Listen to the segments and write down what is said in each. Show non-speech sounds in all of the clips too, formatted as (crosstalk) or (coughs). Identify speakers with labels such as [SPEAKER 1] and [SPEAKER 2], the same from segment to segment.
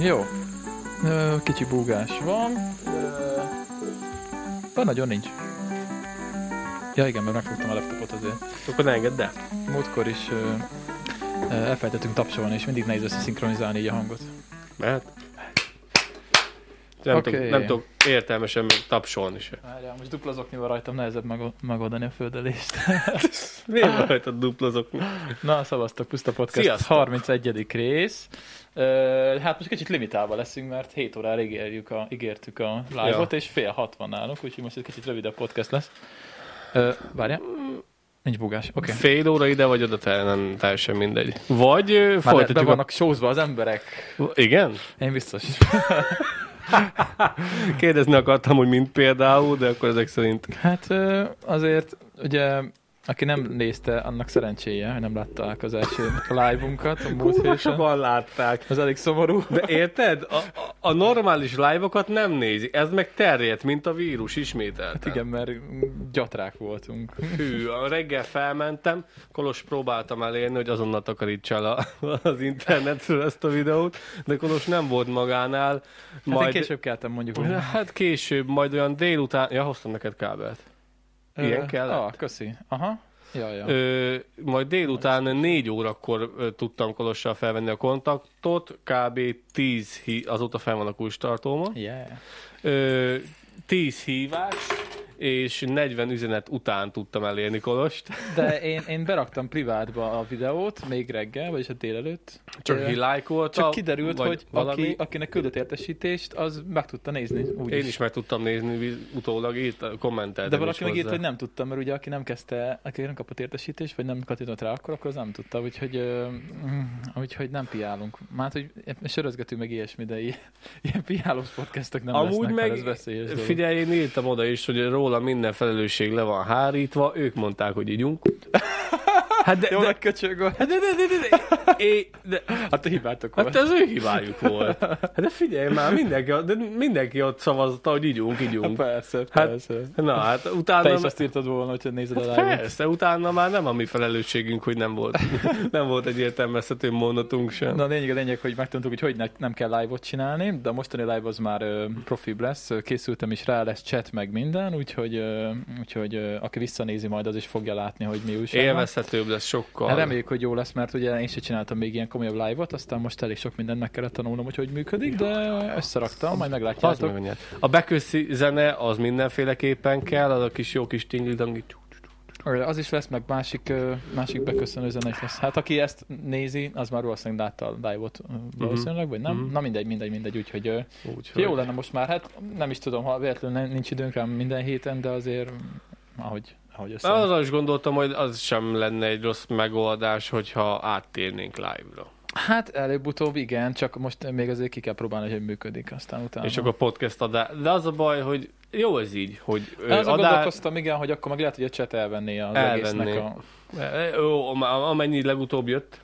[SPEAKER 1] Jó. Kicsi búgás van. Van, nagyon nincs. Ja igen, mert megfogtam a laptopot azért.
[SPEAKER 2] Akkor ne engedd el.
[SPEAKER 1] Múltkor is elfelejtettünk tapsolni, és mindig nehéz összeszinkronizálni így a hangot.
[SPEAKER 2] Mehet? Nem,
[SPEAKER 1] Oké.
[SPEAKER 2] tudok, nem tudok értelmesen még tapsolni se.
[SPEAKER 1] Várjál, most dupla zoknival rajtam nehezebb meg- megoldani a földelést. (laughs)
[SPEAKER 2] Miért van rajta duplazok?
[SPEAKER 1] Na, szavaztok, Puszta Podcast
[SPEAKER 2] Sziasztok!
[SPEAKER 1] 31. rész. Ö, hát most kicsit limitálva leszünk, mert 7 órára ígérjük a, ígértük a live-ot,
[SPEAKER 2] Ja.
[SPEAKER 1] és fél 60 nálunk, úgyhogy most egy kicsit rövidebb podcast lesz. Ö, várjál, nincs bugás, oké. Okay.
[SPEAKER 2] Fél óra ide vagy oda, te, nem teljesen mindegy. Vagy
[SPEAKER 1] Már be
[SPEAKER 2] folytatjuk a...
[SPEAKER 1] vannak sózva az emberek.
[SPEAKER 2] Igen?
[SPEAKER 1] Én biztos. (laughs)
[SPEAKER 2] Kérdezni akartam, hogy mint például, de akkor ezek szerint...
[SPEAKER 1] Hát azért, ugye, aki nem nézte, annak szerencséje, hogy nem látták az első live-unkat a múlt
[SPEAKER 2] Kurva sokan látták.
[SPEAKER 1] Ez elég szomorú.
[SPEAKER 2] De érted? A, a, a normális live-okat nem nézi. Ez meg terjedt, mint a vírus ismételten.
[SPEAKER 1] Hát igen, mert gyatrák voltunk.
[SPEAKER 2] Hű, a reggel felmentem, Kolos próbáltam elérni, hogy azonnal takarítsa el a, az internetről ezt a videót, de Kolos nem volt magánál.
[SPEAKER 1] Hát én
[SPEAKER 2] Majd,
[SPEAKER 1] később keltem mondjuk.
[SPEAKER 2] hát később, majd olyan délután, ja, hoztam neked kábelt. Ilyen kellett?
[SPEAKER 1] Ah, köszi. Aha. Ja, ja.
[SPEAKER 2] Ö, majd délután négy órakor ö, tudtam Kolossal felvenni a kontaktot, kb. 10 hí- azóta fel van a kulcstartóma.
[SPEAKER 1] Yeah.
[SPEAKER 2] Ö, 10 hívás, és 40 üzenet után tudtam elérni Kolost.
[SPEAKER 1] De én, én beraktam privátba a videót, még reggel, vagyis a délelőtt.
[SPEAKER 2] Csak
[SPEAKER 1] Ö,
[SPEAKER 2] ki lájkolta.
[SPEAKER 1] Csak kiderült, hogy
[SPEAKER 2] valami.
[SPEAKER 1] aki, akinek küldött értesítést, az meg tudta nézni. Úgy
[SPEAKER 2] Én is meg tudtam nézni, utólag írt, kommenteltem
[SPEAKER 1] De valaki
[SPEAKER 2] is
[SPEAKER 1] meg írt, hogy nem tudtam, mert ugye aki nem kezdte, aki nem kapott értesítést, vagy nem kattintott rá, akkor, akkor az nem tudta, úgyhogy, ö, mm, úgyhogy nem piálunk. Már hogy sörözgetünk meg ilyesmi, de ilyen, ilyen piálós podcastok nem
[SPEAKER 2] Amúgy
[SPEAKER 1] lesznek,
[SPEAKER 2] meg,
[SPEAKER 1] ez veszélyes
[SPEAKER 2] figyelj, én írtam oda is, hogy róla minden felelősség le van hárítva, ők mondták, hogy ígyunk. (laughs) Hát de,
[SPEAKER 1] Jó
[SPEAKER 2] de,
[SPEAKER 1] köcsög volt.
[SPEAKER 2] hát de, de, de, de, de, é, de,
[SPEAKER 1] Hát a hibátok
[SPEAKER 2] hát
[SPEAKER 1] volt.
[SPEAKER 2] ez ő hibájuk volt. (laughs) Hát de figyelj már, mindenki, de mindenki ott szavazta, hogy ígyunk, ígyunk.
[SPEAKER 1] Persze,
[SPEAKER 2] Hát,
[SPEAKER 1] persze.
[SPEAKER 2] Na hát
[SPEAKER 1] Te
[SPEAKER 2] utána...
[SPEAKER 1] is azt írtad volna, hogyha nézed a
[SPEAKER 2] Hát
[SPEAKER 1] live-ot.
[SPEAKER 2] persze, utána már nem a mi felelősségünk, hogy nem volt, (laughs) nem volt egy értelmezhető mondatunk sem.
[SPEAKER 1] Na a lényeg, a lényeg, hogy megtanultuk, hogy hogy ne, nem kell live-ot csinálni, de a mostani live az már ö, profibb lesz, készültem is rá, lesz chat meg minden, úgyhogy, ö, úgyhogy ö, aki visszanézi majd, az is fogja látni, hogy mi újság.
[SPEAKER 2] Élvezhetőbb lesz sokkal.
[SPEAKER 1] Hát reméljük, hogy jó lesz, mert ugye én sem csináltam még ilyen komolyabb live-ot, aztán most elég sok mindent meg kellett tanulnom, hogy hogy működik, de összeraktam, majd meglátjátok.
[SPEAKER 2] A beköszi zene az mindenféleképpen kell, az a kis jó kis tingli
[SPEAKER 1] Az is lesz, meg másik, másik beköszönő zene is lesz. Hát aki ezt nézi, az már valószínűleg látta a live-ot ö, valószínűleg, vagy nem?
[SPEAKER 2] Mhm.
[SPEAKER 1] Na mindegy, mindegy, mindegy, úgyhogy
[SPEAKER 2] Úgyhogy
[SPEAKER 1] jó lenne most már. Hát nem is tudom, ha véletlenül nincs időnk rá minden héten, de azért ahogy, ahogy össze.
[SPEAKER 2] Azon is gondoltam, hogy az sem lenne egy rossz megoldás, hogyha áttérnénk live-ra.
[SPEAKER 1] Hát előbb-utóbb igen, csak most még azért ki kell próbálni, hogy működik, aztán utána.
[SPEAKER 2] És akkor podcast adás. De az a baj, hogy jó ez így, hogy
[SPEAKER 1] De azon
[SPEAKER 2] adás...
[SPEAKER 1] gondolkoztam, igen, hogy akkor meg lehet, hogy a chat elvenné az
[SPEAKER 2] Elvenné.
[SPEAKER 1] egésznek a...
[SPEAKER 2] Jó, amennyi legutóbb jött,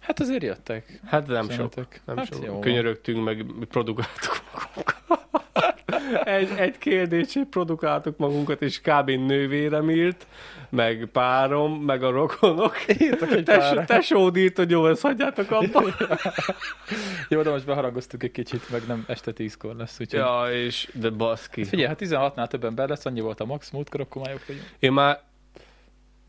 [SPEAKER 1] Hát azért jöttek.
[SPEAKER 2] hát nem sok.
[SPEAKER 1] Üzenetek.
[SPEAKER 2] Nem
[SPEAKER 1] hát
[SPEAKER 2] sok.
[SPEAKER 1] jó.
[SPEAKER 2] Könyörögtünk, meg produkáltuk magunkat. (laughs) egy, egy kérdését produkáltuk magunkat, és kb. nővérem írt, meg párom, meg a rokonok.
[SPEAKER 1] Írtak egy
[SPEAKER 2] Tes, tesód írt, hogy jó, ezt hagyjátok abba. (laughs)
[SPEAKER 1] Jó, de most beharangoztuk egy kicsit, meg nem este tízkor lesz, úgyhogy... Ja.
[SPEAKER 2] és de baszki.
[SPEAKER 1] Figyelj, hát 16-nál több ember lesz, annyi volt a max, múltkor akkor már jobb, hogy
[SPEAKER 2] Én már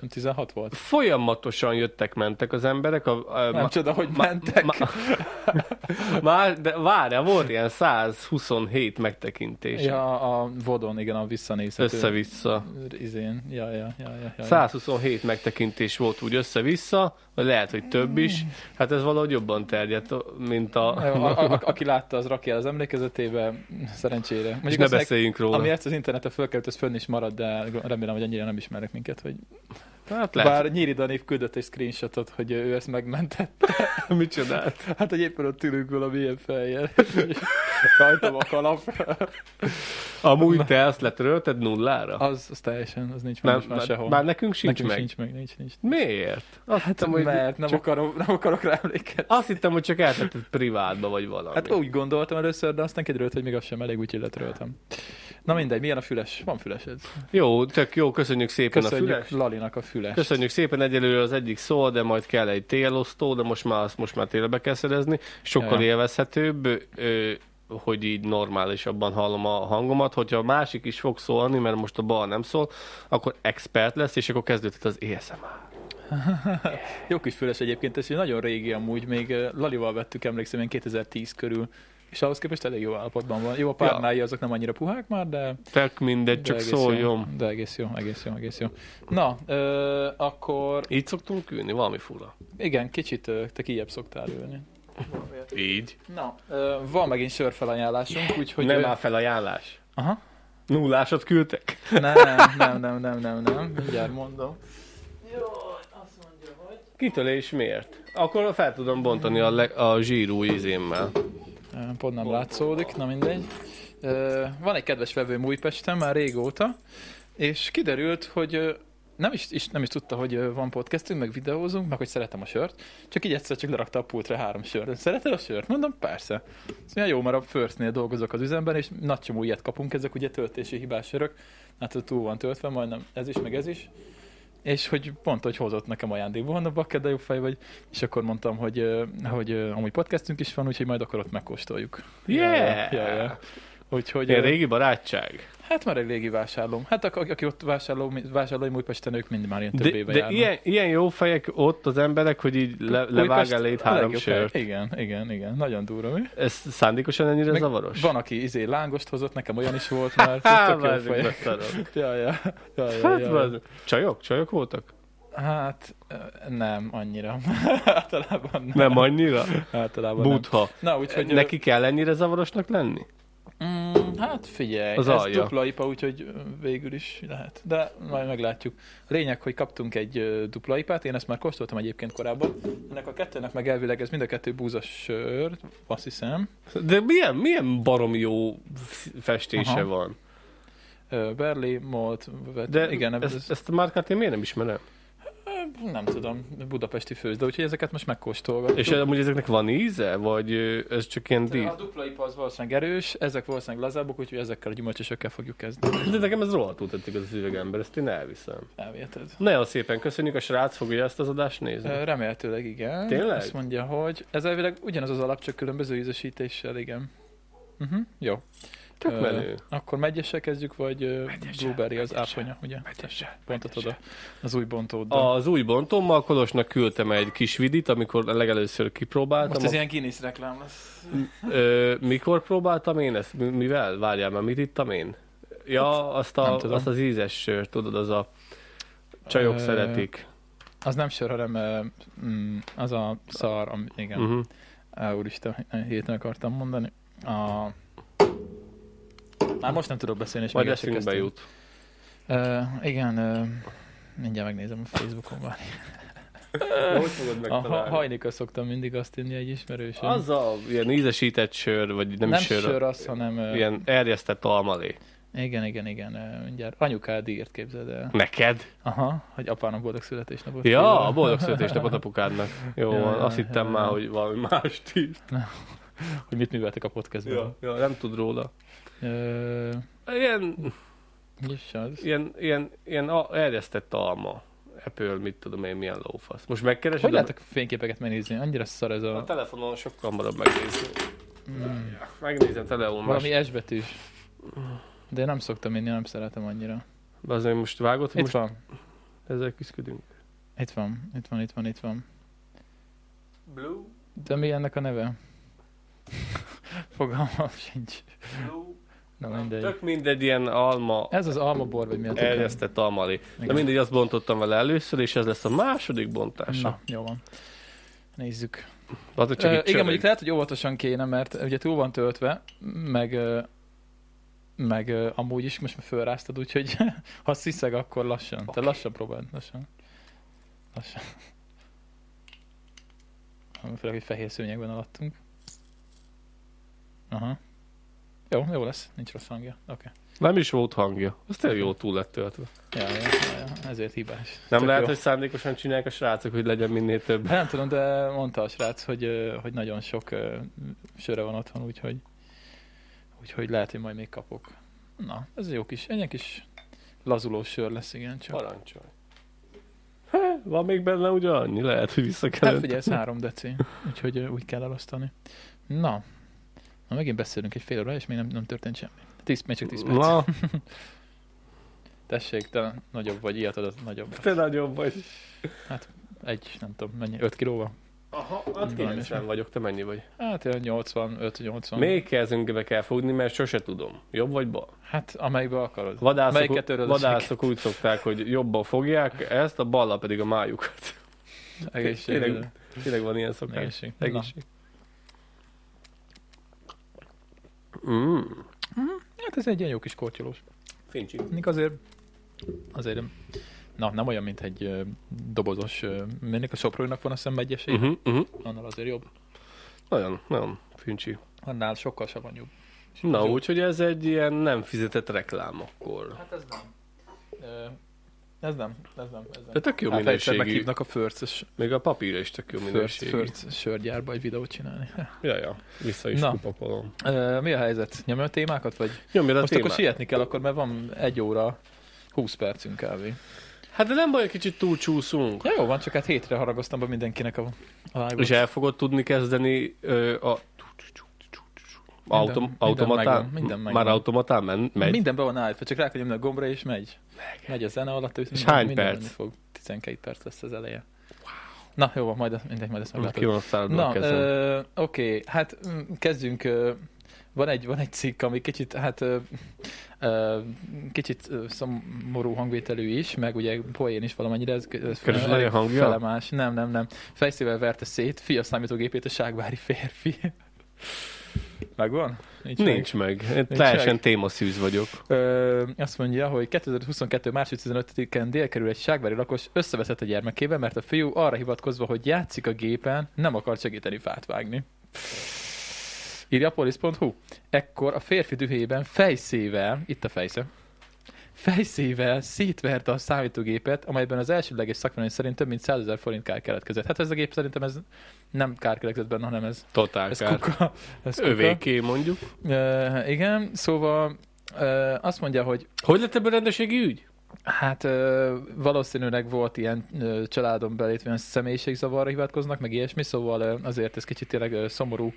[SPEAKER 1] 16 volt.
[SPEAKER 2] folyamatosan jöttek-mentek az emberek. A, a,
[SPEAKER 1] Nem csoda, hogy mentek.
[SPEAKER 2] ma, (laughs) már, de várjál, volt ilyen 127 megtekintés.
[SPEAKER 1] ja, a Vodon, igen, a visszanézhető.
[SPEAKER 2] Össze-vissza.
[SPEAKER 1] Izén, ja, ja, ja, ja, ja.
[SPEAKER 2] 127 megtekintés volt úgy össze-vissza, vagy lehet, hogy több is. Hát ez valahogy jobban terjedt, mint a...
[SPEAKER 1] A, a, a, aki látta, az rakja az emlékezetébe, szerencsére.
[SPEAKER 2] és
[SPEAKER 1] Mondjuk
[SPEAKER 2] ne beszéljünk róla.
[SPEAKER 1] Ami ezt az internetre fölkerült, az fönn is marad, de remélem, hogy annyira nem ismernek minket, hogy...
[SPEAKER 2] Hát lehet.
[SPEAKER 1] Bár Nyíri Dani küldött egy screenshotot, hogy ő ezt megmentette. (laughs)
[SPEAKER 2] Micsodát?
[SPEAKER 1] Hát, hogy éppen ott ülünk valami ilyen feljel. Rajtam a kalap.
[SPEAKER 2] Amúgy te azt letörölted nullára?
[SPEAKER 1] Az, az teljesen, az nincs már
[SPEAKER 2] már,
[SPEAKER 1] sehol.
[SPEAKER 2] már nekünk sincs
[SPEAKER 1] Nekünk
[SPEAKER 2] meg.
[SPEAKER 1] sincs meg, nincs, nincs.
[SPEAKER 2] Miért? Azt
[SPEAKER 1] Hát
[SPEAKER 2] hittem, hogy
[SPEAKER 1] mert nem,
[SPEAKER 2] csak,
[SPEAKER 1] akarom, nem akarok rá emlékezni.
[SPEAKER 2] azt hittem, hogy csak eltetted privátba, vagy valami.
[SPEAKER 1] Hát úgy gondoltam először, de aztán kiderült, hogy még az sem elég, úgyhogy letöröltem. Na mindegy, milyen a füles? Van fülesed.
[SPEAKER 2] Jó, tök jó, köszönjük szépen a
[SPEAKER 1] Köszönjük
[SPEAKER 2] füles.
[SPEAKER 1] Lalinak a füles.
[SPEAKER 2] Köszönjük szépen, egyelőre az egyik szó, de majd kell egy télosztó, de most már azt most már télbe kell szerezni. Sokkal
[SPEAKER 1] Ja.
[SPEAKER 2] élvezhetőbb, ö, hogy így normálisabban hallom a hangomat. Hogyha a másik is fog szólni, mert most a bal nem szól, akkor expert lesz, és akkor kezdődhet az ASMR. (laughs)
[SPEAKER 1] Jó kis füles egyébként, ez nagyon régi amúgy, még Lalival vettük, emlékszem, ilyen 2010 körül. És ahhoz képest elég jó állapotban van. Jó, a párnái azok nem annyira puhák már, de,
[SPEAKER 2] Tök mindegy,
[SPEAKER 1] de
[SPEAKER 2] csak szóljon.
[SPEAKER 1] Jó. De egész jó, egész jó, egész jó. Na, ö, akkor
[SPEAKER 2] Így szoktunk ülni, valami fura.
[SPEAKER 1] igen, kicsit ö, te kijebb szoktál ülni.
[SPEAKER 2] Így.
[SPEAKER 1] Na, ö, van megint sörfelajánlásunk, úgyhogy...
[SPEAKER 2] Nem
[SPEAKER 1] ö,
[SPEAKER 2] áll fel ajánlás.
[SPEAKER 1] Aha.
[SPEAKER 2] Nullásat küldtek?
[SPEAKER 1] Nem, nem, nem, nem, nem, nem, mindjárt mondom. Jó, azt mondja, hogy...
[SPEAKER 2] Kitől és miért? Akkor fel tudom bontani a, le- a zsírú ízémmel.
[SPEAKER 1] Pont nem látszódik, na mindegy. Van egy kedves vevőm Újpesten már régóta, és kiderült, hogy nem is, is, nem is tudta, hogy van podcastünk, meg videózunk, meg hogy szeretem a sört, csak így egyszer csak lerakta a pultra három sört. Szereted a sört? Mondom, persze. Szóval jó, mert a Firstnél dolgozok az üzemben, és nagy csomó ilyet kapunk, ezek ugye töltési hibás sörök. Hát túl van töltve, majdnem ez is, meg ez is. És hogy pont, hogy hozott nekem ajándékba, mondom, bakker, de jó fej vagy. És akkor mondtam, hogy, hogy amúgy podcastünk is van, úgyhogy majd akkor ott megkóstoljuk.
[SPEAKER 2] Yeah!
[SPEAKER 1] Ja, ja, ja. Úgyhogy, ö,
[SPEAKER 2] régi barátság.
[SPEAKER 1] Hát már egy régi vásárlóm. Hát ak- aki ott vásárló, vásárlói Újpesten, ők mind már ilyen több
[SPEAKER 2] De,
[SPEAKER 1] éve
[SPEAKER 2] de
[SPEAKER 1] járnak.
[SPEAKER 2] ilyen, ilyen jó fejek ott az emberek, hogy így le, levág
[SPEAKER 1] a
[SPEAKER 2] három
[SPEAKER 1] hely.
[SPEAKER 2] sört.
[SPEAKER 1] Igen, igen, igen. Nagyon durva, mi?
[SPEAKER 2] Ez szándékosan ennyire
[SPEAKER 1] Meg
[SPEAKER 2] zavaros?
[SPEAKER 1] Van, aki izé lángost hozott, nekem olyan is volt (laughs) már.
[SPEAKER 2] Há,
[SPEAKER 1] tök jó
[SPEAKER 2] várjuk,
[SPEAKER 1] fej.
[SPEAKER 2] beszarok. (laughs)
[SPEAKER 1] Ja, ja, ja, ja,
[SPEAKER 2] Hát,
[SPEAKER 1] ja.
[SPEAKER 2] Csajok? Csajok voltak?
[SPEAKER 1] Hát nem annyira. (laughs) Általában nem.
[SPEAKER 2] Nem annyira?
[SPEAKER 1] Általában nem.
[SPEAKER 2] Butha.
[SPEAKER 1] Na, úgyhogy...
[SPEAKER 2] Neki kell ennyire zavarosnak lenni?
[SPEAKER 1] Mm, hát figyelj,
[SPEAKER 2] Az
[SPEAKER 1] ez
[SPEAKER 2] alja.
[SPEAKER 1] dupla IPA, úgyhogy végül is lehet. De majd meglátjuk. Lényeg, hogy kaptunk egy dupla IPA-t, én ezt már kóstoltam egyébként korábban. Ennek a kettőnek meg elvileg ez mind a kettő búzas sör, azt hiszem.
[SPEAKER 2] De milyen, milyen barom jó festése
[SPEAKER 1] Aha.
[SPEAKER 2] van?
[SPEAKER 1] Berli, vet,
[SPEAKER 2] De
[SPEAKER 1] igen, ez,
[SPEAKER 2] ezt, ezt a márkát én miért nem ismerem?
[SPEAKER 1] Nem tudom, budapesti főz, de úgyhogy ezeket most megkóstolgatjuk.
[SPEAKER 2] És amúgy ezeknek van íze? Vagy ez csak ilyen dísz?
[SPEAKER 1] a dupla IPA az valószínűleg erős, ezek valószínűleg lazábbak, úgyhogy ezekkel a gyümölcsösökkel fogjuk kezdeni.
[SPEAKER 2] De nekem ez rohadtul tetszik az üvegember, ezt én elviszem.
[SPEAKER 1] Elviheted.
[SPEAKER 2] Nagyon szépen köszönjük, a srác fogja ezt az adást nézni.
[SPEAKER 1] Remélhetőleg igen.
[SPEAKER 2] Tényleg?
[SPEAKER 1] Azt mondja, hogy ez elvileg ugyanaz az alap, csak különböző ízesítéssel, igen. Uh-huh. Jó.
[SPEAKER 2] Tök
[SPEAKER 1] Ö,
[SPEAKER 2] menő.
[SPEAKER 1] Akkor megyessel kezdjük, vagy ö,
[SPEAKER 2] Megyessel,
[SPEAKER 1] blueberry az áfonya, ugye?
[SPEAKER 2] megyessel,
[SPEAKER 1] Pontot oda az új bontóddal.
[SPEAKER 2] Az új bontommal Kolosnak küldtem egy kis vidit, amikor legelőször kipróbáltam.
[SPEAKER 1] Most ez ilyen Guinness reklám lesz.
[SPEAKER 2] Ö, mikor próbáltam én ezt? Mi- Mivel? Várjál már, mit ittam én? Ja, azt,
[SPEAKER 1] nem
[SPEAKER 2] a, azt az ízes sört, tudod, az a csajok
[SPEAKER 1] Ö,
[SPEAKER 2] szeretik.
[SPEAKER 1] Az nem sör, hanem mm, az a szar, ami, igen. Uh-huh. Úristen, héten akartam mondani. A... Már most nem tudok beszélni, és
[SPEAKER 2] Majd
[SPEAKER 1] még
[SPEAKER 2] eszünkbe jut.
[SPEAKER 1] Uh, igen, uh, mindjárt megnézem a Facebookon már.
[SPEAKER 2] Hogy fogod
[SPEAKER 1] A ha- hajnika szoktam mindig azt inni egy ismerősöm.
[SPEAKER 2] Az a ilyen ízesített sör, vagy nem,
[SPEAKER 1] nem, sör,
[SPEAKER 2] sör,
[SPEAKER 1] az, hanem...
[SPEAKER 2] ilyen erjesztett almalé.
[SPEAKER 1] Igen, igen, igen. Mindjárt anyukád írt, képzeld el.
[SPEAKER 2] Neked?
[SPEAKER 1] Aha, hogy apának boldog születésnapot.
[SPEAKER 2] Ja,
[SPEAKER 1] kíván.
[SPEAKER 2] a boldog születésnapot apukádnak. Jó,
[SPEAKER 1] Ja,
[SPEAKER 2] van,
[SPEAKER 1] ja,
[SPEAKER 2] azt hittem
[SPEAKER 1] ja,
[SPEAKER 2] már, hogy valami mást írt.
[SPEAKER 1] Hogy mit műveltek a podcastban.
[SPEAKER 2] Ja, ja, nem tud róla.
[SPEAKER 1] Ö,
[SPEAKER 2] Ilyen,
[SPEAKER 1] is az?
[SPEAKER 2] ilyen, ilyen, ilyen a, erjesztett alma. Apple, mit tudom én, milyen lófasz. Most megkeresed?
[SPEAKER 1] Hogy lehet a fényképeket megnézni? Annyira szar ez
[SPEAKER 2] A
[SPEAKER 1] a...
[SPEAKER 2] telefonon sokkal hamarabb megnézni.
[SPEAKER 1] Mm,
[SPEAKER 2] Megnézem telefonon.
[SPEAKER 1] valami
[SPEAKER 2] Most,
[SPEAKER 1] S betűs. De én nem szoktam inni, nem szeretem annyira.
[SPEAKER 2] azért most vágod, hogy
[SPEAKER 1] Itt
[SPEAKER 2] most
[SPEAKER 1] van,
[SPEAKER 2] ezzel küzdködünk.
[SPEAKER 1] itt van, itt van, itt van, itt van.
[SPEAKER 2] Blue,
[SPEAKER 1] De mi ennek a neve? (laughs) Fogalmam sincs.
[SPEAKER 2] blue.
[SPEAKER 1] Na mindegy.
[SPEAKER 2] Tök mindegy ilyen alma,
[SPEAKER 1] Ez az almabor, vagy mi a tököm?
[SPEAKER 2] erjesztett almalé. De mindegy, azt bontottam vele először, és ez lesz a második bontása.
[SPEAKER 1] Na, jó van. Nézzük.
[SPEAKER 2] Az, csak
[SPEAKER 1] Ö, igen,
[SPEAKER 2] csörög.
[SPEAKER 1] mondjuk lehet, hogy óvatosan kéne, mert ugye túl van töltve, meg, meg amúgy is most már fölráztad, úgyhogy (laughs) ha sziszeg, akkor lassan. Te
[SPEAKER 2] Oké.
[SPEAKER 1] lassan próbáld, lassan. Lassan. Főleg, hogy fehér szőnyegben alattunk. Aha. Jó, jó lesz, nincs rossz hangja. Oké. Okay.
[SPEAKER 2] Nem is volt hangja. Az tényleg jó túl lett töltve.
[SPEAKER 1] Ja, ja, ja, ezért hibás.
[SPEAKER 2] Nem
[SPEAKER 1] Tök
[SPEAKER 2] lehet,
[SPEAKER 1] jó.
[SPEAKER 2] hogy szándékosan csinálják a srácok, hogy legyen minél több.
[SPEAKER 1] Nem tudom, de mondta a srác, hogy, hogy nagyon sok söre van otthon, úgyhogy, úgyhogy lehet, hogy majd még kapok. Na, ez jó kis, egy kis lazulós sör lesz, igen, csak.
[SPEAKER 2] Parancsolj. Há, van még benne ugye annyi? Lehet, hogy vissza
[SPEAKER 1] Hát
[SPEAKER 2] kell.
[SPEAKER 1] figyelj, ez 3 deci, úgyhogy úgy kell elosztani. Na, na megint beszélünk egy fél óra, és még nem, nem történt semmi. Tíz, még csak 10 perc.
[SPEAKER 2] Na, (laughs)
[SPEAKER 1] Tessék, te nagyobb vagy, ilyet az nagyobb.
[SPEAKER 2] te nagyobb vagy.
[SPEAKER 1] Egy, nem tudom, mennyi, 5 kilóval?
[SPEAKER 2] Aha, hát 90
[SPEAKER 1] sem.
[SPEAKER 2] vagyok, te mennyi vagy?
[SPEAKER 1] Hát ilyen 85-80.
[SPEAKER 2] Még kezünkbe kell fogni, mert sose tudom. Jobb vagy bal?
[SPEAKER 1] Hát amelyikbe akarod.
[SPEAKER 2] Vadászok, vadászok úgy szokták, hogy jobban fogják ezt, a balla pedig a májukat.
[SPEAKER 1] Egészség.
[SPEAKER 2] Tényleg, tényleg van ilyen szokás.
[SPEAKER 1] Egészség. Na,
[SPEAKER 2] Mm.
[SPEAKER 1] hát ez egy ilyen jó kis kortyolós.
[SPEAKER 2] Fincsi.
[SPEAKER 1] Azért, azért, na, nem olyan, mint egy ö, dobozos, ö, mindig a Soprónak van a szem egy esély,
[SPEAKER 2] Uh-huh, uh-huh.
[SPEAKER 1] annál azért jobb.
[SPEAKER 2] Nagyon, nagyon fincsi.
[SPEAKER 1] Annál sokkal savanyúbb.
[SPEAKER 2] Na, úgyhogy ez egy ilyen nem fizetett reklám akkor.
[SPEAKER 1] Hát ez nem. Ö, ez nem, ez nem, ez nem.
[SPEAKER 2] De tök jó
[SPEAKER 1] hát
[SPEAKER 2] minőségű.
[SPEAKER 1] meghívnak a Förces,
[SPEAKER 2] Még a papír is tök jó minőségű.
[SPEAKER 1] Förc sörgyárba egy videót csinálni. (laughs)
[SPEAKER 2] Ja, ja, vissza is
[SPEAKER 1] Na.
[SPEAKER 2] kupakolom.
[SPEAKER 1] Ö, mi a helyzet? Nyomja a témákat? Vagy?
[SPEAKER 2] Nyomjad a
[SPEAKER 1] Most akkor
[SPEAKER 2] témát.
[SPEAKER 1] sietni kell, akkor mert van egy óra, 20 percünk kb.
[SPEAKER 2] Hát de nem baj, hogy kicsit túlcsúszunk.
[SPEAKER 1] Ja, jó van, csak hát hétre haragoztam be mindenkinek a, a live-ot.
[SPEAKER 2] És el fogod tudni kezdeni ö, a Autom,
[SPEAKER 1] minden
[SPEAKER 2] automatán?
[SPEAKER 1] megvan, minden megvan.
[SPEAKER 2] Már automatán men, megy?
[SPEAKER 1] Mindenben van állítva, csak rá kell nyomni a gombra és megy. Megy a zene alatt, és, minden-
[SPEAKER 2] hány
[SPEAKER 1] minden
[SPEAKER 2] perc?
[SPEAKER 1] Fog. 12 perc lesz az eleje. Na, jó majd, mindegy, majd ezt meglátod. Na, ö, oké, hát mm, kezdjünk. ö, Van egy, van egy cikk, ami kicsit, hát ö, ö, kicsit szomorú hangvételű is, meg ugye poén is valamennyire. Ez, ez
[SPEAKER 2] egy hangja?
[SPEAKER 1] Felemás. Nem, nem, nem. Fejszével verte szét, fia számítógépét a ságvári férfi. Megvan? Nincs, meg.
[SPEAKER 2] Nincs meg. Én teljesen témaszűz vagyok.
[SPEAKER 1] Ö, azt mondja, hogy 2022. március 15-én dél kerül egy ságvári lakos összeveszett a gyermekével, mert a fiú arra hivatkozva, hogy játszik a gépen, nem akar segíteni fát vágni. Írja polis.hu. Ekkor a férfi dühében fejszével, itt a fejsze, fejszével szétverte a számítógépet, amelyben az elsőleges szakvélemény szerint több mint 100 ezer forint kár keletkezett. Hát ez a gép szerintem ez nem kár keletkezett benne, hanem ez,
[SPEAKER 2] Totál
[SPEAKER 1] ez
[SPEAKER 2] kár.
[SPEAKER 1] kuka. Ez kuka.
[SPEAKER 2] Övéké mondjuk.
[SPEAKER 1] Uh, igen, szóval uh, azt mondja, hogy
[SPEAKER 2] Hogy lett ebből rendőrségi ügy?
[SPEAKER 1] Hát uh, valószínűleg volt ilyen uh, családon belét olyan személyiségzavarra hivatkoznak, meg ilyesmi, szóval uh, azért ez kicsit tényleg uh, szomorú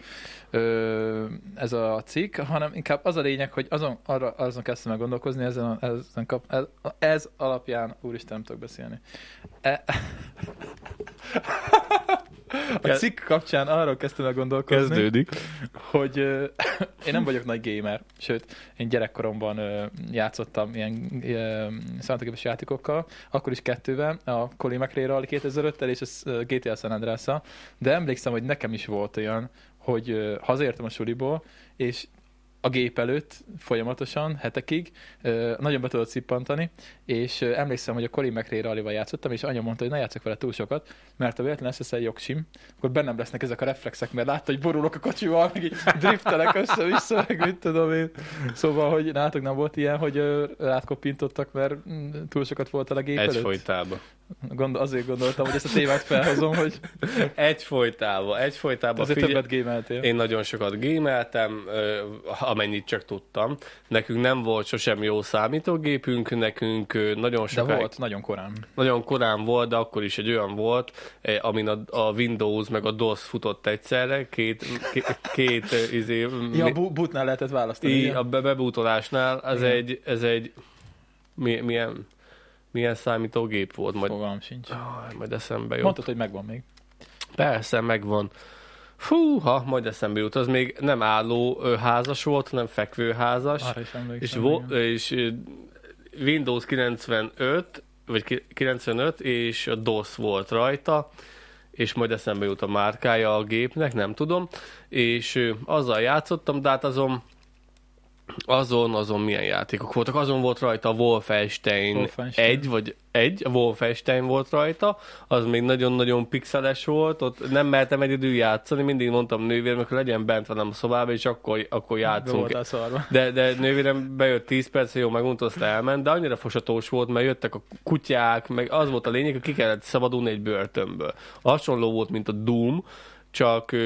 [SPEAKER 1] uh, ez a cikk, hanem inkább az a lényeg, hogy azon, arra, azon kezdtem meg gondolkozni, ezen, ezen kap, ez, ez alapján, úristen, nem tudok beszélni. E, a cikk kapcsán arról kezdtem el gondolkozni
[SPEAKER 2] Kezdődik.
[SPEAKER 1] hogy ö, (coughs) én nem vagyok nagy gamer, sőt, én gyerekkoromban ö, játszottam ilyen ö, számítógépes játékokkal, akkor is kettővel, a Colin McRae Rally 2005-tel és a GTA San andreas de emlékszem, hogy nekem is volt olyan, hogy ö, hazaértem a suliból, és a gép előtt folyamatosan, hetekig, nagyon be tudott szippantani, és emlékszem, hogy a Colin McRae rally játszottam, és anya mondta, hogy ne játszok vele túl sokat, mert ha véletlen SSL jogsim, akkor bennem lesznek ezek a reflexek, mert látta, hogy borulok a kocsival, meg így driftelek össze-vissza, meg mit tudom én. Szóval, hogy nálatok nem volt ilyen, hogy rátkopintottak, mert mm, túl sokat volt a gép előtt?
[SPEAKER 2] Egyfolytában.
[SPEAKER 1] Gond, azért gondoltam, hogy ezt a témát felhozom, hogy
[SPEAKER 2] Egyfolytában. Egyfolytában.
[SPEAKER 1] azért
[SPEAKER 2] Figyelj,
[SPEAKER 1] többet gémeltél.
[SPEAKER 2] Én nagyon sokat gémeltem, amennyit csak tudtam. Nekünk nem volt sosem jó számítógépünk, nekünk nagyon
[SPEAKER 1] De
[SPEAKER 2] sokáig,
[SPEAKER 1] volt, nagyon korán.
[SPEAKER 2] nagyon korán volt, de akkor is egy olyan volt, eh, amin a, a Windows meg a DOS futott egyszerre, két, két, két ö, izé,
[SPEAKER 1] Ja, bu- bootnál lehetett választani.
[SPEAKER 2] í,
[SPEAKER 1] ugye?
[SPEAKER 2] a be- bebútolásnál, ez
[SPEAKER 1] Igen.
[SPEAKER 2] egy, ez egy mi, milyen, milyen számítógép volt, majd,
[SPEAKER 1] Fogalmam sincs.
[SPEAKER 2] ah, majd eszembe jut.
[SPEAKER 1] Mondtad, hogy megvan még.
[SPEAKER 2] Persze, megvan. Fúha, majd eszembe jut. Az még nem álló házas volt, hanem fekvő házas.
[SPEAKER 1] Arra is
[SPEAKER 2] és, vo- és Windows 95, vagy ki- 95, és a DOS volt rajta, és majd eszembe jut a márkája a gépnek, nem tudom. És azzal játszottam, de hát azon azon, azon milyen játékok voltak. Azon volt rajta a Wolfenstein,
[SPEAKER 1] Wolfenstein.
[SPEAKER 2] egy, vagy egy, a Wolfenstein volt rajta, az még nagyon-nagyon pixeles volt, ott nem mertem egyedül játszani, mindig mondtam nővéremnek, hogy legyen bent velem a szobába, és akkor, akkor játszunk. De, de nővérem bejött 10 perc, jó, megunta, azt elment, de annyira fosatós volt, mert jöttek a kutyák, meg az volt a lényeg, hogy ki kellett szabadulni egy bőrtönből. Hasonló volt, mint a Doom, csak,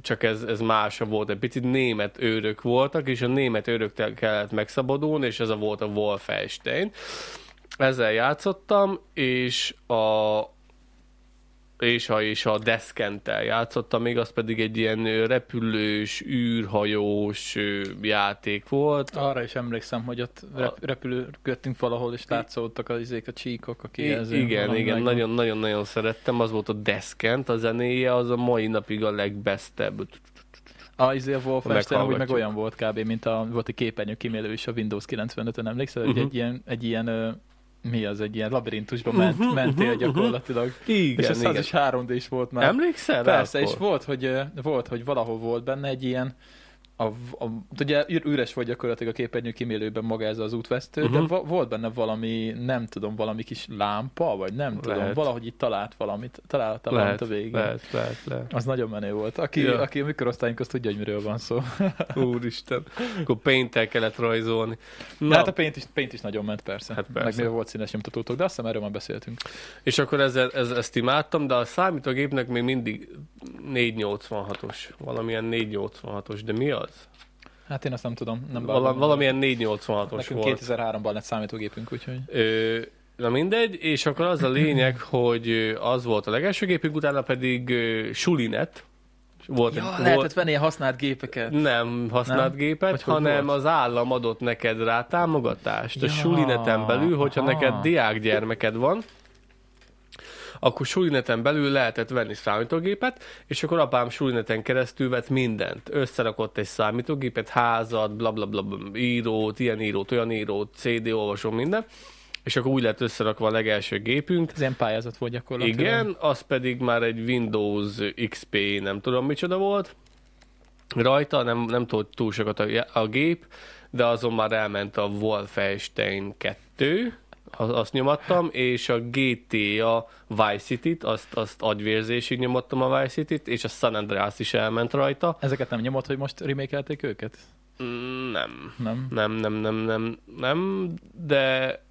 [SPEAKER 2] csak ez, ez más volt. Egy picit német őrök voltak, és a német őrökkel kellett megszabadulni, és ez a volt a Wolfenstein. Ezzel játszottam, és a, és a, és a Deskentel játszottam, még az pedig egy ilyen repülős, űrhajós játék volt.
[SPEAKER 1] Arra is emlékszem, hogy ott rep- repülőgöttünk valahol, és látszódtak az izék, a csíkok, a
[SPEAKER 2] I-
[SPEAKER 1] kijelző.
[SPEAKER 2] igen, igen, nagyon-nagyon-nagyon szerettem, az volt a Deskent, a zenéje, az a mai napig a legbesztebb.
[SPEAKER 1] A izé a Wolfenstein úgy meg olyan volt kb. mint a, volt egy képernyő kimélő is a Windows 95-ön, emlékszel? Uh-huh.
[SPEAKER 2] Mhm.
[SPEAKER 1] Egy ilyen, egy ilyen mi az, egy ilyen labirintusba ment,
[SPEAKER 2] Mhm,
[SPEAKER 1] mentél
[SPEAKER 2] mhm,
[SPEAKER 1] gyakorlatilag.
[SPEAKER 2] Igen,
[SPEAKER 1] és az, az
[SPEAKER 2] igen.
[SPEAKER 1] is 3 d is volt már.
[SPEAKER 2] Emlékszel
[SPEAKER 1] Persze, és
[SPEAKER 2] akkor?
[SPEAKER 1] volt hogy, volt, hogy valahol volt benne egy ilyen, a, a, ugye ür- üres volt gyakorlatilag a képernyő kimélőben maga ez az útvesztő, uh-huh. de
[SPEAKER 2] Mhm.
[SPEAKER 1] va- volt benne valami, nem tudom, valami kis lámpa, vagy nem tudom,
[SPEAKER 2] Lehet.
[SPEAKER 1] valahogy itt talált valamit, találta valamit
[SPEAKER 2] Lehet,
[SPEAKER 1] a végén.
[SPEAKER 2] lehet, lehet, lehet.
[SPEAKER 1] Az nagyon menő volt. Aki,
[SPEAKER 2] Ja.
[SPEAKER 1] aki a mikorosztályunk, az tudja, hogy miről van szó. (laughs)
[SPEAKER 2] Úristen. Akkor paint kellett rajzolni.
[SPEAKER 1] Na.
[SPEAKER 2] Na,
[SPEAKER 1] Hát a paint is, paint is nagyon ment, persze.
[SPEAKER 2] Hát persze.
[SPEAKER 1] Meg mivel volt színes nyomtatótok, de azt hiszem erről már beszéltünk.
[SPEAKER 2] és akkor ezzel, ez, ezt imádtam, de a számítógépnek még mindig 486-os. Valamilyen 486-os, de mi az?
[SPEAKER 1] Hát én azt nem tudom. Nem vágom.
[SPEAKER 2] valamilyen 486-os
[SPEAKER 1] Nekünk
[SPEAKER 2] volt.
[SPEAKER 1] 2003-ban lett számítógépünk, úgyhogy...
[SPEAKER 2] Ö, na mindegy, és akkor az a lényeg, (laughs) hogy az volt a legelső gépünk, utána pedig ö, Sulinet. Volt,
[SPEAKER 1] Ja,
[SPEAKER 2] egy-
[SPEAKER 1] lehetett
[SPEAKER 2] volt,
[SPEAKER 1] venni a használt gépeket.
[SPEAKER 2] nem használt
[SPEAKER 1] Nem?
[SPEAKER 2] gépet,
[SPEAKER 1] Vagy
[SPEAKER 2] hanem
[SPEAKER 1] volt?
[SPEAKER 2] az állam adott neked rá támogatást. A
[SPEAKER 1] Ja,
[SPEAKER 2] Sulineten belül, hogyha
[SPEAKER 1] aha.
[SPEAKER 2] neked diákgyermeked van, akkor Sulineten belül lehetett venni számítógépet, és akkor apám Sulineten keresztül vett mindent. Összerakott egy számítógépet, házat, bla bla bla, írót, ilyen írót, olyan írót, CD olvasó, minden. És akkor úgy lett összerakva a legelső gépünk.
[SPEAKER 1] Ez ilyen pályázat volt gyakorlatilag.
[SPEAKER 2] Igen, az pedig már egy Windows XP, nem tudom micsoda volt. Rajta nem, nem tudott túl sokat a, a gép, de azon már elment a Wolfenstein 2, az, azt nyomattam, és a GTA Vice City-t, azt, azt agyvérzésig nyomottam a Vice City-t, és a San Andreas is elment rajta.
[SPEAKER 1] Ezeket nem nyomott, hogy most remékelték őket?
[SPEAKER 2] Mm, Nem,
[SPEAKER 1] Nem.
[SPEAKER 2] nem, nem, nem, nem, nem, de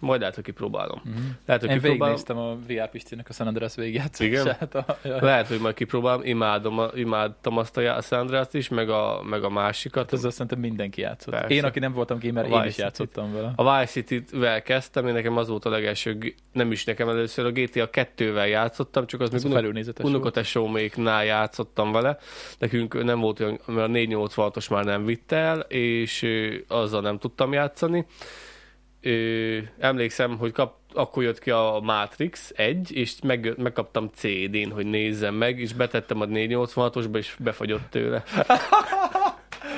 [SPEAKER 2] majd lehet, hogy kipróbálom.
[SPEAKER 1] Mm.
[SPEAKER 2] Lehet, hogy
[SPEAKER 1] Én
[SPEAKER 2] kipróbálom.
[SPEAKER 1] végignéztem a VR Pistinek a San Andreas végigjátszását. (laughs) A, ja.
[SPEAKER 2] Lehet, hogy majd kipróbálom, imádom, a- imádtam azt a San Andreas-t is, meg a, meg a másikat.
[SPEAKER 1] Ezzel szerintem mindenki játszott.
[SPEAKER 2] Persze.
[SPEAKER 1] Én, aki nem voltam gamer, én is játszottam vele.
[SPEAKER 2] A Vice City-vel kezdtem, én nekem az volt a legelső, nem is nekem először, a GTA 2-vel játszottam, csak az
[SPEAKER 1] Ez
[SPEAKER 2] még unok- unokatesóméknál játszottam vele. Nekünk nem volt olyan, mert a 486-os már nem vitt el, és azzal nem tudtam játszani. Ö, emlékszem, hogy kap, akkor jött ki a Matrix 1, és meg, megkaptam CD-n, hogy nézzem meg, és betettem a 486-osba, és befagyott tőle. (laughs)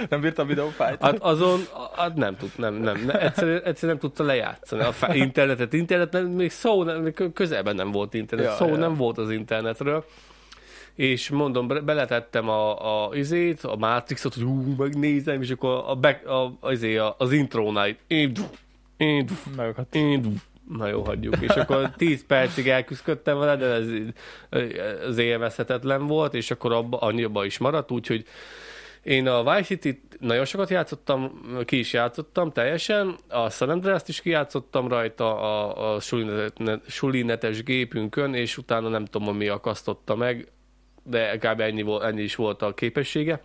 [SPEAKER 1] Nem bírtam videófájt?
[SPEAKER 2] Hát azon, hát nem tud, nem, nem, nem egyszerűen, egyszerűen nem tudta lejátszani. A fe- internetet, internet, nem, még szó, nem, közelben nem volt internet,
[SPEAKER 1] Ja,
[SPEAKER 2] szó
[SPEAKER 1] ja.
[SPEAKER 2] nem volt az internetről. És mondom, be- beletettem a, a izét, a Matrixot, hogy hú, megnézem, és akkor a back, a, azért a, az intrónál, így,
[SPEAKER 1] Megakadt.
[SPEAKER 2] így, na jó, hagyjuk. És akkor 10 percig elküzdködtem vele, de ez az élvezhetetlen volt, és akkor abba, annyiba is maradt, úgyhogy én a Vice city nagyon sokat játszottam, ki is játszottam teljesen, a San Andreas-t is kijátszottam rajta a, a sulinet, sulinetes gépünkön, és utána nem tudom, mi akasztotta meg, de kb. ennyi, volt, ennyi is volt a képessége.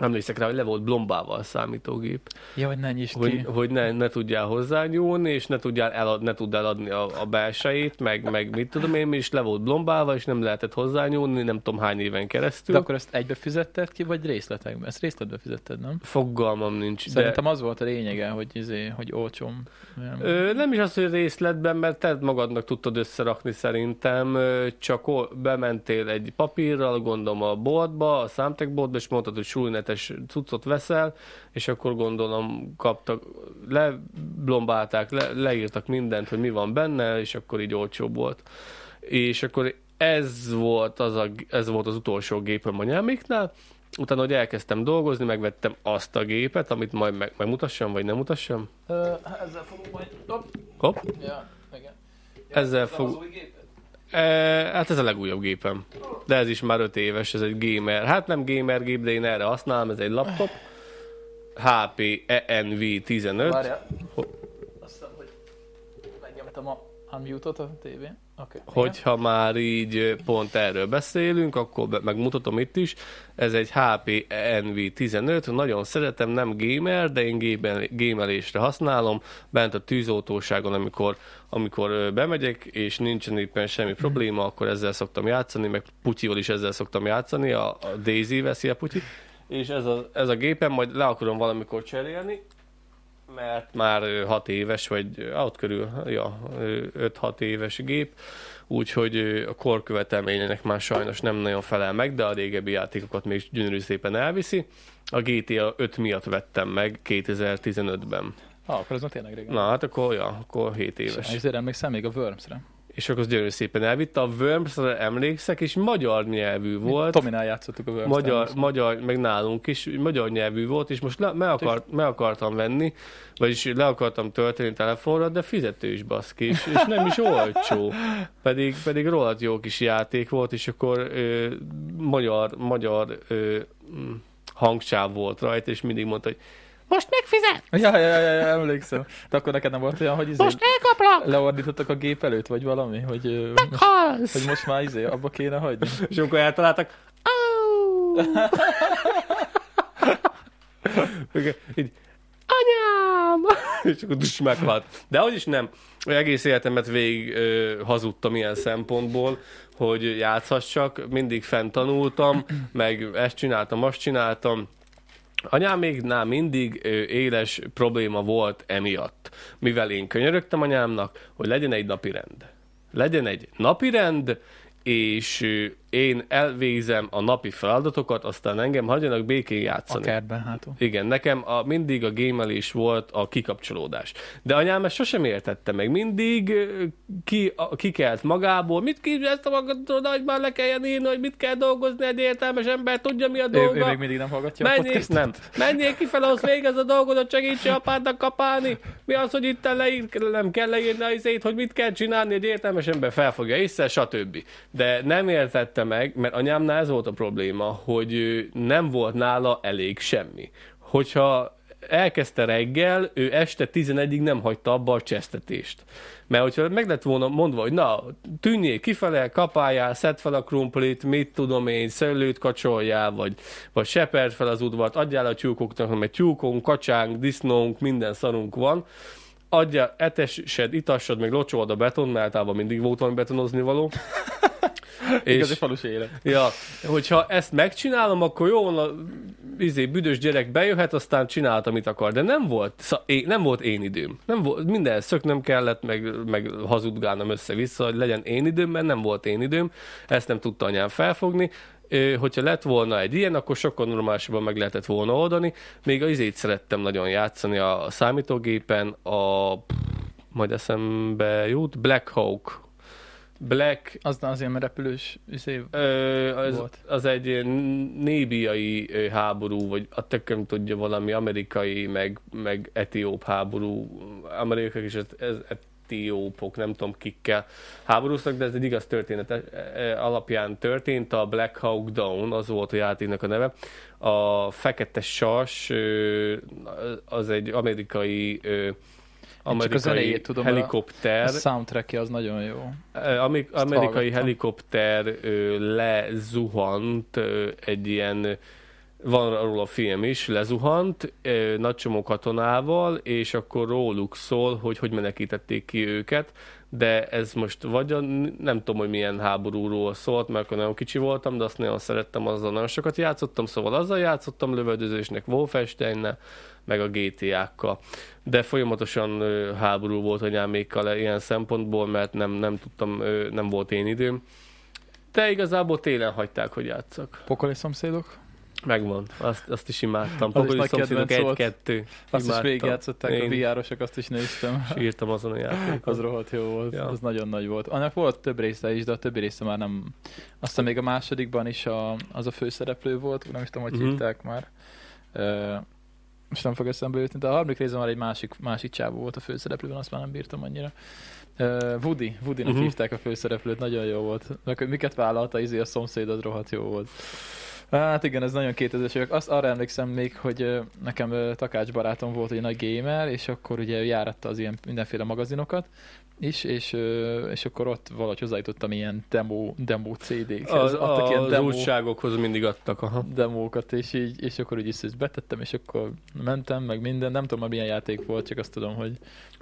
[SPEAKER 2] Emlékszek rá, hogy le volt blombával a számítógép,
[SPEAKER 1] Ja, hogy ne nyisd
[SPEAKER 2] hogy,
[SPEAKER 1] ki.
[SPEAKER 2] hogy ne, ne tudjál hozzányúlni, és ne tudjál elad, ne tudd eladni a, a belsejét, meg, meg mit tudom én, és le volt blombálva, és nem lehetett hozzányúlni, nem tudom hány éven keresztül.
[SPEAKER 1] De akkor ezt egybe fizetted ki, vagy részletekben? Ezt részletbe fizetted, nem?
[SPEAKER 2] Fogalmam nincs.
[SPEAKER 1] Szerintem az volt a lényege, hogy, izé, hogy olcsom. Nem.
[SPEAKER 2] Ö, nem is az, hogy részletben, mert te magadnak tudtad összerakni szerintem, csak o- bementél egy papírral, gondolom a boltba, a számtekboltba, és mondtad, hogy súlynetes cuccot veszel, és akkor gondolom kaptak, leblombálták, le, leírtak mindent, hogy mi van benne, és akkor így olcsóbb volt. És akkor ez volt az, a, ez volt az utolsó gépem a nyelméknál, utána, hogy elkezdtem dolgozni, megvettem azt a gépet, amit majd meg, megmutassam, vagy nem mutassam.
[SPEAKER 1] Ezzel fogunk majd... Hopp.
[SPEAKER 2] Hopp.
[SPEAKER 1] Ja, igen.
[SPEAKER 2] Ezzel
[SPEAKER 1] Ez
[SPEAKER 2] fog-
[SPEAKER 1] az új géped?
[SPEAKER 2] Hát ez a legújabb gépem. De ez is már 5 éves, ez egy gamer. Hát nem gamer gép, de én erre használom, ez egy laptop. HP ENV 15.
[SPEAKER 1] Várjál.
[SPEAKER 2] Ho-
[SPEAKER 1] Azt hiszem, hogy megnyomtam a Unmute-ot a tévén? Okay.
[SPEAKER 2] Hogyha már így pont erről beszélünk, akkor megmutatom itt is. Ez egy HP Envy 15, nagyon szeretem, nem gamer, de én gémel, gémelésre használom. Bent a tűzoltóságon, amikor, amikor bemegyek, és nincsen éppen semmi probléma, akkor ezzel szoktam játszani, meg Putyival is ezzel szoktam játszani, a, a Daisy veszi a Putyi. És ez a, ez a gépem, majd le akarom valamikor cserélni, mert már 6 éves, vagy ott körül, ja, 5-6 éves gép, úgyhogy a korkövetelményének már sajnos nem nagyon felel meg, de a régebbi játékokat még gyönyörű szépen elviszi. A GTA 5 miatt vettem meg 2015-ben.
[SPEAKER 1] Ah, akkor ez már tényleg régen.
[SPEAKER 2] Na hát akkor, ja, akkor 7 éves.
[SPEAKER 1] És ezért emlékszem még a Worms-re.
[SPEAKER 2] És akkor az gyönyörű szépen elvitte. A Worms-re emlékszek, és magyar nyelvű volt.
[SPEAKER 1] Tominál játszottuk a worms
[SPEAKER 2] Magyar, magyar, meg nálunk is, magyar nyelvű volt, és most le, meg, akart, meg akartam venni, vagyis le akartam tölteni telefonra, de fizetős baszki, és, és nem is olcsó. Pedig, pedig rohadt jó kis játék volt, és akkor ö, magyar, magyar ö, mm, hangsáv volt rajta, és mindig mondta, hogy most megfizet,
[SPEAKER 1] Ja, ja, ja, ja, emlékszem. De akkor neked nem volt olyan, hogy izé
[SPEAKER 2] most elkaplak,
[SPEAKER 1] leordítottak a gép előtt, vagy valami, hogy,
[SPEAKER 2] meghalsz.
[SPEAKER 1] hogy most már izé, abba kéne hagyni.
[SPEAKER 2] És amikor eltaláltak, így, anyám! És akkor dus meghalt. De hogy is nem. Egész életemet végig ö, hazudtam ilyen szempontból, hogy játszhassak, mindig fent tanultam, meg ezt csináltam, azt csináltam. Anyám még nálam mindig éles probléma volt emiatt, mivel én könyörögtem anyámnak, hogy legyen egy napi rend. Legyen egy napi rend, és én elvégzem a napi feladatokat, aztán engem hagyjanak békén
[SPEAKER 1] A
[SPEAKER 2] játszani.
[SPEAKER 1] kertben hátul.
[SPEAKER 2] Igen, nekem a, mindig a gémelés volt a kikapcsolódás. De anyám ezt sosem értette meg. Mindig ki, a, kikelt magából. Mit a magadról, hogy már le kelljen írni, hogy mit kell dolgozni egy értelmes ember, tudja mi a
[SPEAKER 1] Ő,
[SPEAKER 2] dolga.
[SPEAKER 1] ő még mindig nem hallgatja a
[SPEAKER 2] Menjél,
[SPEAKER 1] podcastot?
[SPEAKER 2] nem. Menjél kifele, az végez a dolgodat, segítse apádnak kapálni. Mi az, hogy itt leír, nem kell leírni az izét, hogy mit kell csinálni, egy értelmes ember felfogja észre, stb. De nem értette meg, mert anyámnál ez volt a probléma, hogy nem volt nála elég semmi. Hogyha elkezdte reggel, ő este 11-ig nem hagyta abba a csesztetést. Mert hogyha meg lett volna mondva, hogy na, tűnjél kifele, kapáljál, szedd fel a krumplit, mit tudom én, szőlőt kacsoljál, vagy, vagy seperd fel az udvart, adjál a tyúkoknak, mert tyúkunk, kacsánk, disznónk, minden szarunk van, adja, etessed, itassad, meg locsolod a beton, mert általában mindig volt valami betonozni való.
[SPEAKER 1] Igazi falusi élet.
[SPEAKER 2] Ja, hogyha ezt megcsinálom, akkor jó, van, a izé, büdös gyerek bejöhet, aztán csinálta, amit akar. De nem volt, szá- én, nem volt én időm. Nem volt, minden szöknöm kellett, meg, meg hazudgálnom össze-vissza, hogy legyen én időm, mert nem volt én időm. Ezt nem tudta anyám felfogni. Hogyha lett volna egy ilyen, akkor sokkal normálisabban meg lehetett volna oldani. Még az izét szerettem nagyon játszani a számítógépen, a majd eszembe jut, Black Hawk. Black
[SPEAKER 1] Az azért, mert repülős
[SPEAKER 2] Ö, az,
[SPEAKER 1] volt.
[SPEAKER 2] az egy nébiai háború, vagy a tököm tudja valami amerikai, meg, meg etióp háború. Amerikai és ez, ez etiópok, nem tudom kikkel háborúztak, de ez egy igaz történet e, e, alapján történt. A Black Hawk Down, az volt a játéknak a neve. A Fekete Sas, az egy amerikai ö,
[SPEAKER 1] az
[SPEAKER 2] amerikai
[SPEAKER 1] elejét tudom, a-
[SPEAKER 2] helikopter.
[SPEAKER 1] a soundtrackje az nagyon jó.
[SPEAKER 2] Amik, amerikai
[SPEAKER 1] hallgattam.
[SPEAKER 2] helikopter ö, lezuhant ö, egy ilyen, van arról a film is, lezuhant nagy csomó katonával, és akkor róluk szól, hogy hogy menekítették ki őket, de ez most vagy a, nem tudom, hogy milyen háborúról szólt, mert akkor nagyon kicsi voltam, de azt nagyon szerettem, azzal nagyon sokat játszottam, szóval azzal játszottam lövöldözésnek, Wolfensteinnel, meg a GTA-kkal. De folyamatosan háború volt anyámékkal ilyen szempontból, mert nem, nem tudtam, nem volt én időm. De igazából télen hagyták, hogy játszak.
[SPEAKER 1] Pokoli szomszédok?
[SPEAKER 2] Megvan, azt, azt is imádtam.
[SPEAKER 1] Az is
[SPEAKER 2] Pokoli
[SPEAKER 1] nagy
[SPEAKER 2] szomszédok egy-kettő.
[SPEAKER 1] Azt is
[SPEAKER 2] Imádtam.
[SPEAKER 1] végigjátszották a
[SPEAKER 2] Én
[SPEAKER 1] VR-osok, azt is néztem. (laughs)
[SPEAKER 2] Írtam azon a játékot.
[SPEAKER 1] Az rohadt jó volt,
[SPEAKER 2] Ja.
[SPEAKER 1] az nagyon nagy volt. Annak volt több része is, de a többi része már nem... Aztán még a másodikban is a, az a főszereplő volt, nem is tudom, hogy
[SPEAKER 2] Mhm.
[SPEAKER 1] hívták már. Uh, most nem fog eszembe jutni, de a harmadik részben már egy másik, másik csávó volt a főszereplőben, azt már nem bírtam annyira. Uh, Woody, Woody-nak
[SPEAKER 2] Mhm.
[SPEAKER 1] hívták a főszereplőt, nagyon jó volt. Meg miket vállalta, izé a szomszéd, az rohadt jó volt. Hát igen, ez nagyon 2000-es évek. Azt arra emlékszem még, hogy nekem Takács barátom volt egy nagy gamer, és akkor ugye ő járatta az ilyen mindenféle magazinokat is, és, és akkor ott valahogy hozzájutottam ilyen demo, demo CD-khez.
[SPEAKER 2] Az,
[SPEAKER 1] Adtak ilyen
[SPEAKER 2] az
[SPEAKER 1] demo,
[SPEAKER 2] újságokhoz mindig adtak, aha.
[SPEAKER 1] demókat, és, így, és akkor úgy is betettem, és akkor mentem, meg minden. Nem tudom, már milyen játék volt, csak azt tudom, hogy,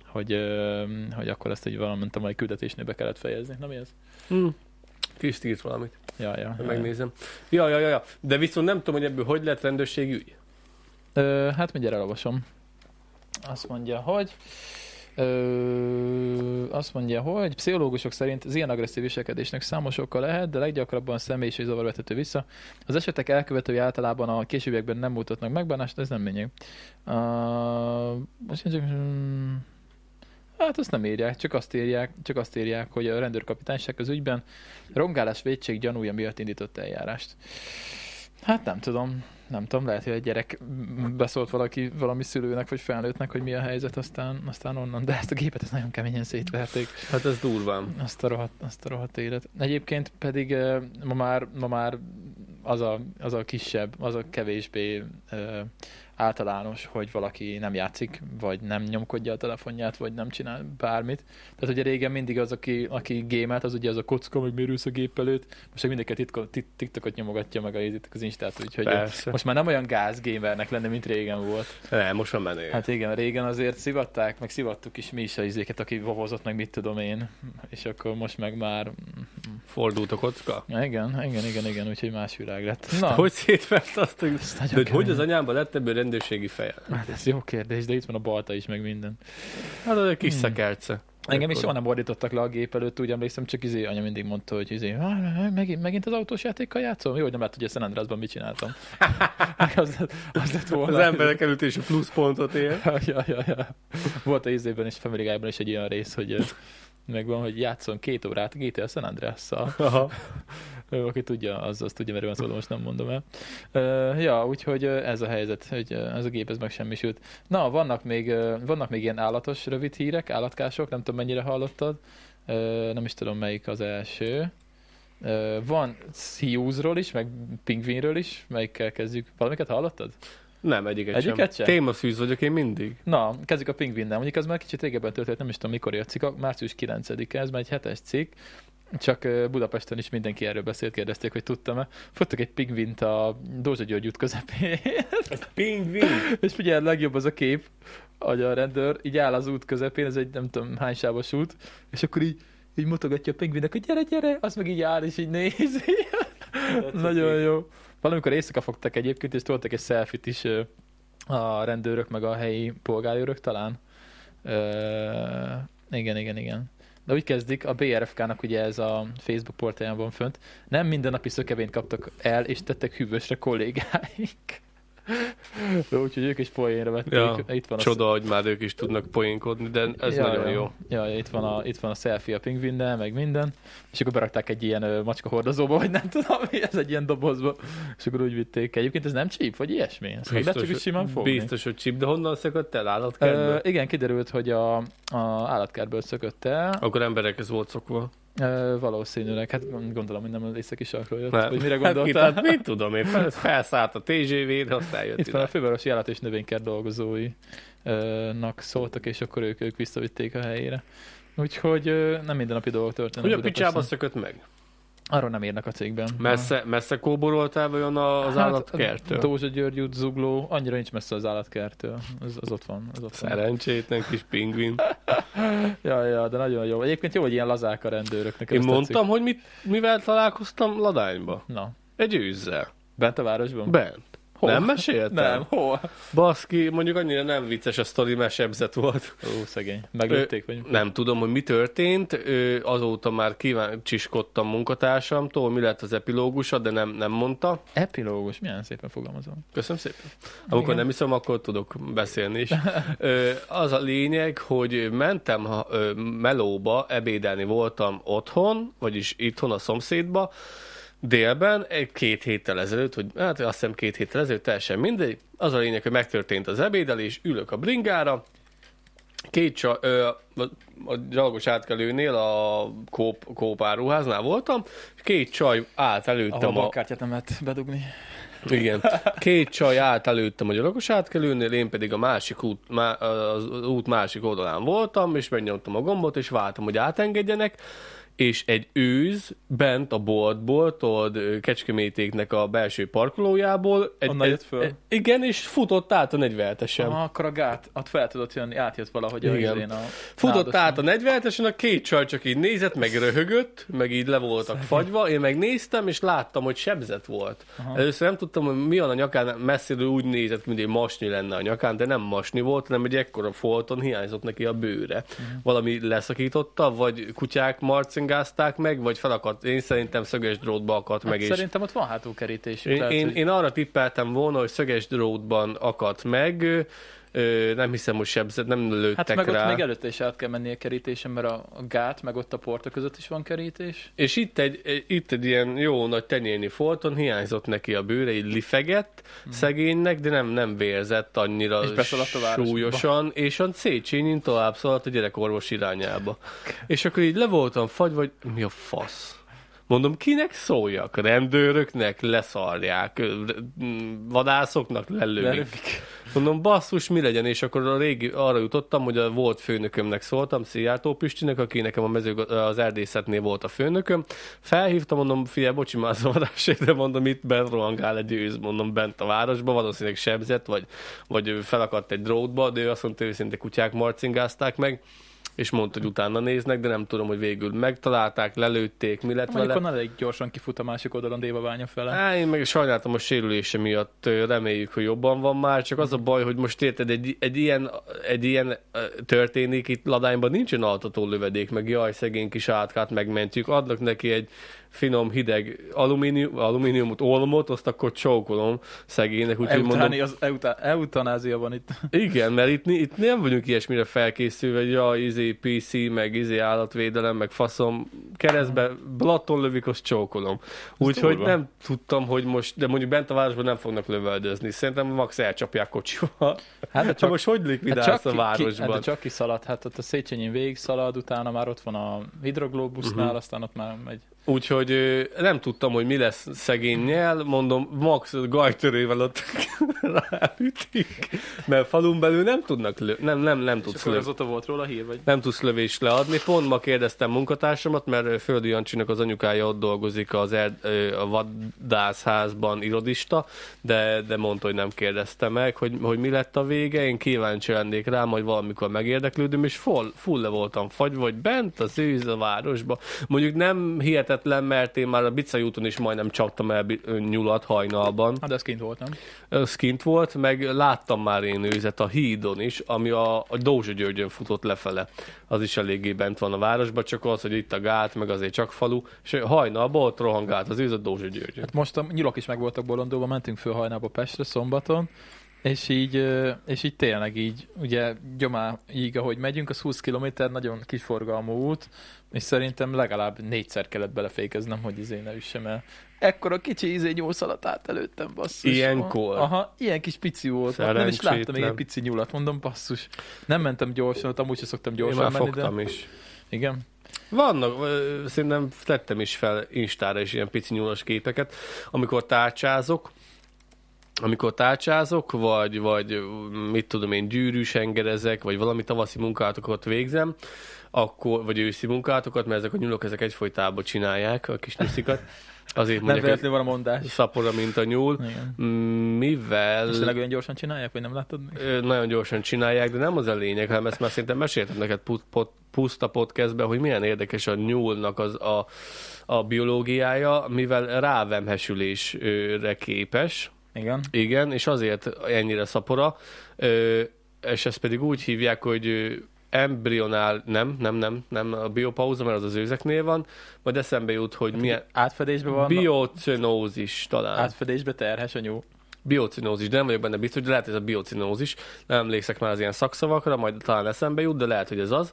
[SPEAKER 1] hogy, ö, hogy akkor ezt egy valamint a mai küldetésnél be kellett fejezni. Na mi ez?
[SPEAKER 2] Hm. Kis írt valamit,
[SPEAKER 1] Ja, ja. ja.
[SPEAKER 2] megnézem. Ja, ja, ja, ja. De viszont nem tudom, hogy ebből hogy lett rendőrségi ügy.
[SPEAKER 1] Ö, hát mindjárt elolvasom. Azt mondja, hogy Ö, azt mondja, hogy pszichológusok szerint az ilyen agresszív viselkedésnek számos oka lehet, de leggyakrabban személyis és zavar vethető vissza. Az esetek elkövetői általában a későbbiekben nem mutatnak megbánást, ez nem lényeg. Uh, most csak, hát azt nem írják, csak azt írják, csak azt írják, hogy a rendőrkapitányság az ügyben rongálás védség gyanúja miatt indított eljárást. Hát nem tudom, nem tudom, lehet, hogy egy gyerek beszólt valaki, valami szülőnek vagy felnőttnek, hogy mi a helyzet, aztán, aztán onnan, de ezt a gépet ezt nagyon keményen szétverték.
[SPEAKER 2] Hát ez durván.
[SPEAKER 1] Azt a rohadt, azt a rohadt élet. Egyébként pedig eh, ma már, ma már az, a, az a kisebb, az a kevésbé uh, általános, hogy valaki nem játszik, vagy nem nyomkodja a telefonját, vagy nem csinál bármit. Tehát ugye régen mindig az, aki, aki gémelt, az ugye az a kocka, meg mérősz a gép előtt, most meg mindenki a TikTokot nyomogatja, meg a, az Instát, úgyhogy
[SPEAKER 2] Persze.
[SPEAKER 1] most már nem olyan gáz gamernek lenne, mint régen volt.
[SPEAKER 2] Nem, most már menő.
[SPEAKER 1] Hát igen, régen azért szivatták, meg szivattuk is mi is a izéket, aki vovozott, meg mit tudom én, és akkor most meg már...
[SPEAKER 2] Fordult a kocka?
[SPEAKER 1] Igen, igen, igen, igen, úgyhogy más világ lett.
[SPEAKER 2] Na. Hogy szétvert azt, hogy, hogy, az anyámban lett ebből rendőrségi feje?
[SPEAKER 1] Hát ez jó kérdés, de itt van a balta is, meg minden.
[SPEAKER 2] Hát az egy kis
[SPEAKER 1] Hmm.
[SPEAKER 2] szekelce.
[SPEAKER 1] Engem is soha nem ordítottak le a gép előtt, úgy emlékszem, csak izé, anya mindig mondta, hogy izé, "Ah, megint, megint az autós játékkal játszom? Jó, hogy nem lát, hogy a San Andreasban mit csináltam. (laughs) az, lett- az lett volna.
[SPEAKER 2] Az emberek előtt is a pluszpontot ér.
[SPEAKER 1] ja, ja, ja. Volt a izében és Family Guy-ban is egy olyan rész, hogy megvan, hogy játszon két órát GTA San Andreas-szal. Ö, Aki tudja, az azt tudja, mert van szó, most nem mondom el. Ja, úgyhogy ez a helyzet, hogy ez a gép ez megsemmisült. Na, vannak még, vannak még ilyen állatos rövid hírek, állatkások, nem tudom mennyire hallottad. Nem is tudom melyik az első. Van Hughes-ról is, meg Pingvinről is, melyikkel kezdjük. Valamiket hallottad?
[SPEAKER 2] Nem, egyiket,
[SPEAKER 1] Egyiket sem?
[SPEAKER 2] sem. Témaszűz vagyok én mindig.
[SPEAKER 1] Na, kezdjük a pingvinnel. Mondjuk az már kicsit régebben történt, nem is tudom mikor a cikk, március 9-e, ez már egy hetes cikk, csak Budapesten is mindenki erről beszélt, kérdezték, hogy tudtam-e. Fogtak egy pingvint a Dózsa György út közepén,
[SPEAKER 2] Pingvin. (laughs)
[SPEAKER 1] és figyelj, a legjobb az a kép, hogy a rendőr így áll az út közepén, ez egy nem tudom hány sávos út, és akkor így, így mutogatja a pingvinnek, hogy gyere, gyere, az meg így áll, és így nézi. (laughs) Nagyon jó. Valamikor éjszaka fogtak egyébként, és toltak egy selfit is a rendőrök, meg a helyi polgárőrök talán. Ö, igen, igen, igen. De úgy kezdik, a BRFK-nak ugye ez a Facebook portáján van fönt, nem mindennapi szökevényt kaptak el, és tettek hűvösre kollégáink. Úgyhogy ők is poénra vették.
[SPEAKER 2] Ja,
[SPEAKER 1] itt van a
[SPEAKER 2] Csoda, hogy már ők is tudnak poénkodni, de ez
[SPEAKER 1] ja,
[SPEAKER 2] nagyon
[SPEAKER 1] ja.
[SPEAKER 2] jó.
[SPEAKER 1] Ja, ja, itt van a, itt van a selfie a pingvinnel, meg minden. És akkor berakták egy ilyen ö, macska hordozóba, vagy nem tudom, mi ez egy ilyen dobozba. És akkor úgy vitték. Egyébként ez nem csíp, vagy ilyesmi? Ezt lehet csak úgy simán fogni?
[SPEAKER 2] biztos, hogy csip, de honnan szakadt el
[SPEAKER 1] Ö,
[SPEAKER 2] állatkertből?
[SPEAKER 1] igen, kiderült, hogy a, a állatkertből szökött el.
[SPEAKER 2] Akkor emberekhez volt szokva.
[SPEAKER 1] Ö, valószínűleg, hát gondolom, hogy nem az északi sarkról jött.
[SPEAKER 2] Nem.
[SPEAKER 1] Vagy mire
[SPEAKER 2] Hát,
[SPEAKER 1] gondoltál?
[SPEAKER 2] hát, mit tudom én, fel, felszállt a TGV-re, aztán jött
[SPEAKER 1] Itt van a
[SPEAKER 2] ide.
[SPEAKER 1] fővárosi állat és növénykert dolgozóinak szóltak, és akkor ők, ők visszavitték a helyére. Úgyhogy nem mindennapi dolgok történnek.
[SPEAKER 2] Hogy a picsába szökött meg?
[SPEAKER 1] Arról nem írnak a cégben.
[SPEAKER 2] Messze, messze kóboroltál vajon az
[SPEAKER 1] Hát,
[SPEAKER 2] állatkertől?
[SPEAKER 1] Dózsa György út, Zugló, annyira nincs messze az állatkertől. Az, az ott van. Az ott.
[SPEAKER 2] Szerencsétlen kis pingvin. (laughs)
[SPEAKER 1] Ja, ja, de nagyon jó. Egyébként jó, hogy ilyen lazák a rendőrök. Nekem
[SPEAKER 2] Én mondtam, hogy mit, mivel találkoztam Ladányba.
[SPEAKER 1] Tetszik. Na,
[SPEAKER 2] Egy őzzel.
[SPEAKER 1] bent a városban?
[SPEAKER 2] Bent.
[SPEAKER 1] Hol?
[SPEAKER 2] Nem meséltem?
[SPEAKER 1] Nem, hol?
[SPEAKER 2] Baszki, mondjuk annyira nem vicces a sztori, mert sebzett volt.
[SPEAKER 1] Ó, szegény. Meglőtték, vagy?
[SPEAKER 2] Nem tudom, hogy mi történt. Ö, Azóta már kíváncsiskodtam munkatársamtól, mi lett az epilógusa, de nem, nem mondta.
[SPEAKER 1] Epilógus, milyen szépen fogalmazom.
[SPEAKER 2] Köszönöm szépen. Amikor
[SPEAKER 1] Igen.
[SPEAKER 2] nem hiszem, akkor tudok beszélni is. (laughs) Ö, Az a lényeg, hogy mentem ö, melóba, ebédelni voltam otthon, vagyis itthon a szomszédba, délben, egy két héttel ezelőtt, hogy hát azt hiszem két héttel ezelőtt, teljesen mindegy. Az a lényeg, hogy megtörtént az ebédelés, ülök a bringára, két csa, ö, a gyalogos átkelőnél, a kóp, kópáruháznál voltam, és két csaj állt
[SPEAKER 1] Ahol
[SPEAKER 2] előttem a...
[SPEAKER 1] bankkártyát nem lehet bedugni.
[SPEAKER 2] Igen. Két csaj állt előttem a gyalogos átkelőnél, én pedig a másik út, má, az út másik oldalán voltam, és megnyomtam a gombot, és vártam, hogy átengedjenek, és egy őz bent a boltból, tudod, Kecskemétéknek a belső parkolójából. Egy,
[SPEAKER 1] Onnan jött föl?
[SPEAKER 2] egy, igen, és futott át a 47-esen.
[SPEAKER 1] Ah, akkor a gát, ott fel tudott jönni, átjött valahogy a,
[SPEAKER 2] Igen.
[SPEAKER 1] izén a
[SPEAKER 2] Futott
[SPEAKER 1] nádoson.
[SPEAKER 2] át a 47-esen, a két csaj csak így nézett, meg röhögött, meg így le voltak fagyva. Én meg néztem, és láttam, hogy sebzett volt. Aha. Először nem tudtam, hogy mi van a nyakán, messziről úgy nézett, mint egy masni lenne a nyakán, de nem masni volt, hanem egy ekkora folton hiányzott neki a bőre. Uh-huh. Valami leszakította, vagy kutyák marcingázták meg, vagy felakadt. Én szerintem szöges drótba akadt
[SPEAKER 1] Hát
[SPEAKER 2] meg, és
[SPEAKER 1] Szerintem ott van hátulkerítés.
[SPEAKER 2] én,
[SPEAKER 1] tehát,
[SPEAKER 2] én,
[SPEAKER 1] hogy-
[SPEAKER 2] én arra tippeltem volna, hogy szöges drótban akadt meg, ö, nem hiszem, hogy sebzett, nem lőttek
[SPEAKER 1] Hát meg
[SPEAKER 2] rá.
[SPEAKER 1] ott még előtte is át kell menni a kerítésen, mert a, a gát, meg ott a porta között is van kerítés.
[SPEAKER 2] És itt egy, egy- itt egy ilyen jó nagy tenyérnyi folton hiányzott neki a bőre, így lifegett hmm. szegénynek, de nem, nem vérzett annyira
[SPEAKER 1] És
[SPEAKER 2] súlyosan, és a Széchenyin tovább szaladt a gyerekorvos irányába. (laughs) És akkor így le voltam fagy, vagy mi a fasz? Mondom, kinek szóljak? Rendőröknek leszarják, vadászoknak lelőik.
[SPEAKER 1] Lelövik.
[SPEAKER 2] Mondom, basszus, mi legyen? És akkor a régi, arra jutottam, hogy a volt főnökömnek szóltam, Szijjártó Pistinek, aki nekem a mező, az erdészetnél volt a főnököm. Felhívtam, mondom, fia, bocsi már az adásért, de mondom, itt bent rohangál egy őz, mondom, bent a városba, valószínűleg sebzett, vagy, vagy felakadt egy drótba, de ő azt mondta, őszinte kutyák marcingázták meg és mondta, hogy utána néznek, de nem tudom, hogy végül megtalálták, lelőtték, mi lett vele.
[SPEAKER 1] onnan elég gyorsan kifut a másik oldalon Dévabánya fele.
[SPEAKER 2] Á, én meg sajnáltam a sérülése miatt, reméljük, hogy jobban van már, csak az a baj, hogy most érted, egy, egy, ilyen, egy ilyen történik, itt Ladányban nincsen altató lövedék, meg jaj, szegény kis átkát megmentjük, adnak neki egy finom, hideg alumínium, alumíniumot, olmot, azt akkor csókolom szegénynek, úgyhogy mondom,
[SPEAKER 1] Eutáni, az euta, eutanázia van itt. (laughs)
[SPEAKER 2] igen, mert itt, itt nem vagyunk ilyesmire felkészülve, hogy ja, izé PC, meg izé állatvédelem, meg faszom, keresztbe blaton lövik, azt csókolom. Úgyhogy nem tudtam, hogy most, de mondjuk bent a városban nem fognak lövöldözni. Szerintem max elcsapják kocsival.
[SPEAKER 1] Hát de
[SPEAKER 2] Csak
[SPEAKER 1] csak,
[SPEAKER 2] most hogy likvidálsz
[SPEAKER 1] hát
[SPEAKER 2] a
[SPEAKER 1] ki,
[SPEAKER 2] városban?
[SPEAKER 1] hát de csak kiszalad, hát ott a Széchenyin végig szalad, utána már ott van a hidroglóbusznál, uh-huh. aztán ott már megy.
[SPEAKER 2] Úgyhogy nem tudtam, hogy mi lesz szegény nyel, mondom, max gajtörővel ott ráütik, mert falun belül nem tudnak lő, nem, nem, nem tudsz lő,
[SPEAKER 1] azóta volt róla hír, vagy?
[SPEAKER 2] nem tudsz lövést leadni. Pont ma kérdeztem munkatársamat, mert Földi Jancsinak az anyukája ott dolgozik az erd, a vadászházban irodista, de, de mondta, hogy nem kérdezte meg, hogy, hogy mi lett a vége. Én kíváncsi lennék rá, majd valamikor megérdeklődöm, és full, full le voltam fagyva, vagy bent az őz a városba. Mondjuk nem hihetetlen, mert én már a Bicai úton is majdnem csaptam el nyulat hajnalban.
[SPEAKER 1] Hát ez kint voltam.
[SPEAKER 2] Az kint volt, meg láttam már én őzet a hídon is, ami a, a Dózsa Györgyön futott lefele. Az is eléggé bent van a városban, csak az, hogy itt a gát, meg azért csak falu, és hajnalban ott rohangált az őz a Dózsa Györgyön.
[SPEAKER 1] Hát most a nyulak is meg voltak bolondóban, mentünk föl hajnába Pestre szombaton, és így, és így tényleg így, ugye gyomáig, ahogy megyünk, az 20 km, nagyon kis forgalmú út, és szerintem legalább négyszer kellett belefékeznem, hogy izé ne üssem el. Ekkora kicsi izé nyúlszalat át előttem, basszus.
[SPEAKER 2] Ilyenkor?
[SPEAKER 1] Aha, ilyen kis pici volt. Nem is láttam egy pici nyulat, mondom, basszus. Nem mentem gyorsan, ott amúgy sem szoktam
[SPEAKER 2] Én
[SPEAKER 1] gyorsan
[SPEAKER 2] már
[SPEAKER 1] menni,
[SPEAKER 2] fogtam
[SPEAKER 1] de...
[SPEAKER 2] is.
[SPEAKER 1] Igen.
[SPEAKER 2] Vannak, szerintem tettem is fel Instára is ilyen pici nyúlas képeket, amikor tárcsázok, amikor tárcsázok, vagy, vagy mit tudom én, gyűrűs engerezek, vagy valami tavaszi munkátokat végzem, akkor, vagy őszi munkátokat, mert ezek a nyulok ezek egyfolytában csinálják a kis nyuszikat. Azért
[SPEAKER 1] Nem véletlenül van a mondás.
[SPEAKER 2] szapora, mint a nyúl,
[SPEAKER 1] Igen.
[SPEAKER 2] mivel
[SPEAKER 1] És tényleg olyan gyorsan csinálják, vagy nem láttad? még?
[SPEAKER 2] nagyon gyorsan csinálják, de nem az a lényeg, hanem ezt már szerintem meséltem neked pu- pot- puszta podcastben, hogy milyen érdekes a nyúlnak az a, a biológiája, mivel rávemhesülésre képes,
[SPEAKER 1] Igen.
[SPEAKER 2] igen, és azért ennyire szapora, ö, és ezt pedig úgy hívják, hogy embrionál, nem, nem, nem, nem a biopauza, mert az az őzeknél van, majd eszembe jut, hogy milyen
[SPEAKER 1] Átfedésben van.
[SPEAKER 2] biocenózis talán.
[SPEAKER 1] Átfedésbe terhes a nyúl.
[SPEAKER 2] Biocinózis, de nem vagyok benne biztos, de lehet ez a biocinózis. Nem emlékszek már az ilyen szakszavakra, majd talán eszembe jut, de lehet, hogy ez az.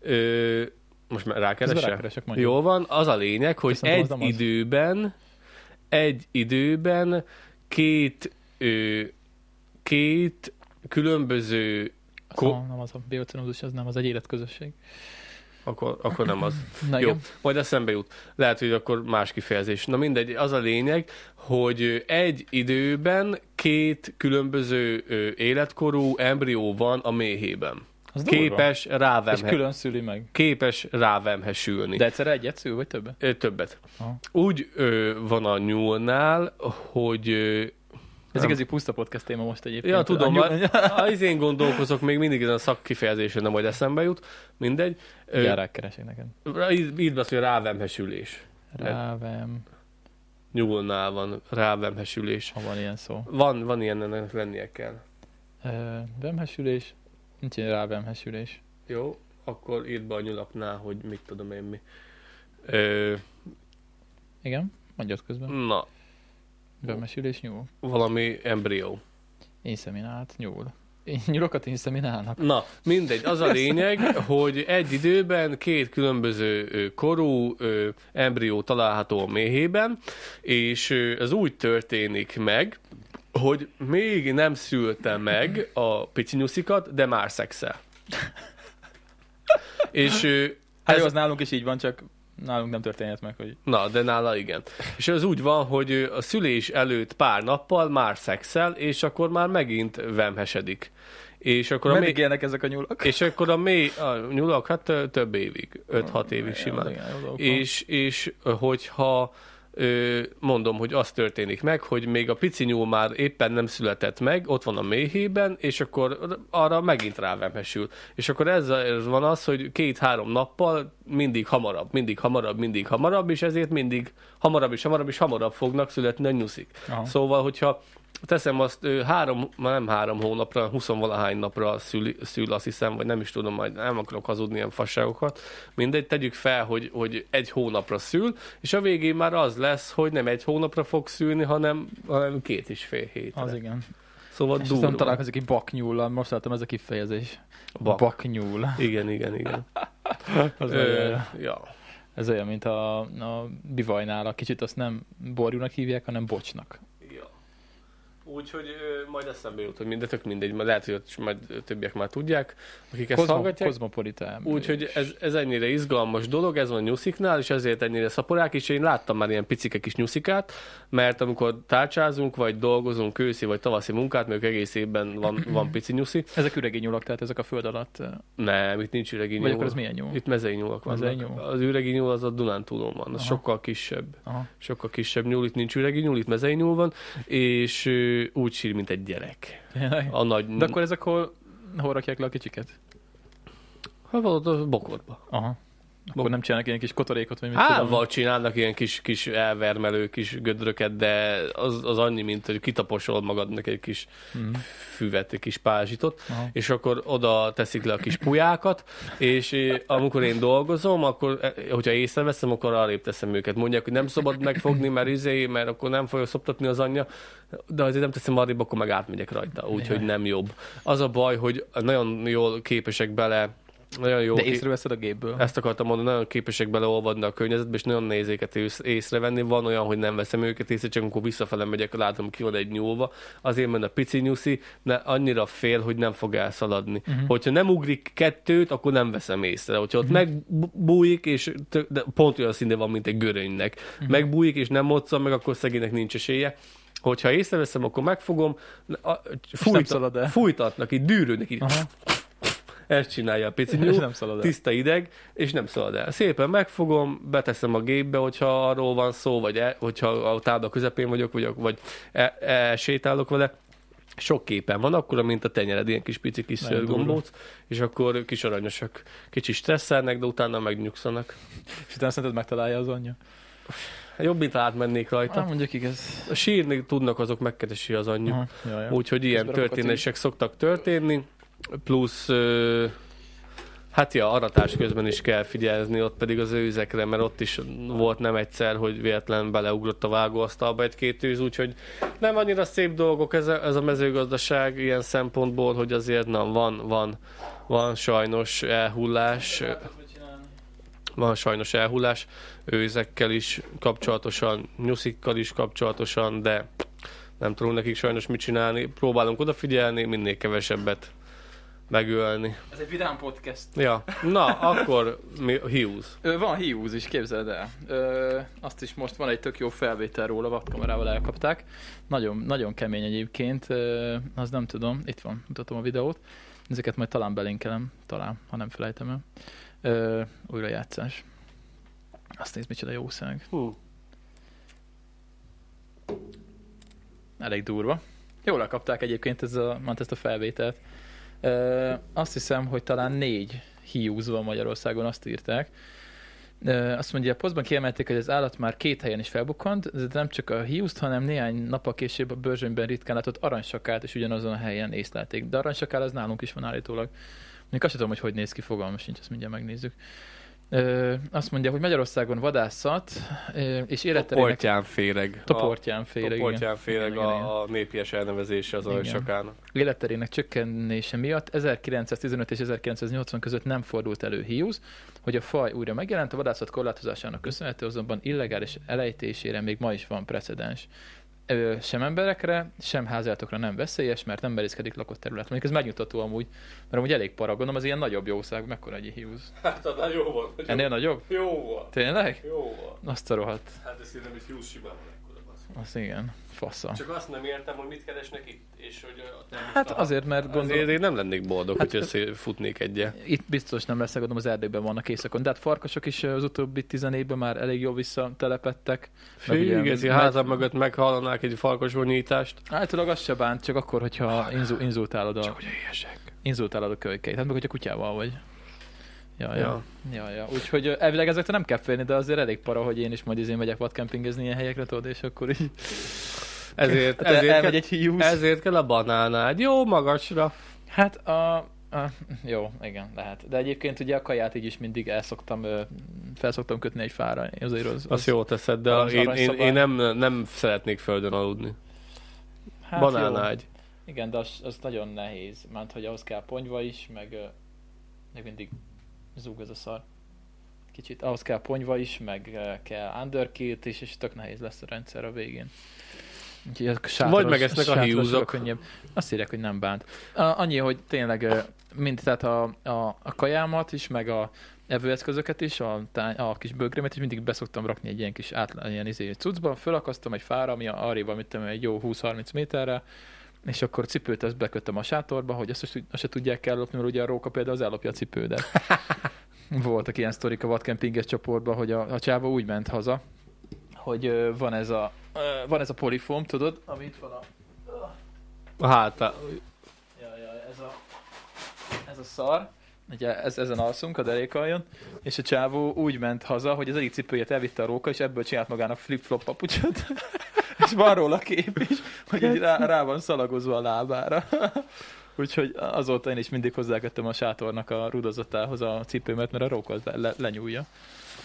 [SPEAKER 2] Ö, most már rákeresek? Jó van, az a lényeg, hogy
[SPEAKER 1] Köszönöm,
[SPEAKER 2] egy időben, egy időben két, ö, két különböző
[SPEAKER 1] Ko- nem az a biocenózus, az nem, az egy életközösség.
[SPEAKER 2] akkor, akkor nem az. (laughs)
[SPEAKER 1] Na
[SPEAKER 2] Jó,
[SPEAKER 1] igen.
[SPEAKER 2] majd eszembe jut. Lehet, hogy akkor más kifejezés. Na mindegy, az a lényeg, hogy egy időben két különböző életkorú embrió van a méhében.
[SPEAKER 1] Az.
[SPEAKER 2] Képes
[SPEAKER 1] És
[SPEAKER 2] rávemhe,
[SPEAKER 1] külön szüli meg.
[SPEAKER 2] képes rávemhesülni.
[SPEAKER 1] De egyszerre egyet szül, vagy többet?
[SPEAKER 2] Ö, Többet.
[SPEAKER 1] Aha.
[SPEAKER 2] Úgy ö, van a nyúlnál, hogy ö,
[SPEAKER 1] Ez
[SPEAKER 2] Nem.
[SPEAKER 1] igazi puszta podcast téma most egyébként.
[SPEAKER 2] Ja, tudom,
[SPEAKER 1] a, nyug- (laughs)
[SPEAKER 2] az én gondolkozok, még mindig ezen a szakkifejezésen nem majd eszembe jut, mindegy.
[SPEAKER 1] Ja, rákeresek neked.
[SPEAKER 2] Így, így beszél, hogy rávemhesülés.
[SPEAKER 1] Rávem,
[SPEAKER 2] Nyúlnál van rávemhesülés.
[SPEAKER 1] ha van ilyen szó.
[SPEAKER 2] Van, van ilyen, ennek lennie kell.
[SPEAKER 1] Ö, Vemhesülés, nincs ilyen rávemhesülés.
[SPEAKER 2] Jó, akkor írd be a nyulaknál, hogy mit tudom én mi. Ö,
[SPEAKER 1] Igen, mondjad közben.
[SPEAKER 2] na,
[SPEAKER 1] Vemhesülés nyúl.
[SPEAKER 2] valami embrió.
[SPEAKER 1] Inszeminált nyúl. Nyulokat inszeminálnak.
[SPEAKER 2] Na, mindegy. Az a lényeg, hogy egy időben két különböző korú embrió található a méhében, és ez úgy történik meg, hogy még nem szülte meg a picinyuszikat, de már szexel. És ö,
[SPEAKER 1] Hát
[SPEAKER 2] ez-
[SPEAKER 1] jó, az nálunk is így van, csak nálunk nem történhet meg, hogy
[SPEAKER 2] Na, de nála igen. És ez úgy van, hogy a szülés előtt pár nappal már szexel, és akkor már megint vemhesedik. És akkor a mély,
[SPEAKER 1] élnek ezek a nyulak?
[SPEAKER 2] és akkor a mély, a nyulak, hát több évig, 5-6 évig simán.
[SPEAKER 1] Igen.
[SPEAKER 2] És, és hogyha mondom, hogy az történik meg, hogy még a pici nyúl már éppen nem született meg, ott van a méhében, és akkor arra megint rávemhesül. És akkor ez, ez van az, hogy két-három nappal mindig hamarabb, mindig hamarabb, mindig hamarabb, és ezért mindig hamarabb és hamarabb és hamarabb fognak születni a nyuszik.
[SPEAKER 1] Aha.
[SPEAKER 2] Szóval, hogyha teszem azt ö, három, már nem három hónapra, huszonvalahány napra szül, szül, azt hiszem, vagy nem is tudom, majd nem akarok hazudni ilyen fasságokat. Mindegy, tegyük fel, hogy, hogy egy hónapra szül, és a végén már az lesz, hogy nem egy hónapra fog szülni, hanem, hanem két és fél hétre.
[SPEAKER 1] Az igen.
[SPEAKER 2] Szóval
[SPEAKER 1] És aztán
[SPEAKER 2] durva.
[SPEAKER 1] találkozik egy baknyúllal, most láttam ez a kifejezés.
[SPEAKER 2] Bak.
[SPEAKER 1] Baknyúl.
[SPEAKER 2] Igen, igen, igen. (laughs)
[SPEAKER 1] Az
[SPEAKER 2] Ö, ja.
[SPEAKER 1] ez olyan, mint a, a bivajnál, a kicsit azt nem borjúnak hívják, hanem bocsnak.
[SPEAKER 2] Úgyhogy majd eszembe jut, hogy mindegy, tök mindegy, majd lehet, hogy ott majd többiek már tudják, akik ezt
[SPEAKER 1] Kozmo,
[SPEAKER 2] hallgatják.
[SPEAKER 1] kozmopolitán.
[SPEAKER 2] Úgyhogy ez, ez ennyire izgalmas dolog, ez van nyusziknál, és ezért ennyire szaporák, és én láttam már ilyen picike kis nyuszikát, mert amikor tárcsázunk, vagy dolgozunk őszi, vagy tavaszi munkát, mert egész évben van, van pici nyuszi.
[SPEAKER 1] Ezek üregi nyulak, tehát ezek a föld alatt.
[SPEAKER 2] Nem, itt nincs üregi
[SPEAKER 1] Vagy
[SPEAKER 2] nyúl.
[SPEAKER 1] akkor ez milyen nyúl?
[SPEAKER 2] Itt mezei nyúlak vannak.
[SPEAKER 1] Mezei nyúl?
[SPEAKER 2] Az üregi nyúl az a Dunántúlon van, az
[SPEAKER 1] Aha.
[SPEAKER 2] sokkal kisebb.
[SPEAKER 1] Aha.
[SPEAKER 2] Sokkal kisebb nyúl, itt nincs üregi nyúl, itt mezei nyúl van, és ö, úgy sír, mint egy gyerek. A nagy...
[SPEAKER 1] De akkor ezek hol, hol rakják le a kicsiket?
[SPEAKER 2] Hát a bokorba.
[SPEAKER 1] Aha. Akkor nem csinálnak ilyen kis kotorékot, vagy mit
[SPEAKER 2] Hát,
[SPEAKER 1] tudom.
[SPEAKER 2] csinálnak ilyen kis, kis elvermelő kis gödröket, de az, az annyi, mint hogy kitaposol magadnak egy kis
[SPEAKER 1] Mhm.
[SPEAKER 2] füvet, egy kis pázsitot,
[SPEAKER 1] Aha.
[SPEAKER 2] és akkor oda teszik le a kis pulyákat, és eh, amikor én dolgozom, akkor, eh, hogyha észreveszem, akkor arrébb teszem őket. Mondják, hogy nem szabad megfogni, mert izé, mert akkor nem fogja szoptatni az anyja, de azért nem teszem arrébb, akkor meg átmegyek rajta, úgyhogy nem jobb. Az a baj, hogy nagyon jól képesek bele, nagyon jó
[SPEAKER 1] De észreveszed a gépből.
[SPEAKER 2] ezt akartam mondani, nagyon képesek beleolvadni a környezetbe, és nagyon nehéz őket ész- észrevenni. Van olyan, hogy nem veszem őket észre, csak amikor visszafele megyek, látom ki van egy nyúlva. Azért, mert a pici nyuszi de annyira fél, hogy nem fog elszaladni. Uh-huh. Hogyha nem ugrik kettőt, akkor nem veszem észre. Hogyha ott uh-huh. megbújik, és tök, de pont olyan színű van, mint egy görönynek. Uh-huh. Megbújik, és nem moccan meg, akkor szegénynek nincs esélye. Hogyha észreveszem, akkor megfogom, fújta, fújtatnak, így dűrődnek, így
[SPEAKER 1] Aha.
[SPEAKER 2] Ezt csinálja a pici nyúl,
[SPEAKER 1] nem szalad el.
[SPEAKER 2] tiszta ideg, és nem szalad el. Szépen megfogom, beteszem a gépbe, hogyha arról van szó, vagy el, hogyha a tábla közepén vagyok, vagy, vagy el, elsétálok vele. Sok képen van, akkor, mint a tenyered, ilyen kis pici kis
[SPEAKER 1] Nagyon
[SPEAKER 2] gombóc, és akkor kis aranyosak. Kicsit stresszelnek, de utána megnyugszanak.
[SPEAKER 1] És utána szerinted megtalálja az anyja.
[SPEAKER 2] Jobb, mint átmennék rajta.
[SPEAKER 1] Ah, mondjuk igaz.
[SPEAKER 2] Sírni tudnak, azok megkeresi az anyjuk. Úgyhogy ilyen történések szoktak történni, plusz hát ja, aratás közben is kell figyelni, ott pedig az őzekre, mert ott is volt nem egyszer, hogy véletlen beleugrott a vágóasztalba egy-két őz, úgyhogy nem annyira szép dolgok ez a, ez a mezőgazdaság ilyen szempontból, hogy azért na, van, van, van sajnos elhullás, van sajnos elhullás őzekkel is kapcsolatosan, nyuszikkal is kapcsolatosan, de nem tudunk nekik sajnos mit csinálni. Próbálunk odafigyelni, minél kevesebbet megölni.
[SPEAKER 1] Ez egy vidám podcast.
[SPEAKER 2] Ja, na, akkor mi, Hughes.
[SPEAKER 1] Ö, van Hughes is, képzeld el. Ö, azt is most van egy tök jó felvétel róla, vadkamerával elkapták. Nagyon, nagyon kemény egyébként, ö, az nem tudom, itt van, mutatom a videót. Ezeket majd talán belinkelem, talán, ha nem felejtem el. Ö, újrajátszás. Azt nézd, micsoda jó szeg.
[SPEAKER 2] Hú.
[SPEAKER 1] Elég durva. Jól lekapták egyébként ez a, ezt a felvételt. Ö, azt hiszem, hogy talán négy Hughes van Magyarországon, azt írták. Ö, azt mondja, a posztban kiemelték, hogy az állat már két helyen is felbukkant, de nem csak a hughes hanem néhány nappal később a Börzsönyben ritkán látott aranysakát is ugyanazon a helyen észlelték. De aranysakál az nálunk is van állítólag. Mondjuk azt sem tudom, hogy hogy néz ki, fogalmas sincs, ezt mindjárt megnézzük. Ö, azt mondja, hogy Magyarországon vadászat ö, és életterének...
[SPEAKER 2] Toportyán féreg.
[SPEAKER 1] Toportyán féreg, igen.
[SPEAKER 2] Toportyán féreg
[SPEAKER 1] Igen, igen, igen.
[SPEAKER 2] a, a népies elnevezése az
[SPEAKER 1] Igen.
[SPEAKER 2] aranyssakának.
[SPEAKER 1] életterének csökkenése miatt 1915 és 1980 között nem fordult elő Hughes, hogy a faj újra megjelent, a vadászat korlátozásának köszönhető, azonban illegális elejtésére még ma is van precedens. Ö, sem emberekre, sem házátokra nem veszélyes, mert nem merészkedik lakott terület. Mondjuk ez megnyugtató amúgy, mert amúgy elég para, gondolom, az ilyen nagyobb jószág, mekkora egy Hughes.
[SPEAKER 2] Hát, annál jó van.
[SPEAKER 1] Ennél nagyobb?
[SPEAKER 2] Jó van.
[SPEAKER 1] Tényleg?
[SPEAKER 2] Jó van.
[SPEAKER 1] Azt a rohadt.
[SPEAKER 2] Hát ez szerintem is Hughes simán.
[SPEAKER 1] Az igen, fassa.
[SPEAKER 2] Csak azt nem értem, hogy mit keresnek itt, és hogy a
[SPEAKER 1] Hát
[SPEAKER 2] a-
[SPEAKER 1] azért, mert
[SPEAKER 2] Gondolom. Azért én nem lennék boldog, Hát- hogy összefutnék egyet.
[SPEAKER 1] itt biztos nem lesz, gondolom az erdőben vannak éjszakon. De hát farkasok is az utóbbi tizen évben már elég jól visszatelepettek.
[SPEAKER 2] Fő, a
[SPEAKER 1] meg-
[SPEAKER 2] házam mögött meghallanák egy farkasvonyítást.
[SPEAKER 1] Általában az se bánt, csak akkor, hogyha inzu, inzultálod a,
[SPEAKER 2] Csak hogy éhesek.
[SPEAKER 1] inzultálod a kölykeit. Hát meg, hogyha kutyával vagy. Ja, ja.
[SPEAKER 2] Ja.
[SPEAKER 1] ja, ja. Úgyhogy elvileg ezektől nem kell félni, de azért elég para, hogy én is majd izén megyek vadkempingezni ilyen helyekre, tudod, és akkor így
[SPEAKER 2] Ezért,
[SPEAKER 1] hát
[SPEAKER 2] ezért, kell,
[SPEAKER 1] egy hiúz.
[SPEAKER 2] ezért kell a banánád. Jó magasra.
[SPEAKER 1] Hát a, a, jó, igen, lehet. De egyébként ugye a kaját így is mindig el szoktam, ö, fel szoktam kötni egy fára, azért az, az
[SPEAKER 2] Azt jól teszed, de
[SPEAKER 1] arany-
[SPEAKER 2] én, én, én nem, nem szeretnék földön aludni.
[SPEAKER 1] hát
[SPEAKER 2] Banánágy.
[SPEAKER 1] Jó. Igen, de az, az nagyon nehéz, mert hogy ahhoz kell ponyva is, meg, meg mindig zúg ez a szar. Kicsit ahhoz kell ponyva is, meg ö, kell underkilt is, és tök nehéz lesz a rendszer a végén. Úgyhogy a sátoros,
[SPEAKER 2] Vagy megesznek a hiúzok.
[SPEAKER 1] könnyebb. Azt írják, hogy nem bánt. Annyi, hogy tényleg ö, mind, tehát a, a, a kajámat is, meg a evőeszközöket is, a, tány, a kis bögrémet is mindig beszoktam rakni egy ilyen kis átla, ilyen izé, cuccba, fölakasztom egy fára, ami arrébb, amit egy jó 20-30 méterre, és akkor a cipőt ezt bekötöm a sátorba, hogy azt, azt, azt se tudják ellopni, mert ugye a róka például az ellopja a cipődet. (laughs) Voltak ilyen sztorik a vadkempinges csoportban, hogy a, a csáva úgy ment haza, hogy van ez a van ez a polifóm, tudod, amit van a
[SPEAKER 2] Hát,
[SPEAKER 1] ja, ja, ez a ez a szar, ugye ez, ezen alszunk a derékaljon, és a csávó úgy ment haza, hogy az egyik cipőjét elvitte a róka, és ebből csinált magának flip-flop papucsot. (laughs) és van róla kép is, hogy így rá, rá van szalagozva a lábára. (laughs) Úgyhogy azóta én is mindig hozzáköttem a sátornak a rudozatához a cipőmet, mert a róka le, le, lenyúlja.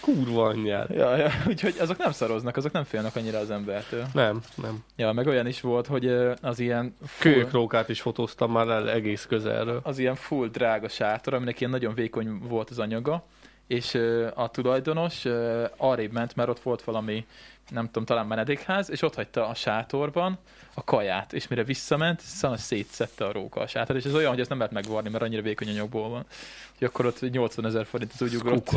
[SPEAKER 2] Kurva anyját.
[SPEAKER 1] Ja, ja, (laughs) úgyhogy azok nem szaroznak, azok nem félnek annyira az embertől.
[SPEAKER 2] Nem, nem.
[SPEAKER 1] Ja, meg olyan is volt, hogy az ilyen full,
[SPEAKER 2] Kölyökrókát is fotóztam már el egész közelről.
[SPEAKER 1] az ilyen full drága sátor, aminek ilyen nagyon vékony volt az anyaga, és a tulajdonos arrébb ment, mert ott volt valami, nem tudom, talán menedékház, és ott hagyta a sátorban a kaját, és mire visszament, szóval szétszette a róka a sátor, és ez olyan, hogy ezt nem lehet megvarni, mert annyira vékony anyagból van. Úgyhogy akkor ott 80 ezer forint az úgy ugrott.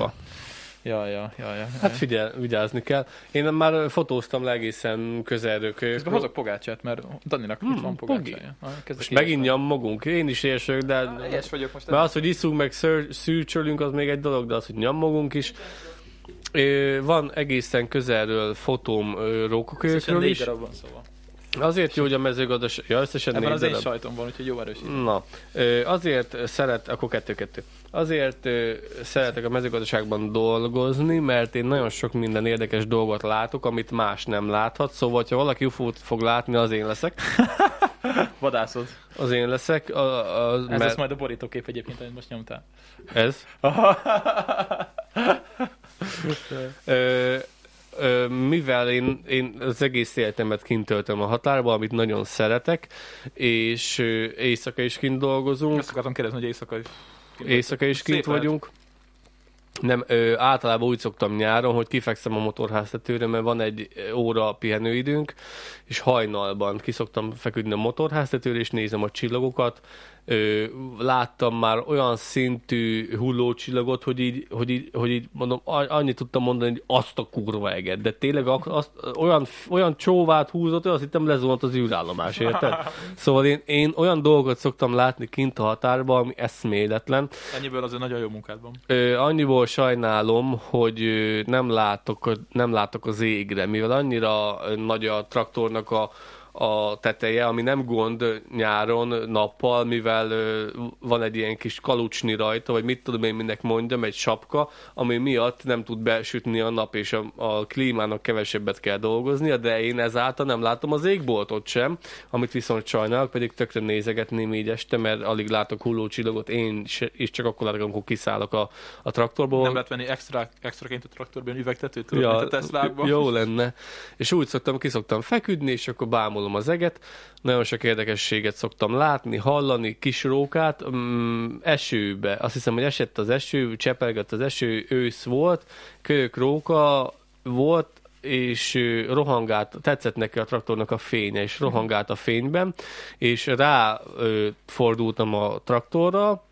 [SPEAKER 1] Ja, ja, ja, ja.
[SPEAKER 2] Hát figyelj, vigyázni kell. Én már fotóztam le egészen közelről
[SPEAKER 1] Közben hozok pogácsát, mert Daninak
[SPEAKER 2] Hmm,
[SPEAKER 1] itt van pogácsája.
[SPEAKER 2] Most megint
[SPEAKER 1] lenni.
[SPEAKER 2] nyammogunk. Én is érsök, de...
[SPEAKER 1] Éhes vagyok most.
[SPEAKER 2] Mert az, hogy iszunk, meg ször, szűrcsölünk, az még egy dolog, de az, hogy nyammogunk is. Ö, Van egészen közelről fotóm
[SPEAKER 1] Összesen
[SPEAKER 2] rókakölyökről
[SPEAKER 1] négy
[SPEAKER 2] is.
[SPEAKER 1] darab van szóval.
[SPEAKER 2] Azért jó, hogy a mezőgazdaság... Ja, összesen
[SPEAKER 1] Ebben az én sajtom van, úgyhogy jó erősít.
[SPEAKER 2] Na, azért szeret, akkor kettő-kettő. Azért szeretek a mezőgazdaságban dolgozni, mert én nagyon sok minden érdekes dolgot látok, amit más nem láthat, szóval ha valaki UFO-t fog látni, az én leszek. (laughs)
[SPEAKER 1] Vadászod.
[SPEAKER 2] Az én leszek, a, a,
[SPEAKER 1] Ez
[SPEAKER 2] mert
[SPEAKER 1] lesz majd a borítókép egyébként, amit most nyomtál.
[SPEAKER 2] ez. (laughs) Ö, mivel én, én az egész életemet kint töltöm a határba, amit nagyon szeretek, és éjszaka is kint dolgozunk,
[SPEAKER 1] Azt akartam kérdezni, hogy éjszaka is.
[SPEAKER 2] éjszaka is kint
[SPEAKER 1] Szép lehet.
[SPEAKER 2] vagyunk. Nem, ö, általában úgy szoktam nyáron, hogy kifekszem a motorháztetőre, mert van egy óra pihenőidőnk, és hajnalban kiszoktam feküdni a motorháztetőre, és nézem a csillagokat, ö, láttam már olyan szintű hullócsillagot, hogy így, hogy így, hogy így mondom, annyit tudtam mondani, hogy azt a kurva eget, de tényleg azt, olyan, olyan csóvát húzott, azt hittem lezuhant az űrállomás, érted? (laughs) Szóval én, én olyan dolgot szoktam látni kint a határban, ami eszméletlen.
[SPEAKER 1] Ennyiből azért nagyon jó munkád van.
[SPEAKER 2] Ö, annyiból sajnálom, hogy nem látok, nem látok az égre, mivel annyira nagy a traktornak a, a teteje, ami nem gond nyáron, nappal, mivel ö, van egy ilyen kis kalucsni rajta, vagy mit tudom én minek mondjam, egy sapka, ami miatt nem tud besütni a nap, és a, a klímának kevesebbet kell dolgoznia, de én ezáltal nem látom az égboltot sem, amit viszont sajnálok, pedig tökre nézegetném így este, mert alig látok hullócsillagot, én és csak akkor látok, amikor kiszállok a, a traktorból.
[SPEAKER 1] Nem lehet venni extra, extraként a traktorban üvegtetőt, tudod, mint a Teslákban.
[SPEAKER 2] Jó lenne. És úgy szoktam, ki szoktam feküdni, és akkor bámulom az eget. Nagyon sok érdekességet szoktam látni, hallani, kis rókát. Mm, esőbe, azt hiszem, hogy esett az eső, csepelgett az eső, ősz volt, kölyök róka volt, és rohangált, tetszett neki a traktornak a fénye, és rohangált a fényben, és rá ö, fordultam a traktorra,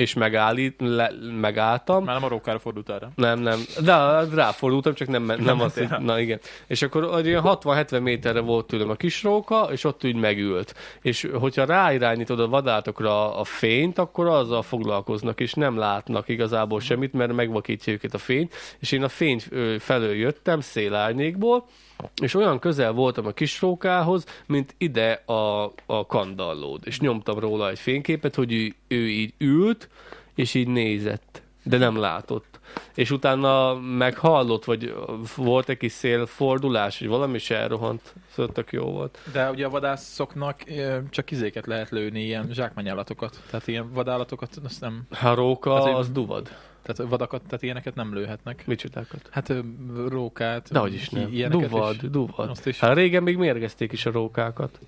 [SPEAKER 2] és megállít, le, megálltam,
[SPEAKER 1] Már nem a rókára fordult arra.
[SPEAKER 2] nem, nem. De ráfordultam, csak nem, nem, nem az, hogy, na igen. És akkor ilyen 60-70 méterre volt tőlem a kis róka, és ott úgy megült. És hogyha ráirányítod a vadátokra a fényt, akkor azzal foglalkoznak, és nem látnak igazából semmit, mert megvakítja őket a fény. És én a fény felől jöttem, szélárnyékból, és olyan közel voltam a kis rókához, mint ide a, a kandallód. És nyomtam róla egy fényképet, hogy ő, ő így ült, és így nézett, de nem látott. És utána meghallott, vagy volt egy kis szélfordulás, vagy valami is elrohant. Szóval tök jó volt.
[SPEAKER 1] De ugye a vadászoknak csak izéket lehet lőni, ilyen zsákmányállatokat. Tehát ilyen vadállatokat, azt nem,
[SPEAKER 2] Ha róka,
[SPEAKER 1] Azért-
[SPEAKER 2] az duvad.
[SPEAKER 1] Tehát vadakat, tehát ilyeneket nem lőhetnek.
[SPEAKER 2] Micsodákat?
[SPEAKER 1] Hát rókát,
[SPEAKER 2] Dehogy is nem. Duvad,
[SPEAKER 1] is.
[SPEAKER 2] duvad.
[SPEAKER 1] Azt is.
[SPEAKER 2] Hát régen még mérgezték is a rókákat.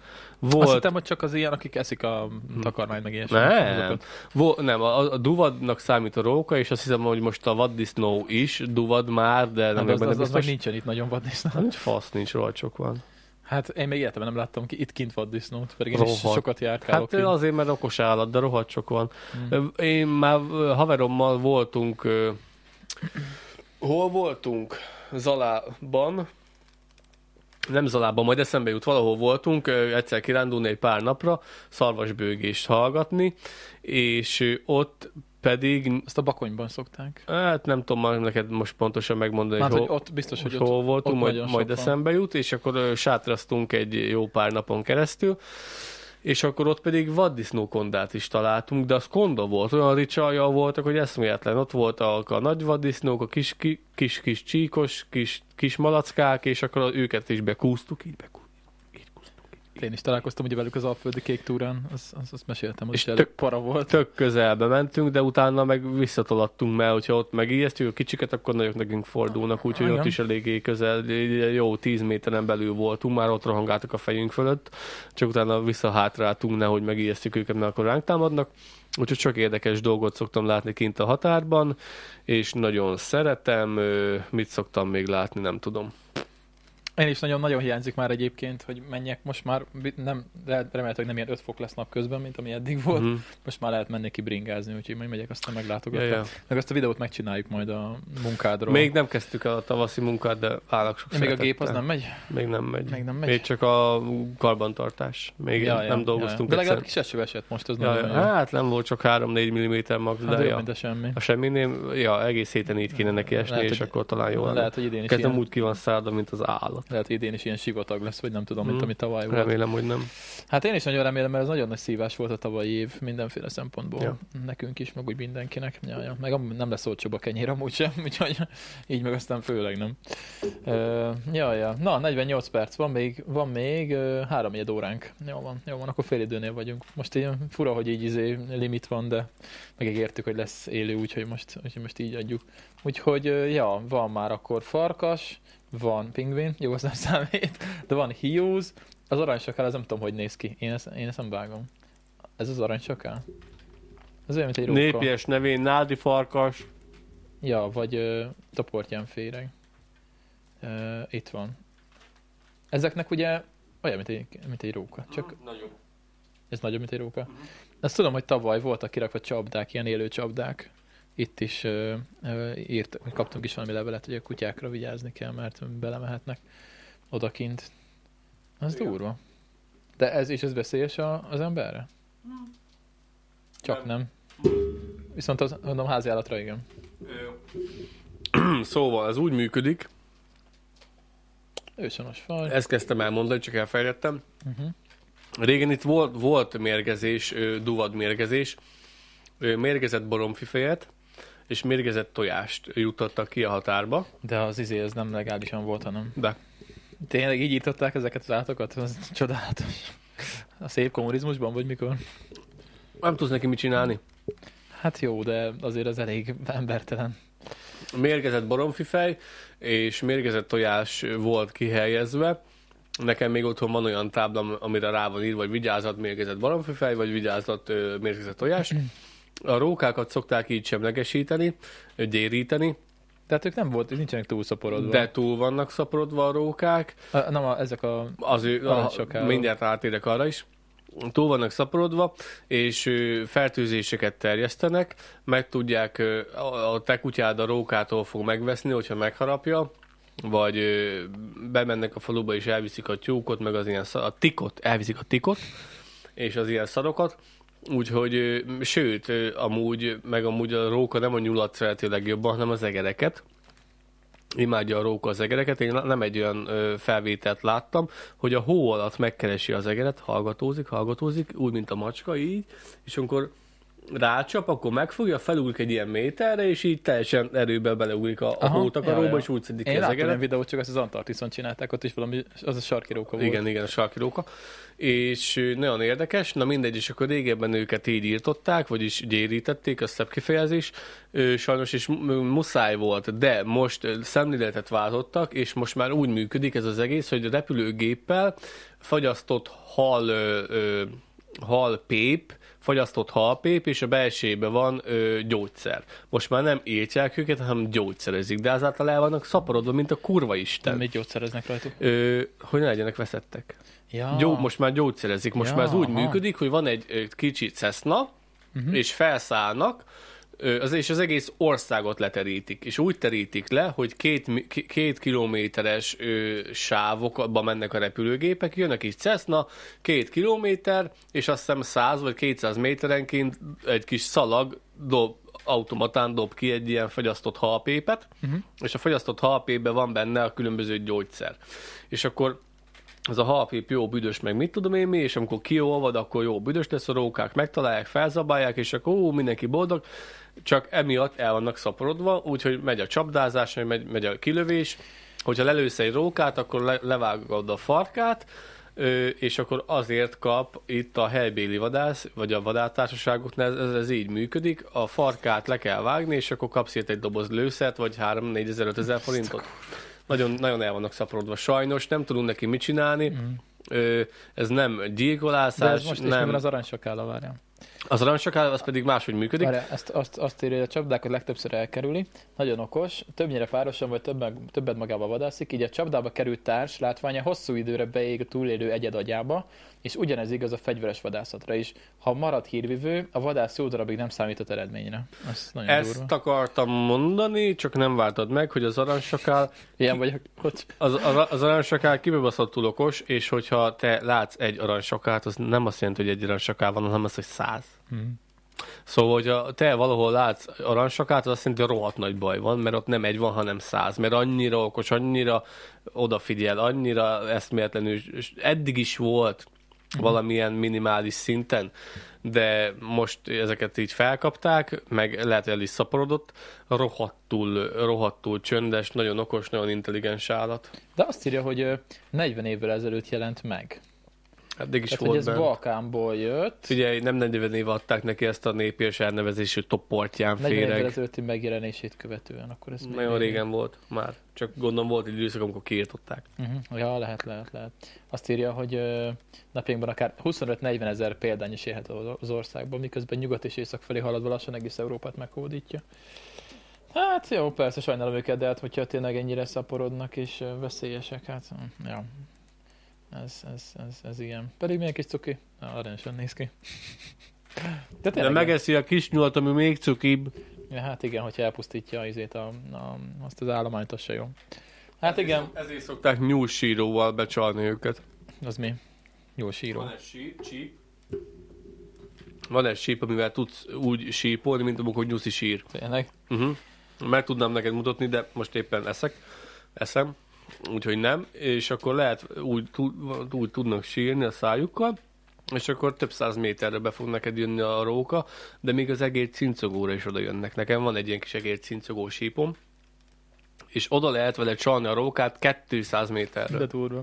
[SPEAKER 1] Azt
[SPEAKER 2] Volt,
[SPEAKER 1] hittem, hogy csak az ilyen, akik eszik a takarmányt, meg ilyesmi.
[SPEAKER 2] Nem.
[SPEAKER 1] azokat.
[SPEAKER 2] Vo, nem, a, a duvadnak számít a róka, és azt hiszem, hogy most a vaddisznó is duvad már, de nem vagyok
[SPEAKER 1] az, az, az,
[SPEAKER 2] biztos.
[SPEAKER 1] nincsen itt nagyon vaddisznó.
[SPEAKER 2] Hát nincs fasz, nincs, rohadt sok van.
[SPEAKER 1] Hát én még életemben nem láttam ki itt kint vaddisznót, pedig én is
[SPEAKER 2] Rohadt.
[SPEAKER 1] sokat járkálok.
[SPEAKER 2] Hát
[SPEAKER 1] kint.
[SPEAKER 2] azért, mert okos állat, de rohadt sok van.
[SPEAKER 1] Mm.
[SPEAKER 2] Én már haverommal voltunk, hol voltunk? Zalában, nem Zalában, majd eszembe jut, valahol voltunk, egyszer kirándulni egy pár napra, szarvasbőgést hallgatni, és ott pedig,
[SPEAKER 1] Azt a bakonyban szokták.
[SPEAKER 2] hát nem tudom már neked most pontosan megmondani,
[SPEAKER 1] Hát,
[SPEAKER 2] hogy
[SPEAKER 1] hogy ott biztos,
[SPEAKER 2] hogy
[SPEAKER 1] ott,
[SPEAKER 2] hol voltunk,
[SPEAKER 1] ott
[SPEAKER 2] majd, majd eszembe jut, és akkor sátraztunk egy jó pár napon keresztül, és akkor ott pedig vaddisznókondát is találtunk, de az konda volt, olyan ricsalja voltak, hogy eszméletlen. Ott voltak a nagy vaddisznók, a kis, ki, kis, kis csíkos, kis, kis malackák, és akkor őket is bekúztuk, így bekúztuk.
[SPEAKER 1] Én is találkoztam ugye velük az Alföldi Kék túrán, azt, azt, azt meséltem, hogy
[SPEAKER 2] És tök-
[SPEAKER 1] para volt.
[SPEAKER 2] Tök közelbe mentünk, de utána meg visszatolattunk, mert hogyha ott megijesztjük a kicsiket, akkor nagyok nekünk fordulnak, úgyhogy
[SPEAKER 1] Igen.
[SPEAKER 2] ott is eléggé közel, jó 10 méteren belül voltunk, már ott rohangáltak a fejünk fölött, csak utána visszahátráltunk, nehogy megijesztjük őket, mert akkor ránk támadnak. Úgyhogy csak érdekes dolgot szoktam látni kint a határban, és nagyon szeretem, mit szoktam még látni, nem tudom.
[SPEAKER 1] Én is nagyon-nagyon hiányzik már egyébként, hogy menjek most már, nem, de remélhetőleg hogy nem ilyen 5 fok lesz napközben, mint ami eddig volt.
[SPEAKER 2] Mhm.
[SPEAKER 1] Most már lehet menni kibringázni, úgyhogy majd megyek, aztán meglátogatom.
[SPEAKER 2] Ja, ja.
[SPEAKER 1] Meg azt a videót megcsináljuk majd a munkádról.
[SPEAKER 2] Még nem kezdtük el a tavaszi munkát, de állok sok
[SPEAKER 1] Még a gép az nem megy?
[SPEAKER 2] Még nem megy.
[SPEAKER 1] Még nem megy?
[SPEAKER 2] Még csak a karbantartás. Még
[SPEAKER 1] Ja,
[SPEAKER 2] nem
[SPEAKER 1] ja,
[SPEAKER 2] dolgoztunk
[SPEAKER 1] ja. De legalább kis eső esett most, az
[SPEAKER 2] Ja, ja, hát nem volt csak 3-4 mm max,
[SPEAKER 1] Hát
[SPEAKER 2] de ja.
[SPEAKER 1] a semmi.
[SPEAKER 2] A semminél, ja, egész héten így kéne neki esni,
[SPEAKER 1] Lehet,
[SPEAKER 2] és
[SPEAKER 1] hogy-
[SPEAKER 2] akkor talán jó lenne.
[SPEAKER 1] Lehet, hogy idén is
[SPEAKER 2] Kezdem úgy ki van szállda, mint az állat.
[SPEAKER 1] Lehet, hogy idén is ilyen sivatag lesz, vagy nem tudom, mint
[SPEAKER 2] Mm.
[SPEAKER 1] ami tavaly volt.
[SPEAKER 2] Remélem, hogy nem.
[SPEAKER 1] Hát én is nagyon remélem, mert ez nagyon nagy szívás volt a tavalyi év mindenféle szempontból.
[SPEAKER 2] Ja.
[SPEAKER 1] Nekünk is, meg úgy mindenkinek. Ja, ja. Meg nem lesz olcsóbb a kenyér amúgy sem, (laughs) úgyhogy így meg aztán főleg nem. Uh, ja, ja. Na, 48 perc, van még, van még uh, három óránk. Jó van, jó van, akkor fél időnél vagyunk. Most ilyen fura, hogy így izé limit van, de megígértük, hogy lesz élő, úgyhogy most, úgyhogy most így adjuk. Úgyhogy, ja, van már akkor farkas, van pingvin, jó, az nem számít, de van hiúz, az aranysakál, az nem tudom, hogy néz ki. Én ezt, én ezt nem vágom. Ez az aranysakál? Ez olyan, mint egy róka.
[SPEAKER 2] Népies nevén Nádi Farkas.
[SPEAKER 1] Ja, vagy ö, toportján féreg. Ö, itt van. Ezeknek ugye olyan, mint egy, mint egy róka. Csak
[SPEAKER 2] Nagyon.
[SPEAKER 1] Ez nagyobb, mint egy róka. Azt tudom, hogy tavaly voltak kirakva csapdák, ilyen élő csapdák. Itt is ö, ö, írt, kaptunk is valami levelet, hogy a kutyákra vigyázni kell, mert belemehetnek odakint. Az
[SPEAKER 2] Igen.
[SPEAKER 1] durva. De ez is ez veszélyes a, az emberre? Csak nem. Viszont az, mondom, háziállatra igen. (clears throat)
[SPEAKER 2] Szóval ez úgy működik,
[SPEAKER 1] Ősonos faj.
[SPEAKER 2] ezt kezdtem elmondani, csak elfejtettem.
[SPEAKER 1] Uh-huh.
[SPEAKER 2] Régen itt volt, volt mérgezés, duvad mérgezés, mérgezett baromfifejet, és mérgezett tojást juttattak ki a határba,
[SPEAKER 1] De az izé, ez nem legálisan volt, hanem
[SPEAKER 2] de
[SPEAKER 1] tényleg így írtották ezeket az állatokat? Ez csodálatos. A szép kommunizmusban, vagy mikor?
[SPEAKER 2] nem tudsz neki mit csinálni.
[SPEAKER 1] Hát jó, de azért az elég embertelen.
[SPEAKER 2] Mérgezett baromfifej és mérgezett tojás volt kihelyezve. Nekem még otthon van olyan tábla, amire rá van írva, vagy vigyázat mérgezett baromfifej, vagy vigyázat mérgezett tojás. (clears throat) A rókákat szokták így semlegesíteni, gyéríteni,
[SPEAKER 1] Tehát ők nem volt, nincsenek túlszaporodva.
[SPEAKER 2] de túl vannak szaporodva a rókák.
[SPEAKER 1] A, nem, a, ezek a...
[SPEAKER 2] Az ő, a, mindjárt átérek arra is. Túl vannak szaporodva, és fertőzéseket terjesztenek, meg tudják, a, te kutyád a rókától fog megveszni, hogyha megharapja, vagy bemennek a faluba és elviszik a tyúkot, meg az ilyen szar, a tikot, elviszik a tikot, és az ilyen szarokat, úgyhogy, sőt, amúgy, meg amúgy a róka nem a nyulat szereti legjobban, hanem az egereket, imádja a róka az egereket. Én nem egy olyan felvételt láttam, hogy a hó alatt megkeresi az egeret, hallgatózik, hallgatózik, úgy, mint a macska, így, és amikor rácsap, akkor megfogja, felugrik egy ilyen méterre, és így teljesen erőben beleugrik a, a hótakaróba,
[SPEAKER 1] ja,
[SPEAKER 2] és úgy szedik
[SPEAKER 1] Én láttam ilyen videót, csak azt az Antarktiszon csinálták, ott is valami, az a sarkiróka volt.
[SPEAKER 2] Igen, igen, a sarkiróka. És nagyon érdekes, na mindegy, és akkor régebben őket így írtották, vagyis gyérítették, a szebb kifejezés, sajnos is mu- muszáj volt, de most szemléletet váltottak, és most már úgy működik ez az egész, hogy repülőgéppel fagyasztott hal, ö, ö, halpép, fagyasztott halpép, és a belsejében van ö, gyógyszer. Most már nem írtják őket, hanem gyógyszerezik, de ezáltal el vannak szaporodva, mint a kurva isten.
[SPEAKER 1] Mit gyógyszereznek rajtuk.
[SPEAKER 2] Ö, hogy ne legyenek veszettek.
[SPEAKER 1] Ja.
[SPEAKER 2] Gyó, most már gyógyszerezik. Most
[SPEAKER 1] Ja,
[SPEAKER 2] már ez úgy
[SPEAKER 1] aha.
[SPEAKER 2] működik, hogy van egy ö, kicsi Cessna, uh-huh. és felszállnak, az, és az egész országot leterítik. És úgy terítik le, hogy két, két kilométeres ö, sávokba mennek a repülőgépek, jön a kis Cessna, két kilométer, és azt hiszem 100 vagy 200 méterenként egy kis szalag dob, automatán dob ki egy ilyen fagyasztott halpépet, uh-huh. és a fagyasztott halpépben van benne a különböző gyógyszer. És akkor az a halpép jó büdös, meg mit tudom én mi, és amikor kiolvad, akkor jó büdös lesz a rókák, megtalálják, felzabálják, és akkor ó, mindenki boldog, csak emiatt el vannak szaporodva, úgyhogy megy a csapdázás, megy, megy a kilövés, hogyha lelősz egy rókát, akkor le, levágod a farkát, és akkor azért kap itt a helybéli vadász, vagy a vadáttársaságoknál ez, ez, így működik, a farkát le kell vágni, és akkor kapsz érte egy doboz lőszert, vagy 3 4 ezer, 5 ezer forintot. Nagyon, nagyon el vannak szaporodva. Sajnos nem tudunk neki mit csinálni, mm. ö, ez nem
[SPEAKER 1] De
[SPEAKER 2] gyilkolászás,
[SPEAKER 1] ez most is
[SPEAKER 2] nem...
[SPEAKER 1] nem. az aranysakála, várjál.
[SPEAKER 2] Az aranysakál, az pedig máshogy működik.
[SPEAKER 1] Várjál, ezt, azt, azt írja, hogy a csapdákat legtöbbször elkerüli. Nagyon okos, többnyire párosan vagy többet, többet magába vadászik, így a csapdába került társ látványa hosszú időre beég a túlélő egyed agyába, és ugyanez igaz a fegyveres vadászatra is. Ha marad hírvivő, a vadász jó darabig nem számított eredményre. Ez nagyon
[SPEAKER 2] Ezt
[SPEAKER 1] durva.
[SPEAKER 2] akartam mondani, csak nem vártad meg, hogy az aranysakál,
[SPEAKER 1] Ilyen vagyok, hogy
[SPEAKER 2] az, az, az aranysakál kibebaszottul okos, és hogyha te látsz egy aranysakát, az nem azt jelenti, hogy egy aranysakál van, hanem az, hogy száz.
[SPEAKER 1] Hmm.
[SPEAKER 2] Szóval, hogyha te valahol látsz aranysakát, az azt jelenti, hogy rohadt nagy baj van, mert ott nem egy van, hanem száz. Mert annyira okos, annyira odafigyel, annyira eszméletlenül, és eddig is volt valamilyen minimális szinten, de most ezeket így felkapták, meg lehet, hogy el is szaporodott, rohadtul, rohadtul csöndes, nagyon okos, nagyon intelligens állat.
[SPEAKER 1] De azt írja, hogy ö, 40 évvel ezelőtt jelent meg.
[SPEAKER 2] Eddig is
[SPEAKER 1] Tehát, hogy
[SPEAKER 2] volt
[SPEAKER 1] ez
[SPEAKER 2] benne.
[SPEAKER 1] Balkánból jött.
[SPEAKER 2] Figyelj, nem 40 év adták neki ezt a népérs elnevezésű toportján
[SPEAKER 1] 40 évvel
[SPEAKER 2] féreg.
[SPEAKER 1] ezelőtti megjelenését követően, akkor ez
[SPEAKER 2] Nagyon
[SPEAKER 1] még-
[SPEAKER 2] régen volt már. Csak gondolom volt egy időszak, amikor kiírtották.
[SPEAKER 1] Uh-huh. Ja, lehet, lehet, lehet. Azt írja, hogy ö, napjainkban akár 25-40 ezer példány is élhet az országban, miközben nyugat és észak felé haladva lassan egész Európát meghódítja. Hát jó, persze sajnálom őket, de hát hogyha tényleg ennyire szaporodnak és veszélyesek, hát hm, ja. Ez, ez, ez, ez ilyen. Pedig milyen kis cuki? Aranyosan néz ki.
[SPEAKER 2] De, De megeszi a kis nyulat, ami még cukibb.
[SPEAKER 1] Ja, hát igen, hogyha elpusztítja azért a, a, azt az állományt, az se jó. Hát igen.
[SPEAKER 2] Ezért szokták nyúlsíróval becsalni őket.
[SPEAKER 1] Az mi? Nyúlsíró.
[SPEAKER 2] Van egy síp, Van egy síp, amivel tudsz úgy sípolni, mint amikor nyuszi sír.
[SPEAKER 1] Tényleg?
[SPEAKER 2] Uh-huh. Meg tudnám neked mutatni, de most éppen eszek. Eszem. Úgyhogy nem. És akkor lehet úgy, úgy tudnak sírni a szájukkal, és akkor több száz méterre be fog neked jönni a róka, de még az egér cincogóra is oda jönnek. Nekem van egy ilyen kis egér cincogó sípom, és oda lehet vele csalni a rókát 200 méterre.
[SPEAKER 1] De durva.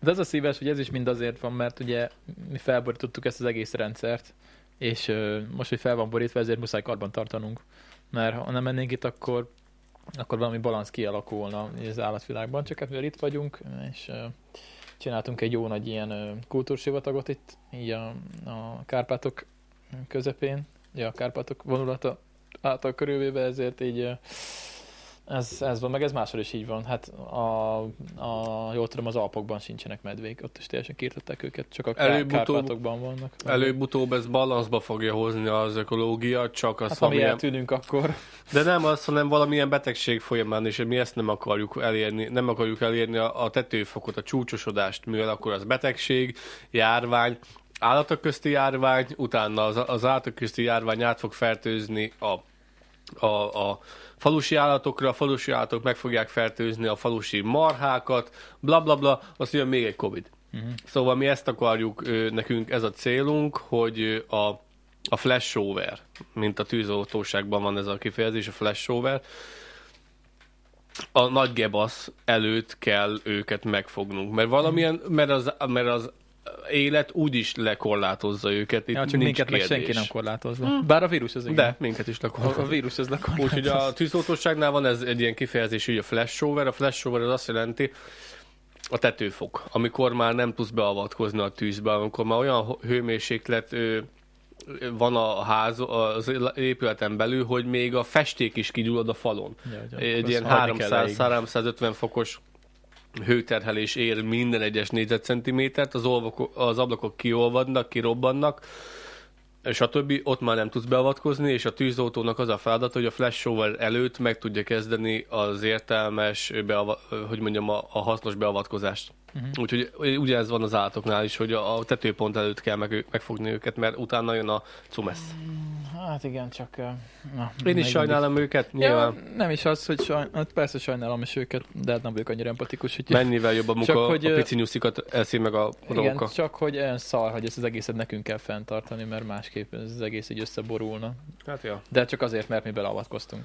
[SPEAKER 1] De az a szíves, hogy ez is mind azért van, mert ugye mi felborítottuk ezt az egész rendszert, és most, hogy fel van borítva, ezért muszáj karban tartanunk. Mert ha nem mennénk itt, akkor, akkor valami balansz kialakulna az állatvilágban, csak hát mivel itt vagyunk, és csináltunk egy jó nagy ilyen kultúrsivatagot itt, így a, a Kárpátok közepén, ugye a Kárpátok vonulata által körülvéve, ezért így ez, ez van, meg ez máshol is így van. Hát a, a, jól tudom, az Alpokban sincsenek medvék, ott is teljesen kiirtották őket, csak a Kárpátokban vannak.
[SPEAKER 2] Előbb-utóbb ez balanszba fogja hozni az ökológia, csak az,
[SPEAKER 1] hát, ha mi eltűnünk, akkor...
[SPEAKER 2] De nem az, hanem valamilyen betegség folyamán, és mi ezt nem akarjuk elérni, nem akarjuk elérni a, a tetőfokot, a csúcsosodást, mivel akkor az betegség, járvány, állatok közti járvány, utána az, az állatok közti járvány át fog fertőzni a, a, a falusi állatokra, a falusi állatok meg fogják fertőzni a falusi marhákat, bla bla bla, azt jön még egy Covid. Uh-huh. Szóval mi ezt akarjuk, nekünk ez a célunk, hogy a, a flashover, mint a tűzoltóságban van ez a kifejezés, a flashover, a nagy gebasz előtt kell őket megfognunk, mert valamilyen, mert az, mert az élet úgyis lekorlátozza őket. Itt ja, csak minket kérdés.
[SPEAKER 1] meg senki nem korlátozza. Hmm. Bár a vírus az igen.
[SPEAKER 2] De, minket is lekorlátozza.
[SPEAKER 1] A, a vírus az lekorlátozza.
[SPEAKER 2] Úgyhogy a tűzoltóságnál van ez egy ilyen kifejezés, hogy a flash shower. A flash az azt jelenti, a tetőfok, amikor már nem tudsz beavatkozni a tűzbe, amikor már olyan hőmérséklet van a ház, az épületen belül, hogy még a festék is kigyullad a falon. Ja, egy ilyen 300-350 fokos hőterhelés ér minden egyes négyzetcentimétert, az, olvakok, az ablakok kiolvadnak, kirobbannak, stb. Ott már nem tudsz beavatkozni, és a tűzoltónak az a feladat, hogy a flash shower előtt meg tudja kezdeni az értelmes, beava, hogy mondjam, a, a hasznos beavatkozást. Uh-huh. Úgyhogy ugye ez van az állatoknál is, hogy a, tetőpont előtt kell meg, megfogni őket, mert utána jön a cumesz.
[SPEAKER 1] Hát igen, csak...
[SPEAKER 2] Na, Én is sajnálom is. őket, nyilván.
[SPEAKER 1] Ja, nem is az, hogy saj... hát persze sajnálom is őket, de hát nem vagyok annyira empatikus. Hogy
[SPEAKER 2] Mennyivel jobb a munka, csak, hogy, a pici nyuszikat eszi meg a róka. Igen,
[SPEAKER 1] csak hogy olyan szar, hogy ezt az egészet nekünk kell fenntartani, mert másképp ez az egész így összeborulna.
[SPEAKER 2] Hát ja.
[SPEAKER 1] De csak azért, mert mi beleavatkoztunk.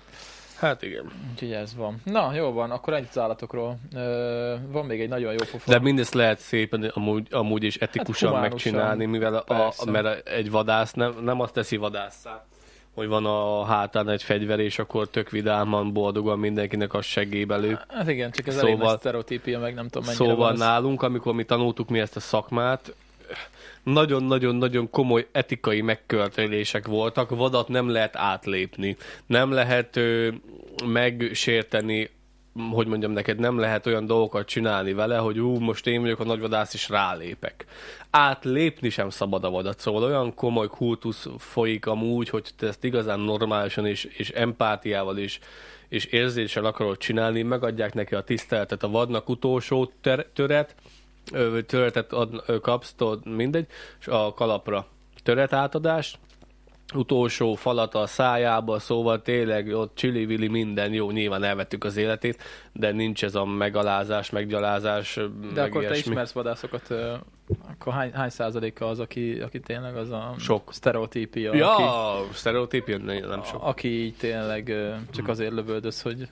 [SPEAKER 2] Hát igen.
[SPEAKER 1] Úgyhogy ez van. Na, jó van, akkor egy az állatokról. Ö, van még egy nagyon jó pofa.
[SPEAKER 2] De mindezt lehet szépen amúgy, amúgy is etikusan hát megcsinálni, mivel a, a, mert egy vadász nem, nem azt teszi vadásszá, hogy van a hátán egy fegyver, és akkor tök vidáman, boldogan mindenkinek a segébe lő.
[SPEAKER 1] Hát igen, csak ez szóval, elég sztereotípia, meg nem tudom mennyire
[SPEAKER 2] Szóval nálunk, amikor mi tanultuk mi ezt a szakmát, nagyon-nagyon-nagyon komoly etikai megkörtélések voltak, vadat nem lehet átlépni, nem lehet ö, megsérteni hogy mondjam neked, nem lehet olyan dolgokat csinálni vele, hogy ú, most én vagyok a nagyvadász, és rálépek. Átlépni sem szabad a vadat, szóval olyan komoly kultusz folyik amúgy, hogy te ezt igazán normálisan és, és empátiával is és érzéssel akarod csinálni, megadják neki a tiszteletet a vadnak utolsó ter- töret, töretet ad, kapsz, tudod, mindegy, és a kalapra töret átadás, utolsó falat a szájába, szóval tényleg ott csili-vili minden jó, nyilván elvettük az életét, de nincs ez a megalázás, meggyalázás, De
[SPEAKER 1] meg akkor ilyesmi. te ismersz vadászokat, akkor hány, hány százaléka az, aki, aki tényleg az a
[SPEAKER 2] sok
[SPEAKER 1] sztereotípia?
[SPEAKER 2] Ja,
[SPEAKER 1] aki,
[SPEAKER 2] sztereotípia nem sok.
[SPEAKER 1] Aki így tényleg csak azért lövöldöz, hogy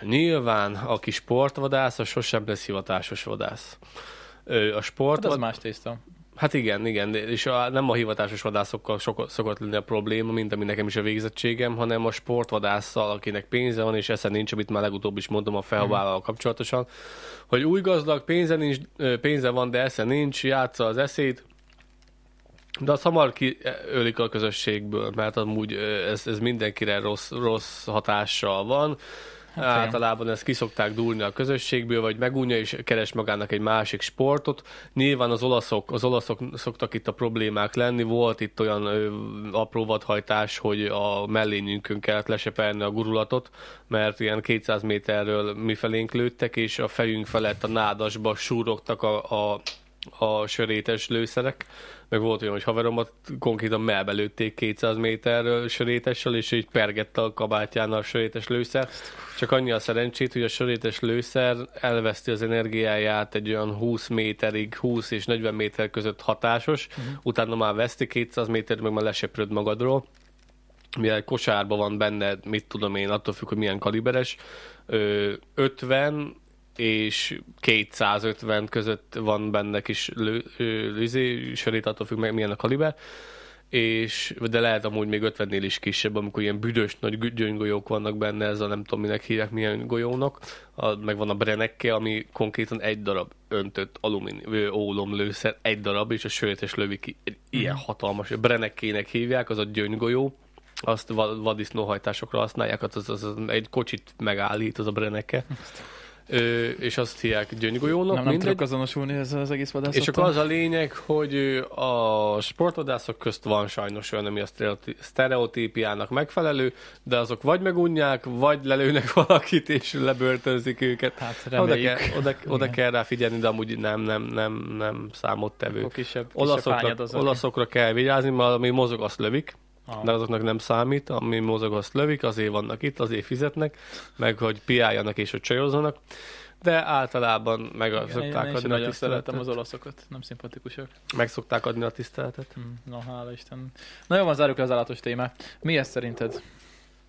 [SPEAKER 2] Nyilván, aki sportvadász, az sosem lesz hivatásos vadász. A sport...
[SPEAKER 1] Hát az más tészta.
[SPEAKER 2] Hát igen, igen, és a, nem a hivatásos vadászokkal sok, szokott lenni a probléma, mint ami nekem is a végzettségem, hanem a sportvadásszal, akinek pénze van, és esze nincs, amit már legutóbb is mondom a felvállal kapcsolatosan, hogy új gazdag, pénze, nincs, pénze van, de esze nincs, játsza az eszét, de az hamar kiölik a közösségből, mert amúgy ez, ez mindenkire rossz, rossz hatással van
[SPEAKER 1] Hát
[SPEAKER 2] Általában ezt kiszokták dúlni a közösségből, vagy megunja és keres magának egy másik sportot. Nyilván az olaszok, az olaszok szoktak itt a problémák lenni. Volt itt olyan ö, apró vadhajtás, hogy a mellényünkön kellett lesepelni a gurulatot, mert ilyen 200 méterről mi felénk lőttek, és a fejünk felett a nádasba súrogtak a, a, a sörétes lőszerek meg volt olyan, hogy haveromat konkrétan melbelőtték 200 méterről sörétessel, és így pergette a kabátján a sörétes lőszer. Csak annyi a szerencsét, hogy a sörétes lőszer elveszti az energiáját egy olyan 20 méterig, 20 és 40 méter között hatásos, uh-huh. utána már veszti 200 méter, meg már lesöpröd magadról mivel kosárban van benne, mit tudom én, attól függ, hogy milyen kaliberes, 50 és 250 között van benne kis lő, lőzé, sörét, attól függ meg milyen a kaliber, és, de lehet amúgy még 50-nél is kisebb, amikor ilyen büdös nagy gyöngygolyók vannak benne, ez a nem tudom minek hívják milyen golyónak, a, meg van a Brenekke, ami konkrétan egy darab öntött alumínium lőszer, egy darab, és a sörétes lövi ki, egy ilyen mhm. hatalmas, a Brenekkének hívják, az a gyöngygolyó, azt vadisznóhajtásokra használják, az, az, az, egy kocsit megállít, az a Breneke. Ö, és azt hívják gyöngygolyónak.
[SPEAKER 1] Nem, nem tudok azonosulni ezzel az egész vadászattal.
[SPEAKER 2] És akkor az a lényeg, hogy a sportvadászok közt van sajnos olyan, ami a sztereotípiának megfelelő, de azok vagy megunják, vagy lelőnek (laughs) valakit, és lebörtönzik őket.
[SPEAKER 1] Hát
[SPEAKER 2] oda, kell, oda, oda kell rá figyelni, de amúgy nem, nem, nem, nem számottevő.
[SPEAKER 1] Kisebb, kisebb
[SPEAKER 2] olaszokra, olaszokra kell vigyázni, mert ami mozog, azt lövik. Aha. de azoknak nem számít, ami mozog, azt lövik, azért vannak itt, azért fizetnek, meg hogy piáljanak és hogy csajozzanak, de általában meg Igen, szokták én, adni
[SPEAKER 1] én a tiszteletet. az olaszokat, nem szimpatikusak.
[SPEAKER 2] Meg szokták adni a tiszteletet.
[SPEAKER 1] Hmm, no, hála Isten. Na jó, van, zárjuk le az állatos témát. Mi ez szerinted?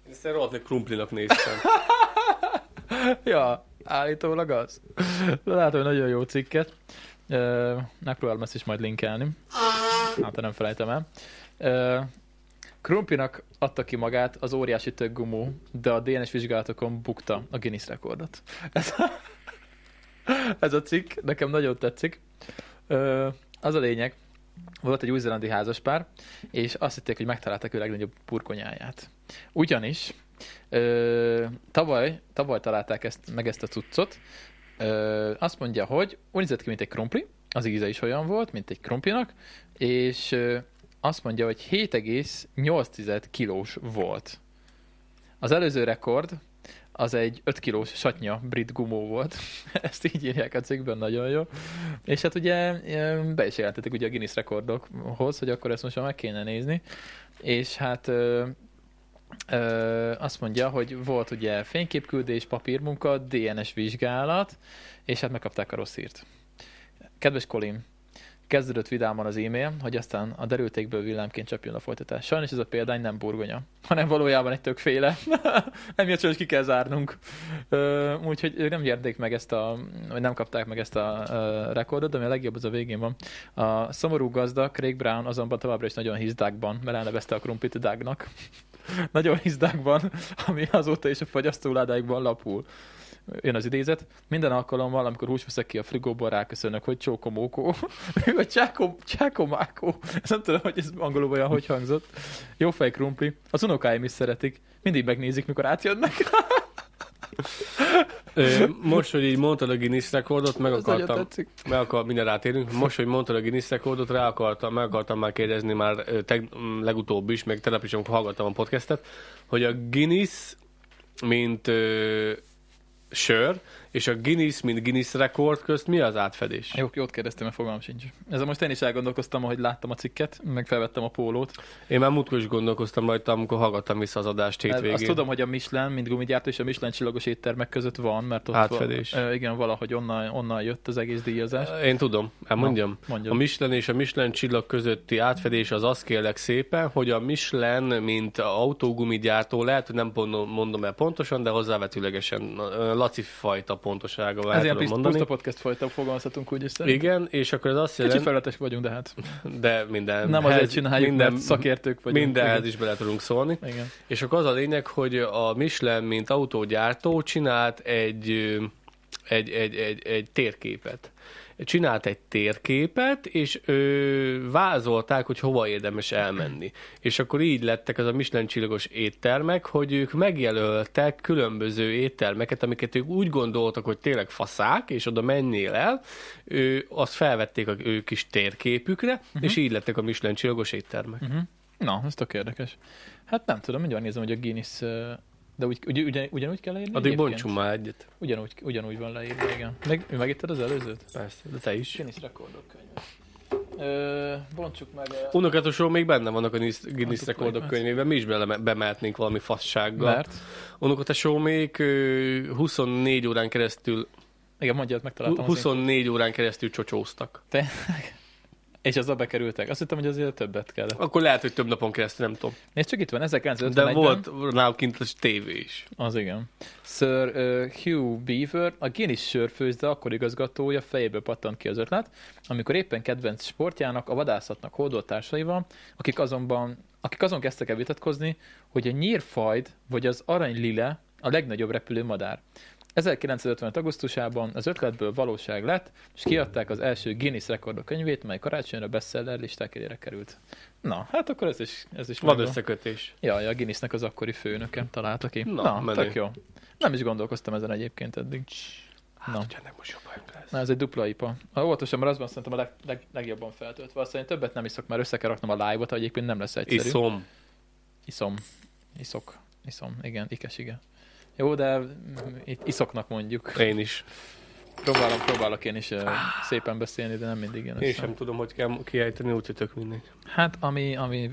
[SPEAKER 2] Én szerintem krumplinak néztem. (laughs)
[SPEAKER 1] ja, állítólag az. Látom, hogy nagyon jó cikket. Megpróbálom ezt is majd linkelni. Hát, nem felejtem el. Krumpinak adta ki magát az óriási töggumó, de a DNS vizsgálatokon bukta a Guinness rekordot. Ez a, ez a cikk nekem nagyon tetszik. Az a lényeg, volt egy új-zélandi házaspár, és azt hitték, hogy megtalálták ő legnagyobb burkonyáját. Ugyanis ö, tavaly, tavaly találták ezt, meg ezt a cuccot, ö, azt mondja, hogy úgy nézett ki, mint egy krumpli, az íze is olyan volt, mint egy krumplinak, és azt mondja, hogy 7,8 kilós volt. Az előző rekord az egy 5 kilós satnya brit gumó volt. (laughs) Ezt így írják a cikkben, nagyon jó. És hát ugye be is jelentették ugye a Guinness rekordokhoz, hogy akkor ezt most már meg kéne nézni. És hát ö, ö, azt mondja, hogy volt ugye fényképküldés, papírmunka, DNS vizsgálat, és hát megkapták a rossz hírt. Kedves Colin, Kezdődött vidáman az e-mail, hogy aztán a derültékből villámként csapjon a folytatás. Sajnos ez a példány nem burgonya, hanem valójában egy tökféle. (laughs) Emiatt is ki kell zárnunk. Úgyhogy ők nem gyerték meg ezt a, vagy nem kapták meg ezt a rekordot, de ami a legjobb az a végén van. A szomorú gazda, Craig Brown azonban továbbra is nagyon hizdákban, mert elnevezte a krumplit dágnak. (laughs) nagyon hizdákban, ami azóta is a fagyasztóládáikban lapul jön az idézet, minden alkalommal, amikor hús veszek ki a frigóból, ráköszönök, hogy csókomókó, (laughs) vagy csákom, csákomákó. Nem tudom, hogy ez angolul olyan hogy hangzott. Jó fej krumpli. Az unokáim is szeretik. Mindig megnézik, mikor átjönnek.
[SPEAKER 2] Most, hogy így mondtad a Guinness rekordot, meg akartam, meg akar, minden rátérünk, most, hogy mondtad a Guinness rekordot, rá akartam, meg akartam már kérdezni már teg, legutóbb is, meg tegnap is, amikor hallgattam a podcastet, hogy a Guinness, mint sör, és a Guinness, mint Guinness rekord közt mi az átfedés?
[SPEAKER 1] Jó, jót kérdeztem, mert fogalmam sincs. Ezzel most én is elgondolkoztam, hogy láttam a cikket, meg felvettem a pólót.
[SPEAKER 2] Én már múltkor is gondolkoztam rajta, amikor hallgattam vissza az adást hétvégén.
[SPEAKER 1] Azt tudom, hogy a Michelin, mint gumigyártó, és a Michelin csillagos éttermek között van, mert ott
[SPEAKER 2] Átfedés.
[SPEAKER 1] Van, igen, valahogy onnan, onnan jött az egész díjazás.
[SPEAKER 2] Én tudom, elmondjam. Na, a Michelin és a Michelin csillag közötti átfedés az azt kérlek szépen, hogy a Michelin, mint autógumigyártó, lehet, hogy nem mondom el pontosan, de hozzávetőlegesen Laci fajta pontosága
[SPEAKER 1] van. Ezért tudom mondani. podcast fajta fogalmazhatunk úgy is
[SPEAKER 2] szerintem. Igen, és akkor az azt jelenti...
[SPEAKER 1] Kicsi felületes vagyunk, de hát.
[SPEAKER 2] De minden.
[SPEAKER 1] Nem azért csináljuk, minden, mert szakértők vagyunk.
[SPEAKER 2] Mindenhez is bele tudunk szólni.
[SPEAKER 1] Igen.
[SPEAKER 2] És akkor az a lényeg, hogy a Michelin, mint autógyártó csinált egy, egy, egy, egy, egy térképet csinált egy térképet, és ö, vázolták, hogy hova érdemes elmenni. És akkor így lettek az a Michelin csillagos éttermek, hogy ők megjelöltek különböző éttermeket, amiket ők úgy gondoltak, hogy tényleg faszák, és oda mennél el, ő, azt felvették a ő kis térképükre, uh-huh. és így lettek a Michelin csillagos éttermek.
[SPEAKER 1] Uh-huh. Na, ez tök érdekes. Hát nem tudom, mindjárt nézem, hogy a Guinness, de úgy, ugy, ugyan, ugyanúgy kell leírni?
[SPEAKER 2] Addig bontsunk már egyet.
[SPEAKER 1] Ugyanúgy, ugyanúgy van leírva, igen. Meg, megittad az előzőt?
[SPEAKER 2] Persze, de te is.
[SPEAKER 1] Guinness rekordok könyve. Ö, bontsuk meg... ö,
[SPEAKER 2] Unokatosról még benne vannak a Guinness rekordok könyvében, mi is bele, bemehetnénk valami fassággal.
[SPEAKER 1] Mert?
[SPEAKER 2] Unokatosó még ö, 24 órán keresztül,
[SPEAKER 1] Igen, mondjad, megtaláltam az
[SPEAKER 2] 24 órán keresztül csocsóztak.
[SPEAKER 1] Tényleg? És azzal bekerültek. Azt hittem, hogy azért többet kell.
[SPEAKER 2] Akkor lehet, hogy több napon keresztül, nem tudom.
[SPEAKER 1] Nézd csak itt van, 1951-ben.
[SPEAKER 2] De volt náluk kint a tévé is.
[SPEAKER 1] Az igen. Sir uh, Hugh Beaver, a Guinness sörfőzde akkor igazgatója fejéből pattant ki az ötlet, amikor éppen kedvenc sportjának, a vadászatnak hódolt társaival, akik azonban akik azon kezdtek el vitatkozni, hogy a nyírfajd vagy az aranylile a legnagyobb repülő madár. 1955. augusztusában az ötletből valóság lett, és kiadták az első Guinness rekordok könyvét, mely karácsonyra bestseller listák elére került. Na, hát akkor ez is, ez is
[SPEAKER 2] Van összekötés.
[SPEAKER 1] Ja, ja, a Guinnessnek az akkori főnöke találta ki.
[SPEAKER 2] Na,
[SPEAKER 1] Na,
[SPEAKER 2] menő.
[SPEAKER 1] tök jó. Nem is gondolkoztam ezen egyébként eddig.
[SPEAKER 2] Hát,
[SPEAKER 1] Na.
[SPEAKER 2] hogy ennek most jobb lesz.
[SPEAKER 1] Na, ez egy dupla IPA. A óvatosan, mert az van szerintem a leg, leg, legjobban feltöltve. Azt mondja, többet nem iszok, mert össze kell raknom a live-ot, egyébként nem lesz egyszerű.
[SPEAKER 2] Iszom.
[SPEAKER 1] Iszom. Iszok. Iszom. Igen, ikes, igen. Jó, de mm, itt iszoknak mondjuk.
[SPEAKER 2] Én is.
[SPEAKER 1] Próbálom, próbálok én is szépen beszélni, de nem mindig jön
[SPEAKER 2] Én
[SPEAKER 1] össze.
[SPEAKER 2] sem tudom, hogy kell kiejteni, úgyhogy tök mindegy.
[SPEAKER 1] Hát, ami, ami,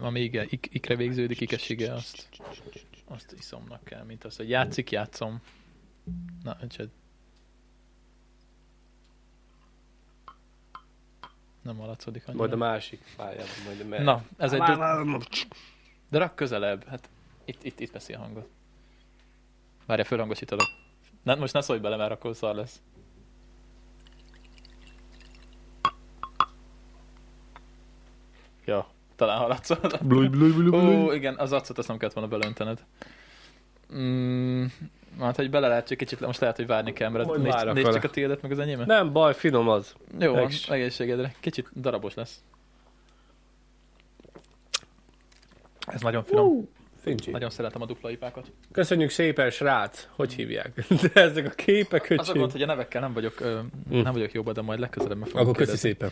[SPEAKER 1] ami ige, ik, ikre végződik, ikesige, azt, azt iszomnak kell, mint az, hogy játszik, játszom. Na, csak nem haladszódik annyira.
[SPEAKER 2] Majd a másik pályában. Majd a me-
[SPEAKER 1] Na, ez egy... De rak közelebb. Hát itt, itt, itt veszi a hangot. Várja, fölhangosítodok. Ne, most ne szólj bele, mert akkor szar lesz. Ja, talán haladszol.
[SPEAKER 2] Blúj, blúj, blúj, blúj.
[SPEAKER 1] Ó, igen, az acot azt nem kellett volna belöntened. Mm, hát, hogy bele lehet, csak kicsit, most lehet, hogy várni kell, mert
[SPEAKER 2] Majd
[SPEAKER 1] nézd, nézd csak a tiédet, meg az enyémet.
[SPEAKER 2] Nem baj, finom az.
[SPEAKER 1] Jó,
[SPEAKER 2] Egész-
[SPEAKER 1] egészségedre. Kicsit darabos lesz. Ez nagyon finom.
[SPEAKER 2] Fincsi.
[SPEAKER 1] Nagyon szeretem a dupla ipákat.
[SPEAKER 2] Köszönjük szépen, srác. Hogy hívják? (laughs) De ezek a képek,
[SPEAKER 1] Az a gond, hogy a nevekkel nem vagyok, ö,
[SPEAKER 2] Hm.
[SPEAKER 1] nem vagyok jobban, de majd legközelebb meg fogom
[SPEAKER 2] Akkor köszi
[SPEAKER 1] kérdezni.
[SPEAKER 2] szépen.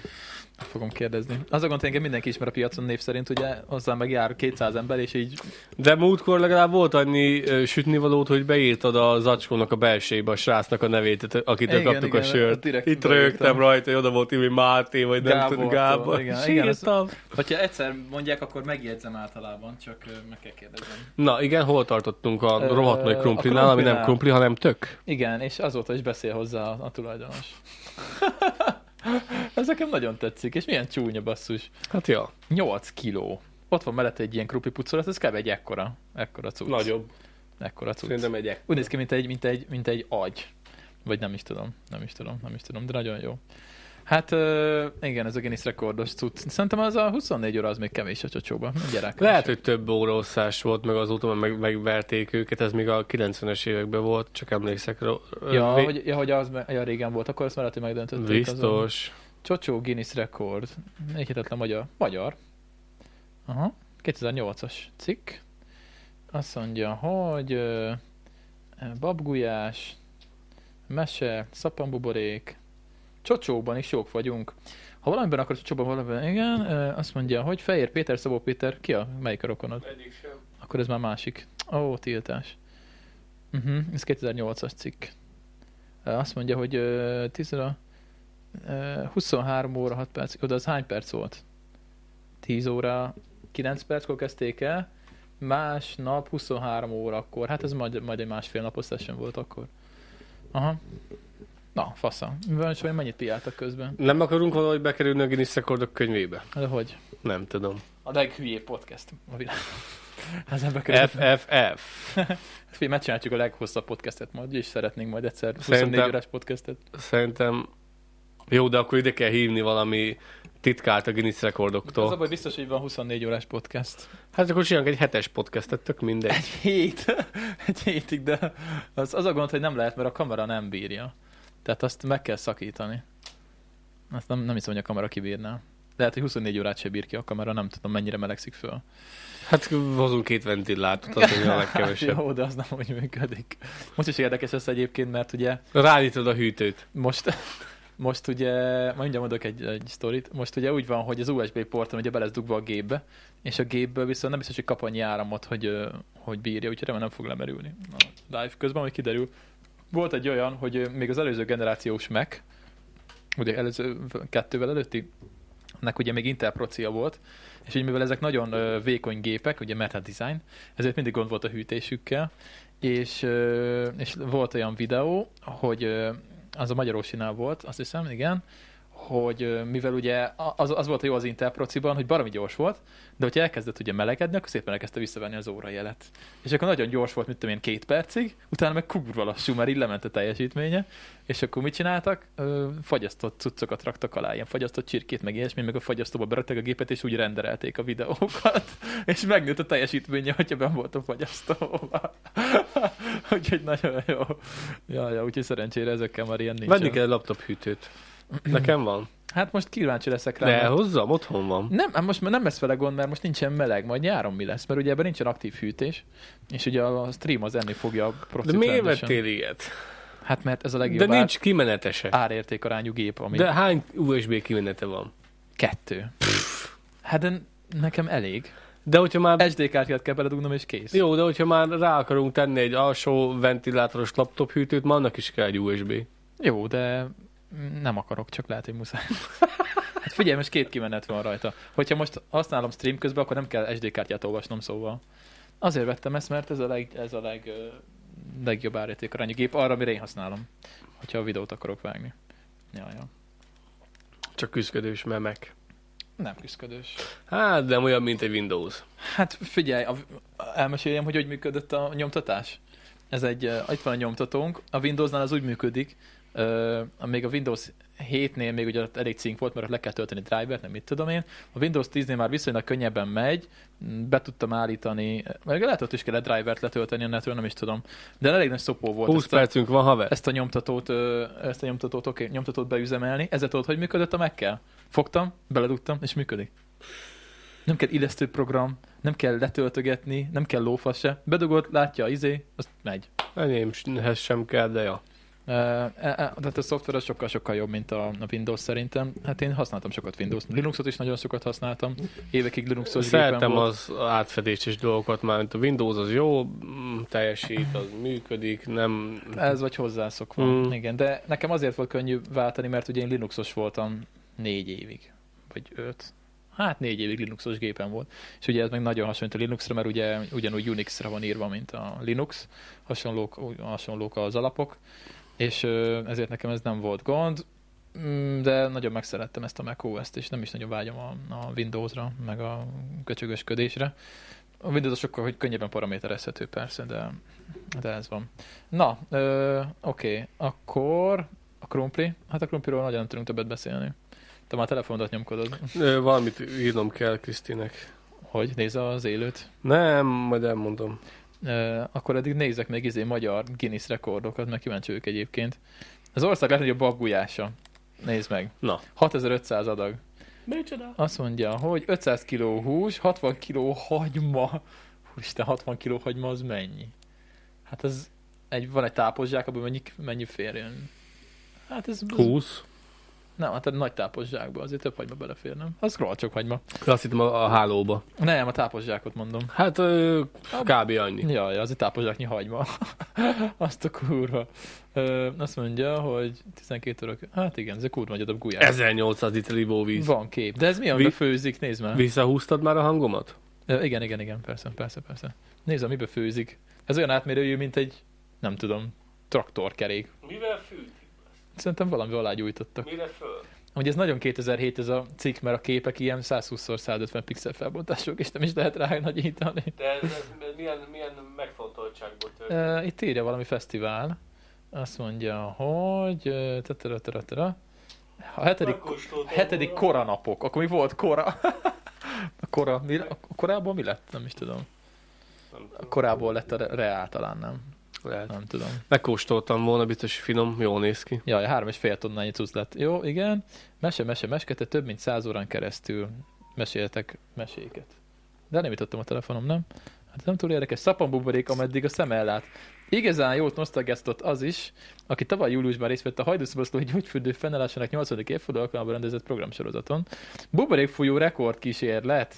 [SPEAKER 1] Fogom kérdezni. Az a gond, hogy engem mindenki ismer a piacon név szerint, ugye hozzá meg jár 200 ember, és így
[SPEAKER 2] De múltkor legalább volt annyi sütnivalót, hogy beírtad a zacskónak a belsébe a srácnak a nevét, akitől
[SPEAKER 1] Igen,
[SPEAKER 2] kaptuk
[SPEAKER 1] igen,
[SPEAKER 2] a sört. Itt rögtem rajta, hogy oda volt hogy Máté, vagy nem
[SPEAKER 1] Gábortól,
[SPEAKER 2] tudom, Gábor.
[SPEAKER 1] igen, igen, ez-
[SPEAKER 2] Sírtam.
[SPEAKER 1] Hogyha egyszer mondják, akkor megjegyzem általában, csak meg kell kérdeznem.
[SPEAKER 2] Na igen, hol tartottunk a
[SPEAKER 1] Ö,
[SPEAKER 2] rohadt nagy krumplinál, ami nem krumpli, hanem tök?
[SPEAKER 1] Igen, és azóta is beszél hozzá a, a tulajdonos. (laughs) Ez nekem nagyon tetszik, és milyen csúnya basszus.
[SPEAKER 2] Hát ja,
[SPEAKER 1] 8 kiló. Ott van mellette egy ilyen krumpli pucolat, ez kb. egy ekkora, ekkora cucc.
[SPEAKER 2] nagyobb.
[SPEAKER 1] Ekkora cucc.
[SPEAKER 2] Szerintem egy ek-
[SPEAKER 1] Úgy néz ki, mint egy, mint, egy, mint egy agy. Vagy nem is tudom, nem is tudom, nem is tudom, de nagyon jó. Hát igen, ez a Guinness rekordos cucc. Szerintem az a 24 óra az még kevés a csocsóba. Gyerek.
[SPEAKER 2] Lehet, hogy több óraosztás volt, meg azóta már meg, megverték őket, ez még a 90-es években volt, csak emlékszek.
[SPEAKER 1] Ja,
[SPEAKER 2] Vi-
[SPEAKER 1] hogy, ja, hogy az ja, régen volt, akkor ezt már lehet, hogy megdöntötték. azon.
[SPEAKER 2] Biztos.
[SPEAKER 1] Csocsó Guinness rekord. Egy hitetlen magyar. Magyar. Aha. 2008-as cikk. Azt mondja, hogy ö, babgulyás, mese, szappanbuborék, csocsóban is jók vagyunk. Ha valamiben akar csocsóban valamiben, igen, azt mondja, hogy Fehér Péter, Szabó Péter, ki a, melyik a rokonod?
[SPEAKER 2] Egyik sem.
[SPEAKER 1] Akkor ez már másik. Ó, tiltás. Uh-huh, ez 2008-as cikk. Azt mondja, hogy uh, 10 óra, ö, 23 óra 6 perc, oda az hány perc volt? 10 óra 9 perckor kezdték el, másnap 23 órakor. Hát ez majd, majd egy másfél napos session volt akkor. Aha. Na. Mivel is, hogy mennyit piáltak közben?
[SPEAKER 2] Nem akarunk valahogy bekerülni a Guinness rekordok könyvébe?
[SPEAKER 1] De hogy?
[SPEAKER 2] Nem tudom.
[SPEAKER 1] A leghülyébb podcast a világon. (laughs) Ezen bekerült.
[SPEAKER 2] FFF. (laughs)
[SPEAKER 1] Figyelj, megcsináljuk a leghosszabb podcastet majd, és szeretnénk majd egyszer 24
[SPEAKER 2] Szerintem-
[SPEAKER 1] órás podcastet.
[SPEAKER 2] Szerintem jó, de akkor ide kell hívni valami titkát a Guinness
[SPEAKER 1] Az a
[SPEAKER 2] rekordoktól.
[SPEAKER 1] baj, biztos, hogy van 24 órás podcast.
[SPEAKER 2] Hát akkor csinálunk egy hetes podcastet, tök mindegy.
[SPEAKER 1] Egy hét, (laughs) egy hétig, de az, az a gond, hogy nem lehet, mert a kamera nem bírja. Tehát azt meg kell szakítani. Azt nem, nem hiszem, hogy a kamera kibírná. Lehet, hogy 24 órát se bír ki a kamera, nem tudom, mennyire melegszik föl.
[SPEAKER 2] Hát hozunk két ventilátorot, az a legkevesebb. (laughs)
[SPEAKER 1] Jó, de az nem úgy működik. Most is érdekes ez egyébként, mert ugye
[SPEAKER 2] Ráállítod a hűtőt.
[SPEAKER 1] most, most ugye, majd mindjárt mondok egy, egy sztorit, most ugye úgy van, hogy az USB porton ugye be lesz dugva a gépbe, és a gépből viszont nem biztos, hogy kap annyi áramot, hogy, hogy bírja, úgyhogy remélem nem fog lemerülni. A live közben, hogy kiderül. Volt egy olyan, hogy még az előző generációs Mac, ugye előző kettővel előtti, nek ugye még Intel procia volt, és így mivel ezek nagyon vékony gépek, ugye hát design, ezért mindig gond volt a hűtésükkel, és, és volt olyan videó, hogy az a Magyarósinál volt, azt hiszem, igen, hogy mivel ugye az, az volt a jó az Intel hogy baromi gyors volt, de hogyha elkezdett ugye melegedni, akkor szépen elkezdte visszavenni az órajelet. És akkor nagyon gyors volt, mit tudom én, két percig, utána meg kurva lassú, mert így lement a teljesítménye, és akkor mit csináltak? Fagyasztott cuccokat raktak alá, ilyen fagyasztott csirkét, meg ilyesmi, meg a fagyasztóba berakták a gépet, és úgy renderelték a videókat, (laughs) és megnőtt a teljesítménye, hogyha ben volt a fagyasztóba. (laughs) úgyhogy nagyon jó. Ja, ja, úgyhogy szerencsére ezekkel már ilyen nincs.
[SPEAKER 2] Venni kell laptop hűtőt. Nekem van.
[SPEAKER 1] Hát most kíváncsi leszek rá.
[SPEAKER 2] De
[SPEAKER 1] mert-
[SPEAKER 2] hozzam, otthon van.
[SPEAKER 1] nem, hát most már nem lesz vele gond, mert most nincsen meleg, majd nyáron mi lesz, mert ugye ebben nincsen aktív hűtés, és ugye a stream az enni fogja a
[SPEAKER 2] De miért vettél ilyet?
[SPEAKER 1] Hát mert ez a legjobb
[SPEAKER 2] De nincs kimenetese.
[SPEAKER 1] árértékarányú gép, ami
[SPEAKER 2] De hány USB kimenete van?
[SPEAKER 1] kettő. Hát de nekem elég.
[SPEAKER 2] De hogyha már...
[SPEAKER 1] SD kártyát kell beledugnom, és kész.
[SPEAKER 2] Jó, de hogyha már rá akarunk tenni egy alsó ventilátoros laptop hűtőt, már annak is kell egy USB.
[SPEAKER 1] Jó, de nem akarok, csak lehet, hogy muszáj. (laughs) Hát figyelj, most két kimenet van rajta. Hogyha most használom stream közben, akkor nem kell SD kártyát olvasnom, szóval. Azért vettem ezt, mert ez a, leg, ez a leg, legjobb árértékarányú gép arra, amire én használom. Hogyha a videót akarok vágni. Ja, ja.
[SPEAKER 2] Csak küzdködős memek.
[SPEAKER 1] Nem küzdködős.
[SPEAKER 2] Hát, de olyan, mint egy Windows.
[SPEAKER 1] Hát figyelj, a, elmeséljem, hogy hogy működött a nyomtatás. Ez egy, uh, itt van a nyomtatónk, a Windowsnál az úgy működik, uh, még a Windows 7-nél még ugye ott elég cink volt, mert ott le kell tölteni drivert, nem mit tudom én. A Windows 10-nél már viszonylag könnyebben megy, be tudtam állítani, meg lehet ott is kellett drivert letölteni a netről, nem is tudom. De elég nagy szopó volt.
[SPEAKER 2] 20
[SPEAKER 1] ezt a-
[SPEAKER 2] percünk van, haver.
[SPEAKER 1] ezt a nyomtatót, ezt a nyomtatót, oké, nyomtatót beüzemelni. Ezzel tudod, hogy működött a Mac-kel? Fogtam, beledugtam, és működik. Nem kell illesztő program, nem kell letöltögetni, nem kell lófasz se. Bedugod, látja izé, azt megy.
[SPEAKER 2] Enyémhez sem kell, de ja.
[SPEAKER 1] Uh, tehát a szoftver az sokkal-sokkal jobb, mint a, a Windows szerintem. Hát én használtam sokat Windows. Linuxot is nagyon sokat használtam. Évekig Linuxos gépen
[SPEAKER 2] Szeretem
[SPEAKER 1] volt.
[SPEAKER 2] az átfedéses dolgokat, már mint a Windows az jó, mm, teljesít, az működik, nem...
[SPEAKER 1] Ez vagy hozzászokva.
[SPEAKER 2] Mm.
[SPEAKER 1] Igen, de nekem azért volt könnyű váltani, mert ugye én Linuxos voltam négy évig, vagy öt. Hát négy évig Linuxos gépen volt. És ugye ez meg nagyon hasonlít a Linuxra, mert ugye ugyanúgy Unixra van írva, mint a Linux. Hasonlók, hasonlók az alapok. És ezért nekem ez nem volt gond. Mm, De nagyon megszerettem ezt a macOS-t, és nem is nagyon vágyom a, a Windowsra, meg a köcsögösködésre. A Windows sokkal hogy könnyebben paraméterezhető persze, de, de ez van. Na, oké, akkor a krumpli. Hát a krumpliról nagyon nem tudunk többet beszélni. Te már telefonodat nyomkodod.
[SPEAKER 2] Ö, Valamit írnom kell Krisztinek.
[SPEAKER 1] Hogy nézze az élőt.
[SPEAKER 2] Nem, majd elmondom.
[SPEAKER 1] Akkor eddig nézek még izé magyar Guinness rekordokat, mert kíváncsi vagyok egyébként. Az ország legnagyobb baggulyása. Nézd meg.
[SPEAKER 2] Na.
[SPEAKER 1] 6500 adag.
[SPEAKER 2] Micsoda?
[SPEAKER 1] Azt mondja, hogy 500 kg hús, 60 kg hagyma. Úristen, 60 kg hagyma az mennyi? Hát ez egy, van egy tápos zsák, abban mennyi, mennyi férjön? Hát ez... ez
[SPEAKER 2] 20.
[SPEAKER 1] nem, hát egy nagy tápos zsákba azért több hagyma belefér, nem? Az rohadt hagyma.
[SPEAKER 2] Azt hittem a, a hálóba.
[SPEAKER 1] Nem, a tápos zsákot mondom.
[SPEAKER 2] Hát ö, kb. annyi.
[SPEAKER 1] Jaj, az egy tápos zsáknyi hagyma. (laughs) azt a kurva. Ö, azt mondja, hogy 12 óra... Hát igen, ez a kurva nagyobb gulyás.
[SPEAKER 2] 1800 liter ivóvíz.
[SPEAKER 1] Van kép. De ez mi,
[SPEAKER 2] Vi-
[SPEAKER 1] amiben főzik? Nézd már.
[SPEAKER 2] Visszahúztad már a hangomat?
[SPEAKER 1] Ö, igen, igen, igen, persze, persze, persze. Nézd, amiben főzik. Ez olyan átmérőjű, mint egy, nem tudom, traktorkerék.
[SPEAKER 2] Mivel fűt?
[SPEAKER 1] Szerintem valami alá gyújtottak.
[SPEAKER 2] Mire föl?
[SPEAKER 1] Ugye ez nagyon 2007 ez a cikk, mert a képek ilyen 120x150 pixel felbontások, és nem is lehet rá nagyítani.
[SPEAKER 2] De ez, ez milyen, milyen megfontoltságból
[SPEAKER 1] Uh, itt írja valami fesztivál. Azt mondja, hogy... tatara, tatara. A hetedik, hetedik koranapok. Akkor mi volt kora? (laughs) A kora, mi, a korából mi lett? Nem is tudom. A korából lett a re- reál talán, nem?
[SPEAKER 2] Lehet.
[SPEAKER 1] Nem tudom.
[SPEAKER 2] Megkóstoltam volna, biztos finom, jól néz ki.
[SPEAKER 1] Jaj, három és fél tonnányi cucc lett. Jó, igen. Mese, mese, meskete több mint száz órán keresztül meséltek meséket. De nem jutottam a telefonom, nem? Hát nem túl érdekes. Szapambuborék, ameddig a szem ellát. Igazán jót nosztalgiasztott az is, aki tavaly júliusban részt vett a Hajdúszoboszlói gyógyfürdő fennállásának 8. évforduló alkalmában rendezett programsorozaton. Buborékfújó rekordkísérlet.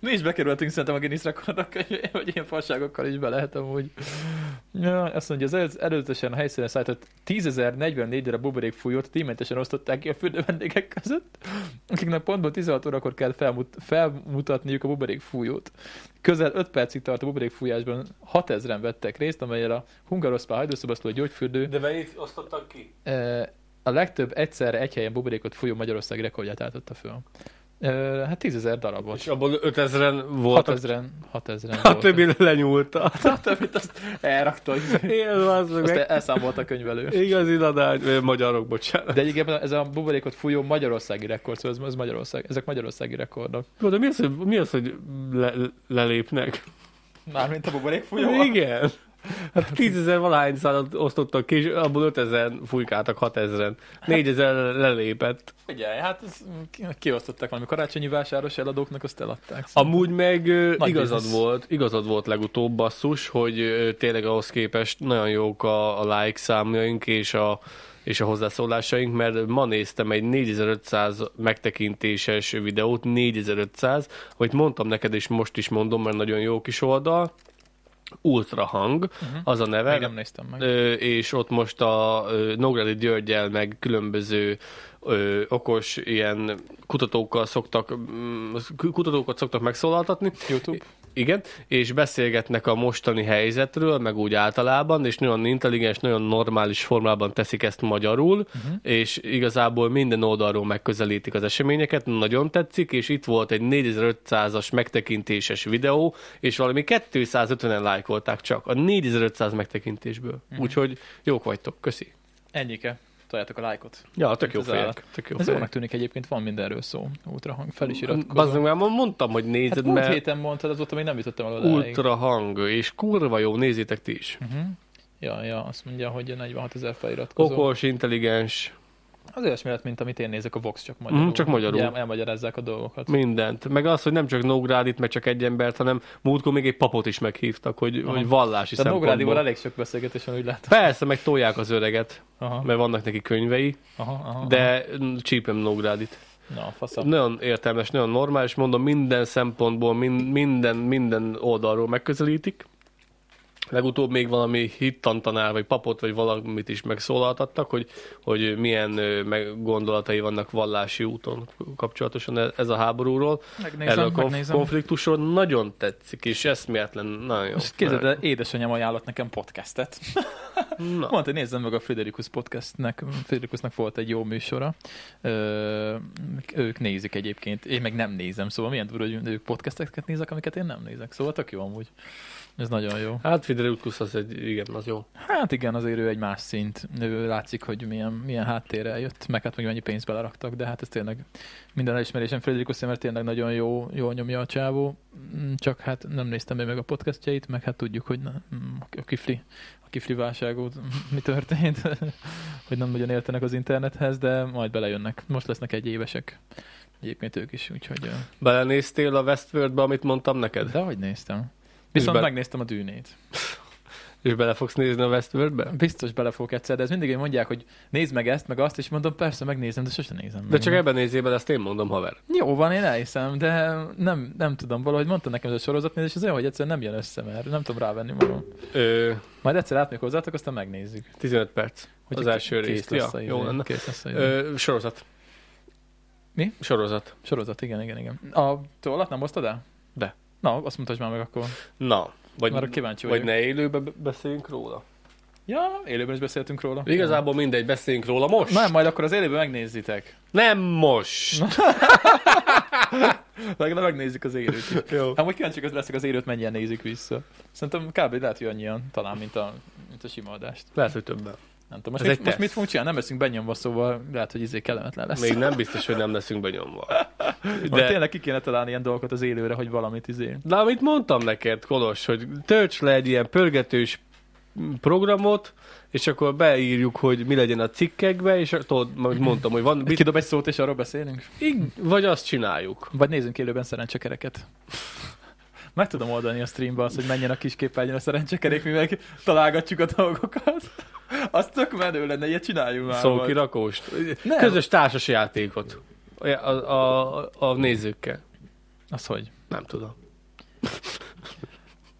[SPEAKER 1] Mi is bekerültünk szerintem a Guinness rekordok könyvébe, hogy ilyen fasságokkal is be lehet amúgy. Ja, azt mondja, az előz- előzetesen a helyszínen szállított 10.044 darab buborékfújót díjmentesen osztották ki a fürdő vendégek között, akiknek pontból 16 órakor kell felmut- felmutatniuk a buborékfújót. Közel 5 percig tart a buborékfújásban 6000-en vettek részt, amelyel a Hungaroszpá hajdúszobaszló gyógyfürdő
[SPEAKER 2] De mennyit osztottak ki?
[SPEAKER 1] eh, a legtöbb egyszerre egy helyen buborékot fújó Magyarország rekordját álltotta föl. Eh, Hát 10.000 darabot.
[SPEAKER 2] És abból 5000-en voltak.
[SPEAKER 1] 6000-en, 6000-en
[SPEAKER 2] A többi lenyúlta.
[SPEAKER 1] A többit azt elrakta,
[SPEAKER 2] Én az
[SPEAKER 1] azt
[SPEAKER 2] meg.
[SPEAKER 1] elszámolt a könyvelő.
[SPEAKER 2] Igazi nadány, ö, magyarok, bocsánat.
[SPEAKER 1] De egyébként ez a buborékot fújó magyarországi rekord, szóval ez, ez Magyarország, ezek magyarországi rekordok.
[SPEAKER 2] Jó, De mi az, hogy, mi az, hogy le, lelépnek?
[SPEAKER 1] Mármint a buborék fújó.
[SPEAKER 2] Igen. Hát 10 valahány szállat osztottak ki, és abból 5000 fújkáltak 6000-en. 4000 lelépett.
[SPEAKER 1] Figyelj, hát ez, ki- kiosztották valami karácsonyi vásáros eladóknak, azt eladták. Szóval
[SPEAKER 2] Amúgy meg
[SPEAKER 1] Nagy
[SPEAKER 2] igazad
[SPEAKER 1] biznisz.
[SPEAKER 2] volt, igazad volt legutóbb basszus, hogy tényleg ahhoz képest nagyon jók a, a like számjaink és a, és a hozzászólásaink, mert ma néztem egy 4500 megtekintéses videót, 4500, hogy mondtam neked, és most is mondom, mert nagyon jó kis oldal, Ultrahang,
[SPEAKER 1] uh-huh.
[SPEAKER 2] az a neve,
[SPEAKER 1] Még nem néztem meg.
[SPEAKER 2] Ö, és ott most a ö, Nógrádi Györgyel, meg különböző ö, okos ilyen kutatókkal szoktak, mm, kutatókat szoktak megszólaltatni,
[SPEAKER 1] YouTube?
[SPEAKER 2] Igen, és beszélgetnek a mostani helyzetről, meg úgy általában, és nagyon intelligens, nagyon normális formában teszik ezt magyarul, uh-huh. és igazából minden oldalról megközelítik az eseményeket, nagyon tetszik, és itt volt egy 4500-as megtekintéses videó, és valami 250-en lájkolták csak a 4500 megtekintésből. Uh-huh. Úgyhogy jók vagytok, köszi.
[SPEAKER 1] Ennyike. Toljátok a lájkot.
[SPEAKER 2] Ja, tök jó fejek. Tök jó
[SPEAKER 1] Ez jónak tűnik egyébként, van mindenről szó. Ultrahang, fel is iratkozom.
[SPEAKER 2] már mondtam, hogy nézed,
[SPEAKER 1] Hát múlt
[SPEAKER 2] mert
[SPEAKER 1] héten mondtad, azóta még nem jutottam el odáig.
[SPEAKER 2] ultra hang, és kurva jó, nézzétek ti is.
[SPEAKER 1] Uh-huh. Ja, ja, azt mondja, hogy 46 ezer feliratkozó.
[SPEAKER 2] Okos, intelligens,
[SPEAKER 1] Az olyasmi lett, mint amit én nézek a Vox, csak magyarul.
[SPEAKER 2] Mhm, csak magyarul.
[SPEAKER 1] El, elmagyarázzák a dolgokat.
[SPEAKER 2] mindent. Meg az, hogy nem csak Nógrádit, meg csak egy embert, hanem múltkor még egy papot is meghívtak, hogy,
[SPEAKER 1] Aha.
[SPEAKER 2] hogy vallási
[SPEAKER 1] Tehát Nógrádival elég sok beszélgetés van, úgy látom.
[SPEAKER 2] Persze, meg tolják az öreget,
[SPEAKER 1] Aha,
[SPEAKER 2] mert vannak neki könyvei,
[SPEAKER 1] aha, aha.
[SPEAKER 2] de mm, csípem Nógrádit.
[SPEAKER 1] Na, faszom.
[SPEAKER 2] Nagyon értelmes, nagyon normális, mondom, minden szempontból, min, minden, minden oldalról megközelítik. Legutóbb még valami hittantanár, vagy papot, vagy valamit is megszólaltattak, hogy, hogy milyen meg gondolatai vannak vallási úton kapcsolatosan e- ez a háborúról.
[SPEAKER 1] Megnézem,
[SPEAKER 2] Erről a konf-
[SPEAKER 1] megnézem.
[SPEAKER 2] konfliktusról nagyon tetszik, és eszméletlen, nagyon jó.
[SPEAKER 1] Most képzeld, el, édesanyám ajánlott nekem podcastet. (laughs)
[SPEAKER 2] Na,
[SPEAKER 1] Mondta, hogy nézzem meg a Friderikus podcastnek. Friderikusnak volt egy jó műsora. Ö, ők nézik egyébként. Én meg nem nézem, szóval milyen durva, hogy ők podcasteket nézek, amiket én nem nézek. Szóval tök jó amúgy. Ez nagyon jó.
[SPEAKER 2] hát Fidelikus az egy, igen, az jó.
[SPEAKER 1] Hát igen, azért ő egy más szint. Ő látszik, hogy milyen, milyen háttérrel jött, meg hát meg mennyi pénzt beleraktak, de hát ez tényleg minden elismerésem Frederikus mert tényleg nagyon jó, jól nyomja a csávó. Mm, Csak hát nem néztem még meg a podcastjait, meg hát tudjuk, hogy na, mm, a kifli, a kifli válságot (laughs) mi történt, (laughs) hogy nem nagyon értenek az internethez, de majd belejönnek. Most lesznek egy évesek. Egyébként ők is, úgyhogy...
[SPEAKER 2] Belenéztél a Westworldbe, amit mondtam neked?
[SPEAKER 1] De hogy néztem? Viszont
[SPEAKER 2] be-
[SPEAKER 1] megnéztem a dűnét. (laughs)
[SPEAKER 2] És bele fogsz nézni a Westworldbe?
[SPEAKER 1] Biztos bele fogok egyszer, de ez mindig hogy mondják, hogy nézd meg ezt, meg azt, és mondom, persze megnézem, de sosem nézem
[SPEAKER 2] De
[SPEAKER 1] meg.
[SPEAKER 2] csak ebben nézzél bele, ezt én mondom, haver.
[SPEAKER 1] Jó van, én elhiszem, de nem, nem tudom, valahogy mondta nekem ez a sorozatnézés, az olyan, hogy egyszer nem jön össze, mert nem tudom rávenni magam.
[SPEAKER 2] Ö,
[SPEAKER 1] Majd egyszer átmegyek hozzátok, aztán megnézzük.
[SPEAKER 2] 15 perc.
[SPEAKER 1] Hogy
[SPEAKER 2] az első rész. Ja, jó
[SPEAKER 1] izé,
[SPEAKER 2] lenne.
[SPEAKER 1] Kész lesz izé.
[SPEAKER 2] Ö, sorozat.
[SPEAKER 1] Mi?
[SPEAKER 2] Sorozat.
[SPEAKER 1] Sorozat, igen, igen, igen. A tollat nem hoztad el?
[SPEAKER 2] De.
[SPEAKER 1] Na, azt mutasd már meg akkor.
[SPEAKER 2] Na, vagy,
[SPEAKER 1] Már kíváncsi
[SPEAKER 2] vagy
[SPEAKER 1] vagyok.
[SPEAKER 2] ne élőbe be- beszéljünk róla.
[SPEAKER 1] Ja, élőben is beszéltünk róla.
[SPEAKER 2] Igazából mindegy, beszéljünk róla most.
[SPEAKER 1] Nem, majd akkor az élőben megnézitek.
[SPEAKER 2] Nem most. (laughs)
[SPEAKER 1] Legalább megnézzük az élőt.
[SPEAKER 2] Jó.
[SPEAKER 1] Amúgy kíváncsiak az leszek az élőt mennyien nézik vissza. Szerintem kb. lehet, hogy annyian talán, mint a, mint a sima adást.
[SPEAKER 2] Lehet, hogy többen.
[SPEAKER 1] Nem tudom, most, mit,
[SPEAKER 2] egy
[SPEAKER 1] most mit fogunk csinálni? Nem leszünk benyomva, szóval lehet, hogy izé kellemetlen lesz.
[SPEAKER 2] Még nem biztos, hogy nem leszünk benyomva.
[SPEAKER 1] De...
[SPEAKER 2] De,
[SPEAKER 1] Tényleg ki kéne találni ilyen dolgokat az élőre, hogy valamit izé.
[SPEAKER 2] de amit mondtam neked, Kolos, hogy tölts le egy ilyen pörgetős programot, és akkor beírjuk, hogy mi legyen a cikkekbe, és tudod, majd mondtam, hogy van,
[SPEAKER 1] Mit kidob egy szót, és arról beszélünk?
[SPEAKER 2] Ig- vagy azt csináljuk.
[SPEAKER 1] Vagy nézzünk élőben szerencsekereket. Meg tudom oldani a streambe azt, hogy menjen a kis képernyőn a szerencsekerék, mi meg találgatjuk a dolgokat. Az tök menő lenne, ilyet csináljunk már.
[SPEAKER 2] Szókirakóst.
[SPEAKER 1] Nem.
[SPEAKER 2] Közös társas játékot. A, a, a, a nézőkkel.
[SPEAKER 1] Az hogy?
[SPEAKER 2] Nem tudom.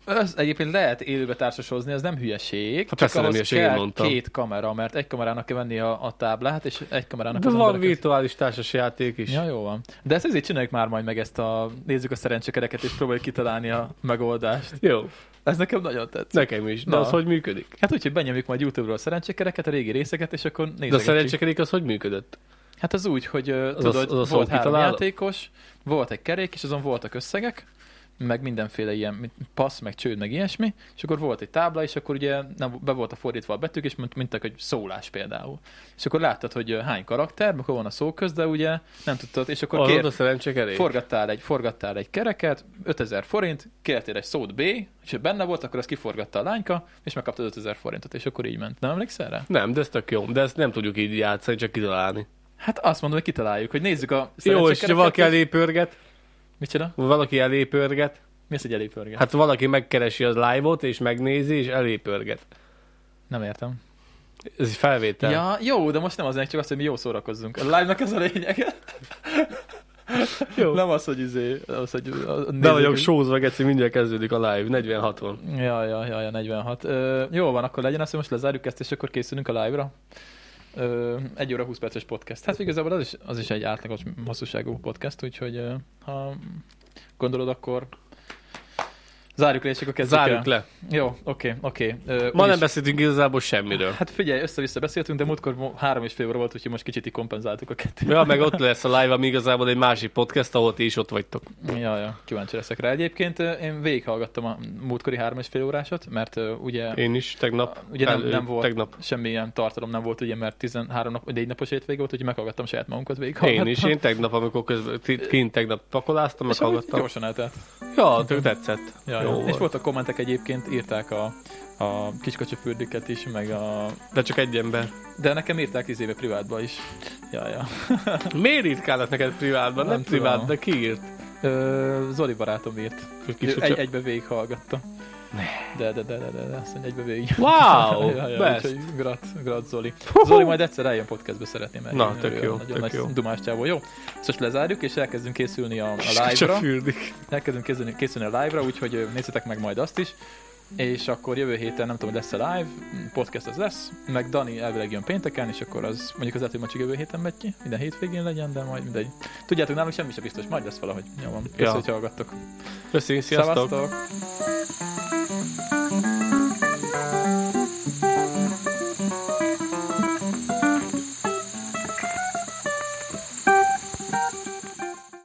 [SPEAKER 1] Az egyébként lehet élőbe társasozni, az nem hülyeség.
[SPEAKER 2] Hát persze nem hülyeség,
[SPEAKER 1] kell
[SPEAKER 2] mondtam.
[SPEAKER 1] két kamera, mert egy kamerának kell venni a, a táblát, és egy kamerának
[SPEAKER 2] De
[SPEAKER 1] az
[SPEAKER 2] van
[SPEAKER 1] embereket.
[SPEAKER 2] virtuális társas játék is.
[SPEAKER 1] Ja, jó van. De ezt azért csináljuk már majd meg ezt a... Nézzük a szerencsekereket, és próbáljuk kitalálni a megoldást.
[SPEAKER 2] Jó,
[SPEAKER 1] Ez nekem nagyon tetszik.
[SPEAKER 2] nekem is. De
[SPEAKER 1] Na.
[SPEAKER 2] az hogy működik?
[SPEAKER 1] Hát úgy, hogy benyomjuk majd YouTube-ról a szerencsekereket, a régi részeket, és akkor
[SPEAKER 2] De a
[SPEAKER 1] nézzük.
[SPEAKER 2] szerencsekerék az hogy működött?
[SPEAKER 1] Hát az úgy, hogy
[SPEAKER 2] Az
[SPEAKER 1] tudod,
[SPEAKER 2] az a szó
[SPEAKER 1] volt három
[SPEAKER 2] kitaláló?
[SPEAKER 1] játékos, volt egy kerék, és azon voltak összegek, meg mindenféle ilyen passz, meg csőd, meg ilyesmi, és akkor volt egy tábla, és akkor ugye nem, be volt a fordítva a betűk, és mint, mint egy szólás például. És akkor láttad, hogy hány karakter, akkor van a szó köz, de ugye nem tudtad, és akkor kér,
[SPEAKER 2] a
[SPEAKER 1] forgattál, egy, forgattál egy kereket, 5000 forint, kértél egy szót B, és ha benne volt, akkor azt kiforgatta a lányka, és megkaptad 5000 forintot, és akkor így ment. Nem emlékszel rá?
[SPEAKER 2] Nem, de ez tök jó. De ezt nem tudjuk így játszani, csak kitalálni.
[SPEAKER 1] Hát azt mondom, hogy kitaláljuk, hogy nézzük a
[SPEAKER 2] Jó, és ha valaki elé pörget,
[SPEAKER 1] Csinál?
[SPEAKER 2] valaki elé pörget,
[SPEAKER 1] Mi az, hogy elépörget?
[SPEAKER 2] hát valaki megkeresi az live-ot, és megnézi, és elé pörget.
[SPEAKER 1] Nem értem.
[SPEAKER 2] Ez egy felvétel.
[SPEAKER 1] Ja, jó, de most nem az, csak az, hogy mi jó szórakozzunk. A live-nak ez a lényeg.
[SPEAKER 2] Jó.
[SPEAKER 1] Nem az, hogy izé, az, hogy a,
[SPEAKER 2] Be vagyok sózva, Geci, mindjárt kezdődik a live, 40-60.
[SPEAKER 1] Ja, ja, ja, ja, 46. Ö, jó van, akkor legyen azt, hogy most lezárjuk ezt, és akkor készülünk a live-ra. Ö, egy óra 20 perces podcast. Hát igazából az is, az is egy átlagos hosszúságú podcast, úgyhogy ha gondolod, akkor zárjuk le, és akkor kezdjük
[SPEAKER 2] Zárjuk
[SPEAKER 1] el.
[SPEAKER 2] le.
[SPEAKER 1] Jó, oké, oké. Ö,
[SPEAKER 2] Ma nem beszéltünk igazából semmiről.
[SPEAKER 1] Hát figyelj, össze-vissza beszéltünk, de múltkor három és fél óra volt, úgyhogy most kicsit kompenzáltuk a kettőt.
[SPEAKER 2] Ja, meg ott lesz a live, ami igazából egy másik podcast, ahol ti is ott vagytok.
[SPEAKER 1] Ja, ja, kíváncsi leszek rá. Egyébként én végighallgattam a múltkori három és fél órásat, mert ö, ugye,
[SPEAKER 2] Én is tegnap.
[SPEAKER 1] ugye nem, nem volt
[SPEAKER 2] Tegnap.
[SPEAKER 1] semmilyen tartalom nem volt, ugye, mert 13 nap, négy napos hétvége volt, úgyhogy meghallgattam saját magunkat
[SPEAKER 2] Én
[SPEAKER 1] végighallgattam.
[SPEAKER 2] is, én tegnap, amikor közben kint tegnap pakoláztam, meghallgattam.
[SPEAKER 1] gyorsan eltelt.
[SPEAKER 2] Ja, tök tetszett.
[SPEAKER 1] Ja,
[SPEAKER 2] Jó
[SPEAKER 1] ja. És
[SPEAKER 2] volt.
[SPEAKER 1] voltak kommentek egyébként, írták a, a kiskacsi fürdőket is, meg a...
[SPEAKER 2] De csak egy ember.
[SPEAKER 1] De nekem írták izébe privátba is. Ja, ja. (laughs)
[SPEAKER 2] Miért írkálnak neked privátban? Nem,
[SPEAKER 1] Nem
[SPEAKER 2] privát, de ki írt?
[SPEAKER 1] Ö, Zoli barátom írt. Egy, egybe végighallgatta. De, de, de, de, de, de, azt mondja, egybe végig.
[SPEAKER 2] Wow, (laughs)
[SPEAKER 1] ja, ja,
[SPEAKER 2] best.
[SPEAKER 1] úgyhogy grat, grat Zoli. Zoli majd egyszer eljön podcastbe szeretném
[SPEAKER 2] Na,
[SPEAKER 1] eljönni,
[SPEAKER 2] tök
[SPEAKER 1] ő
[SPEAKER 2] jó,
[SPEAKER 1] Nagyon
[SPEAKER 2] tök
[SPEAKER 1] nagy
[SPEAKER 2] jó.
[SPEAKER 1] dumás csávó. Jó, szóval lezárjuk, és elkezdünk készülni a, a live-ra. Elkezdünk készülni, készülni a live-ra, úgyhogy nézzetek meg majd azt is és akkor jövő héten nem tudom, hogy lesz-e live, mm, podcast az lesz, meg Dani elvileg jön pénteken, és akkor az mondjuk az lehet, hogy csak jövő héten megy ki, minden hétvégén legyen, de majd mindegy. Tudjátok, nálunk semmi sem biztos, majd lesz valahogy. Jó van, köszönjük,
[SPEAKER 2] ja.
[SPEAKER 1] hogy hallgattok.
[SPEAKER 2] Köszi, sziasztok!
[SPEAKER 1] Szevasztok.